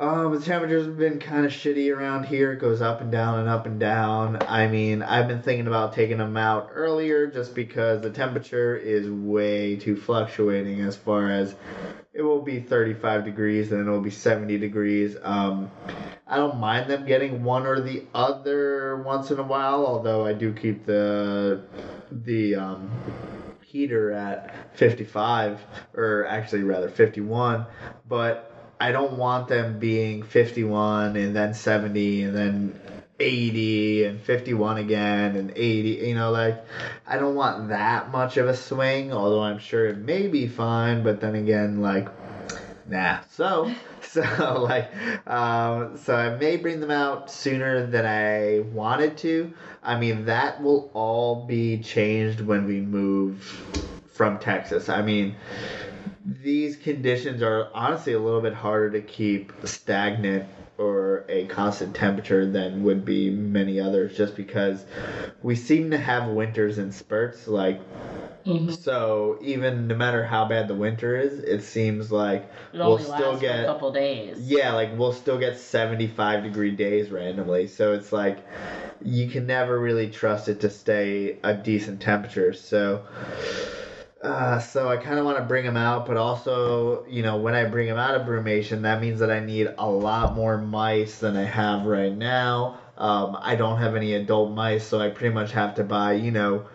Um, the temperatures have been kind of shitty around here. It goes up and down and up and down. I mean, I've been thinking about taking them out earlier just because the temperature is way too fluctuating as far as it will be 35 degrees and then it will be 70 degrees. Um, I don't mind them getting one or the other once in a while, although I do keep the the um, heater at 55 or actually rather 51, but I don't want them being 51 and then 70 and then 80 and 51 again and 80 you know like i don't want that much of a swing although i'm sure it may be fine but then again like nah. So so like um, so i may bring them out sooner than i wanted to. I mean that will all be changed when we move from texas. I mean these conditions are honestly a little bit harder to keep stagnant or a constant temperature than would be many others just because we seem to have winters in spurts like Mhm. so even no matter how bad the winter is it seems like It we'll still get a couple days. yeah like we'll still get 75 degree days randomly so it's like you can never really trust it to stay a decent temperature so uh, so I kind of want to bring them out, but also, you know, when I bring them out of brumation, that means that I need a lot more mice than I have right now. Um, I don't have any adult mice, so I pretty much have to buy, you know,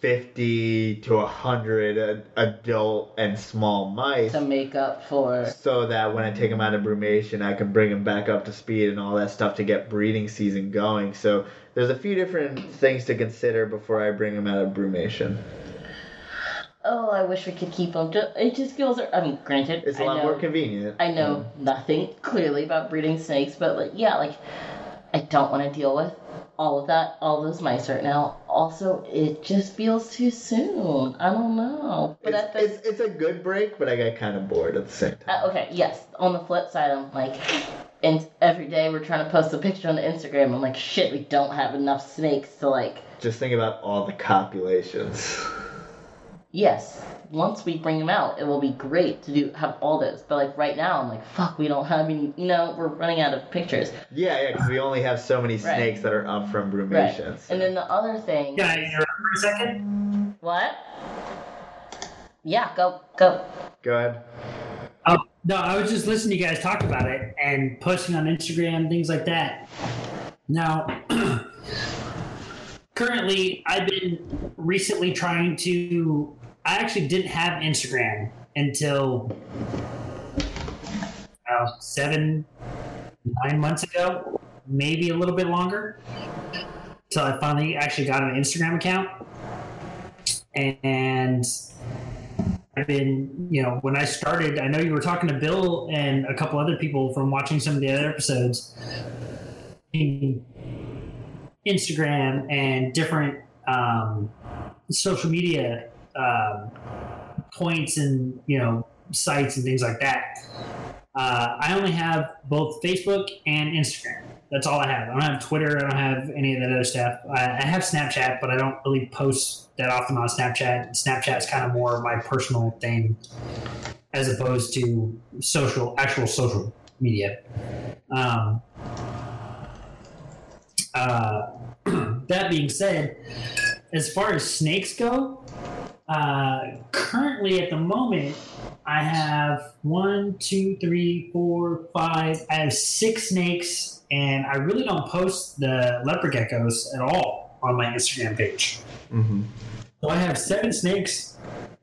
50 to 100 adult and small mice To make up for. so that when I take them out of brumation, I can bring them back up to speed and all that stuff to get breeding season going. So there's a few different things to consider before I bring them out of brumation. Oh, I wish we could keep them. It just feels. I mean, granted, It's a lot know, more convenient. I know nothing clearly about breeding snakes, but like, yeah, like, I don't want to deal with all of that, all those mice right now. Also, it just feels too soon. I don't know. But It's, the it's, it's a good break, but I got kind of bored at the same time. Uh, okay, yes. On the flip side, I'm like, and every day we're trying to post a picture on the Instagram. I'm like, shit, we don't have enough snakes to like. Just think about all the copulations. Yes, once we bring them out, it will be great to do have all those. But like right now, I'm like, fuck, we don't have any. You know, we're running out of pictures. Yeah, yeah, because we only have so many Right. snakes that are up from Right. brumation. And then the other thing. Can I interrupt for a second? What? Yeah, go go. Go ahead. Oh, no, I was just listening to you guys talk about it and posting on Instagram, things like that. Now, currently, I've been recently trying to. I actually didn't have Instagram until uh, seven, nine months ago, maybe a little bit longer. So I finally actually got an Instagram account. And I've been, you know, when I started, I know you were talking to Bill and a couple other people from watching some of the other episodes. Instagram and different um, social media um, points and you know sites and things like that. Uh, I only have both Facebook and Instagram. That's all I have. I don't have Twitter. I don't have any of that other stuff. I, I have Snapchat, but I don't really post that often on Snapchat. Snapchat's kind of more my personal thing, as opposed to social, actual social media. Um, uh, that being said, as far as snakes go, uh, currently at the moment, I have one, two, three, four, five. I have six snakes, and I really don't post the leopard geckos at all on my Instagram page. Mm-hmm. So I have seven snakes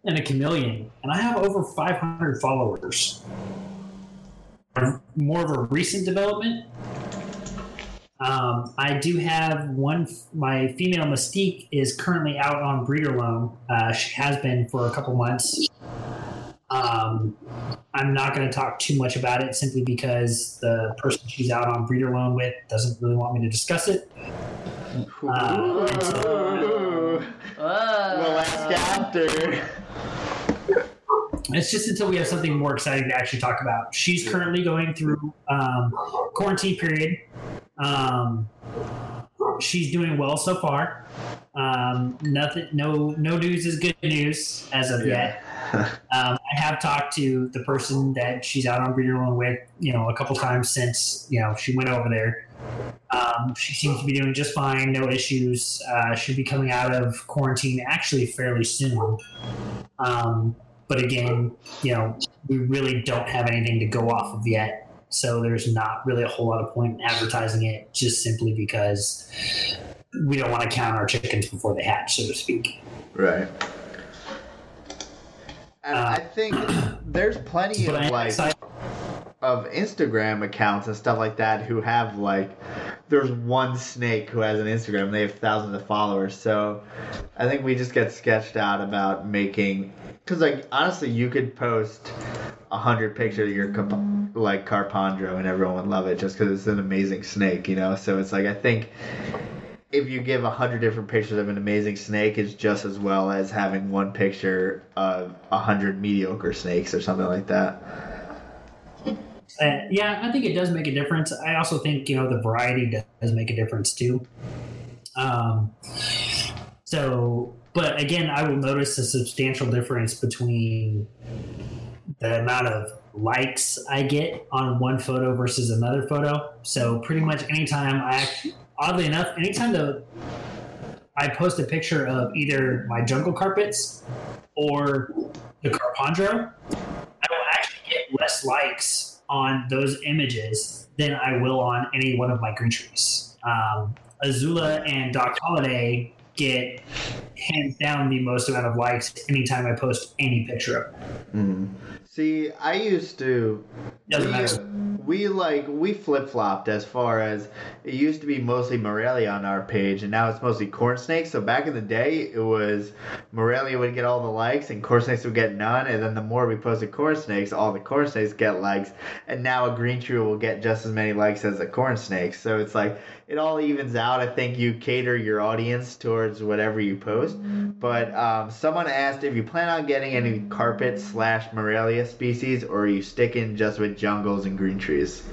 and a chameleon, and I have over 500 followers. More of a recent development. Um, I do have one. My female Mystique is currently out on breeder loan. Uh, she has been for a couple months. Um, I'm not going to talk too much about it simply because the person she's out on breeder loan with doesn't really want me to discuss it. Uh, Ooh. Whoa. We'll ask after. It's just until we have something more exciting to actually talk about. She's currently going through um, quarantine period. Um, she's doing well so far. Um, nothing, no, no news is good news as of yet. Um, I have talked to the person that she's out on breeder loan with, you know, a couple times since you know she went over there. Um, she seems to be doing just fine, no issues. Uh, should be coming out of quarantine actually fairly soon. Um, but again, you know, we really don't have anything to go off of yet. So there's not really a whole lot of point in advertising it, just simply because we don't want to count our chickens before they hatch, so to speak. Right. And Uh, I think there's plenty of I am like excited- of Instagram accounts and stuff like that who have like there's one snake who has an Instagram they have thousands of followers. So I think we just get sketched out about making because like honestly you could post a hundred pictures of your Cap- like Carpondro and everyone would love it just because it's an amazing snake, you know. So it's like I think if you give a hundred different pictures of an amazing snake, it's just as well as having one picture of a hundred mediocre snakes or something like that. Uh, yeah, I think it does make a difference. I also think you know the variety does make a difference too. Um, so, but again, I will notice a substantial difference between the amount of likes I get on one photo versus another photo. So, pretty much anytime I, oddly enough, anytime the I post a picture of either my jungle carpets or the Carpondro, I will actually get less likes on those images than I will on any one of my green trees. Um, Azula and Doc Holliday get hands down the most amount of likes anytime I post any picture of them. See, I used to. Doesn't we, matter. we like we flip flopped as far as it used to be mostly Morelia on our page, and now it's mostly corn snakes. So back in the day, it was Morelia would get all the likes, and corn snakes would get none. And then the more we posted corn snakes, all the corn snakes get likes, and now a green tree will get just as many likes as a corn snake. So it's like it all evens out. I think you cater your audience towards whatever you post. But um, someone asked if you plan on getting any carpet slash Morelia species, or are you sticking just with jungles and green trees?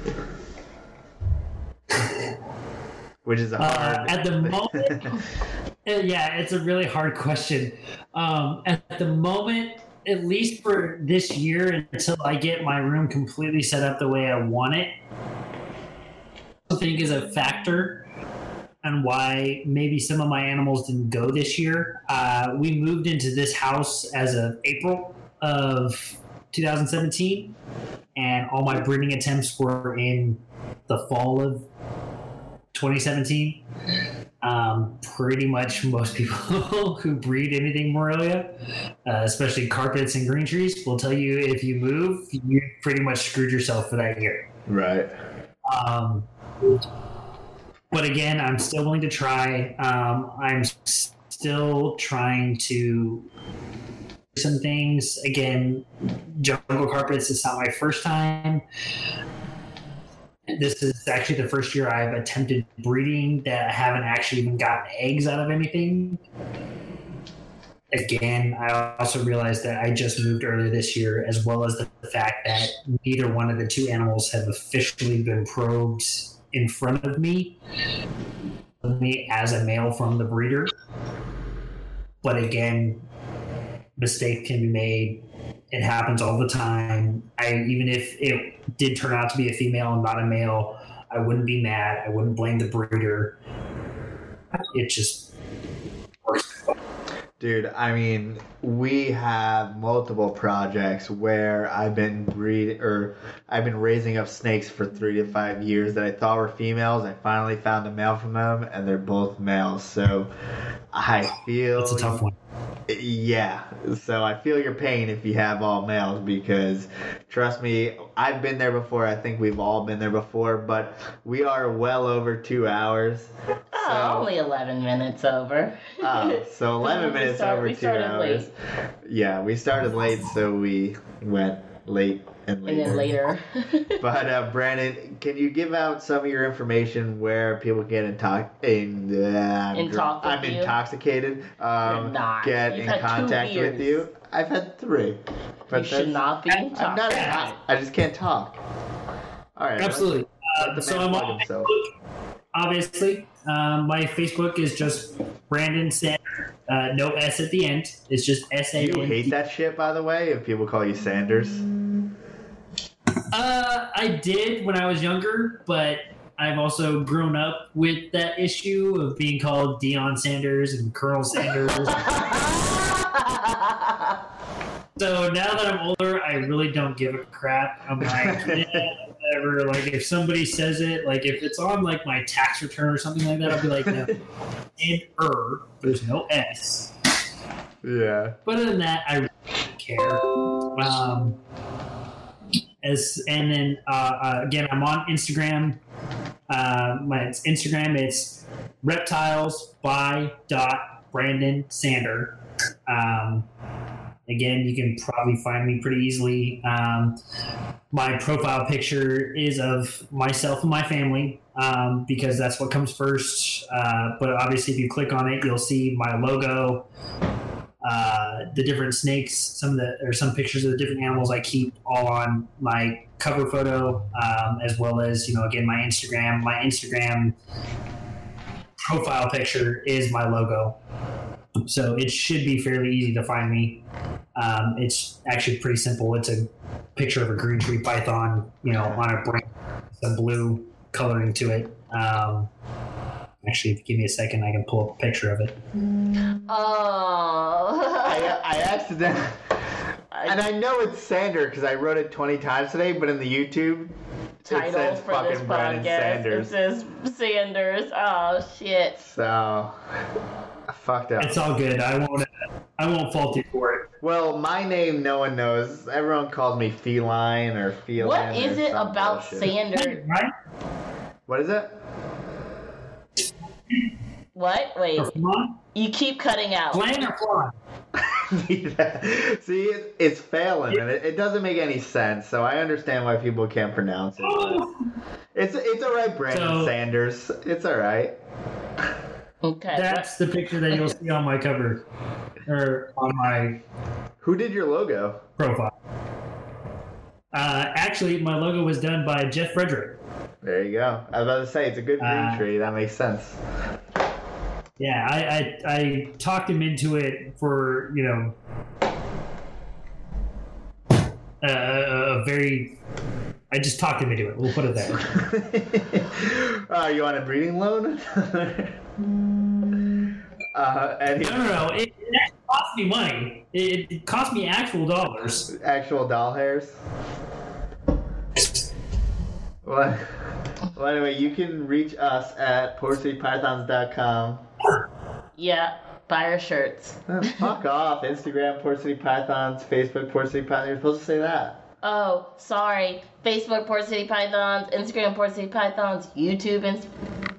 Which is a Uh, hard. at the moment, uh, yeah, it's a really hard question. Um, at the moment, at least for this year, until I get my room completely set up the way I want it, I think is a factor on why maybe some of my animals didn't go this year. Uh, we moved into this house as of April of 2017, and all my breeding attempts were in the fall of 2017. Um, pretty much most people who breed anything Morelia, uh, especially carpets and green trees, will tell you if you move, you pretty much screwed yourself for that year. right. Um, but again, I'm still willing to try. Um, I'm s- still trying to some things. Again, jungle carpets. It's not my first time. This is actually the first year I've attempted breeding that I haven't actually even gotten eggs out of anything. Again, I also realized that I just moved earlier this year, as well as the fact that neither one of the two animals have officially been probed in front of me, me as a male from the breeder. But again, mistakes can be made. It happens all the time. I even if it did turn out to be a female and not a male, I wouldn't be mad. I wouldn't blame the breeder. It just works. Dude, I mean, we have multiple projects where I've been breed or I've been raising up snakes for three to five years that I thought were females. I finally found a male from them, and they're both males. So I feel It's a tough one. Yeah, so I feel your pain if you have all males because trust me, I've been there before. I think we've all been there before, but we are well over two hours. Oh, So- only 11 minutes over. Oh, so 11 minutes start- over two hours. late. Yeah, we started late, so we went late and And later. then later. But uh, Brandon, can you give out some of your information where people can get intox- in, uh, I'm In dr- talk I'm you? intoxicated. Um, You're not. Get You've in had two contact with you. I've had three. But you should not be intoxicated. I'm not. I just can't talk. All right. Absolutely. Let Uh, the so I'm on himself. Obviously. Um, my Facebook is just Brandon Sander. Uh, no S at the end. It's just S A you hate that shit, by the way? If people call you Sanders. Uh, I did when I was younger, but I've also grown up with that issue of being called Deion Sanders and Colonel Sanders. So now that I'm older, I really don't give a crap. I'm like, yeah, whatever. Like if somebody says it, like if it's on like my tax return or something like that, I'll be like, no. And er, there's no S. Yeah. But other than that, I really don't care. Um, as and then uh, uh, again, I'm on Instagram. Uh, my it's Instagram it's reptiles by dot Brandon Sander. Um, again, you can probably find me pretty easily. Um, my profile picture is of myself and my family um, because that's what comes first. Uh, but obviously, if you click on it, you'll see my logo, uh, the different snakes, some of the or some pictures of the different animals I keep all on my cover photo, um, as well as you know again my Instagram. My Instagram profile picture is my logo, so it should be fairly easy to find me. Um, it's actually pretty simple. It's a picture of a green tree python, you know, on a some blue coloring to it. Um, actually, if you give me a second, I can pull up a picture of it. Oh. I, I accidentally. And I know it's Sander because I wrote it 20 times today, but in the YouTube, title it says for fucking this Brandon podcast. Sanders. It says Sanders. Oh shit. So, I fucked up. It's all good. I won't. I won't fault you for it. Well, my name no one knows. Everyone calls me Feline or Feline. What is it about bullshit. Sanders? Right? What is it? What? Wait, you keep cutting out. Flan or flan? See, it, it's failing, and it, it doesn't make any sense. So I understand why people can't pronounce it. Oh, It's it's all right, Brandon So- Sanders. It's all right. Okay. that's the picture that you'll see on my cover or on my Who did your logo? profile. Uh, actually, my logo was done by Jeff Frederick. There you go. I was about to say it's a good green Uh, tree. That makes sense. Yeah, I, I I talked him into it for you know a, a very. I just talked him into it. We'll put it there. uh, you want a breeding loan? uh, and No, no, no. It, it cost me money. It, it cost me actual dollars. actual doll hairs. Well, well, anyway, you can reach us at portcitypythons.com. yeah. Buy our shirts. Uh, Fuck off. Instagram, Port City Pythons. Facebook, Port City Pythons. You're supposed to say that. Oh, sorry. Facebook Port City Pythons, Instagram Port City Pythons, YouTube and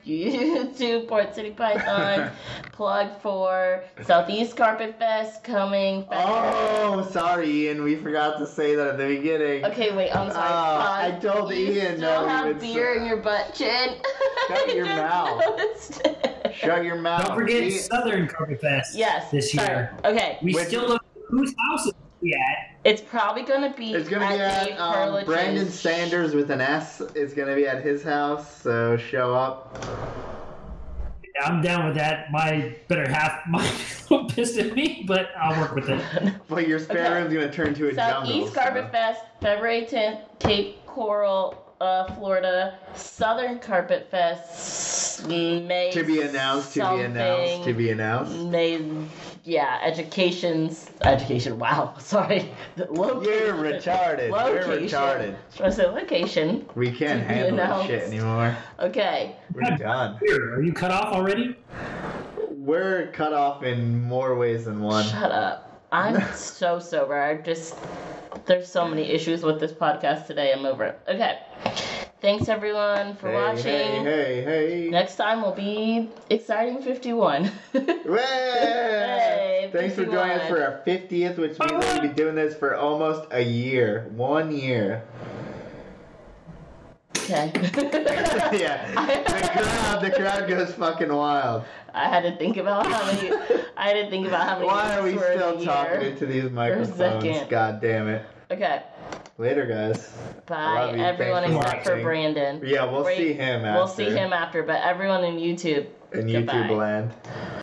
YouTube Port City Pythons. Plug for Southeast Carpet Fest coming. Back. Oh, sorry, Ian. We forgot to say that at the beginning. Okay, wait. I'm sorry. Ah, I told you Ian still that we have would beer s- in your butt chin. Shut your mouth. Shut your mouth. Don't forget See? Southern Carpet Fest Yes. this sorry. year. Okay. We Which- still don't whose house is we at. It's probably gonna be. It's gonna be at um, Brandon Sanders with an S. It's gonna be at his house, so show up. I'm down with that. My better half might be pissed at me, but I'll work with it. But your spare Okay. room's gonna turn to a jungle. Southeast so- Carpet Fest, February 10th, Cape Coral, uh, Florida. Southern Carpet Fest, May. To be announced. To be announced. To be announced. May, yeah, education's education. Wow, sorry. The location. You're retarded. You're Location. retarded. Should I say location? We can't To be handle this shit anymore. Okay. We're done. Here, are you cut off already? We're cut off in more ways than one. Shut up. I'm so sober. I just there's so many issues with this podcast today. I'm over it. Okay. Thanks everyone for Hey, watching. hey, hey, hey. Next time will be exciting 51. Way! Hey, Thanks for joining us for our 50th, which means we'll be doing this for almost a year. One year. okay. yeah. The crowd, the crowd goes fucking wild. I had to think about how many. I had to think about how many. Why are we weeks were in still talking into these microphones? God damn it. Okay. Later, guys. Bye, everyone Thanks except for watching. Brandon. Yeah, we'll Great. see him after. We'll see him after, but everyone in YouTube. in Goodbye. YouTube land.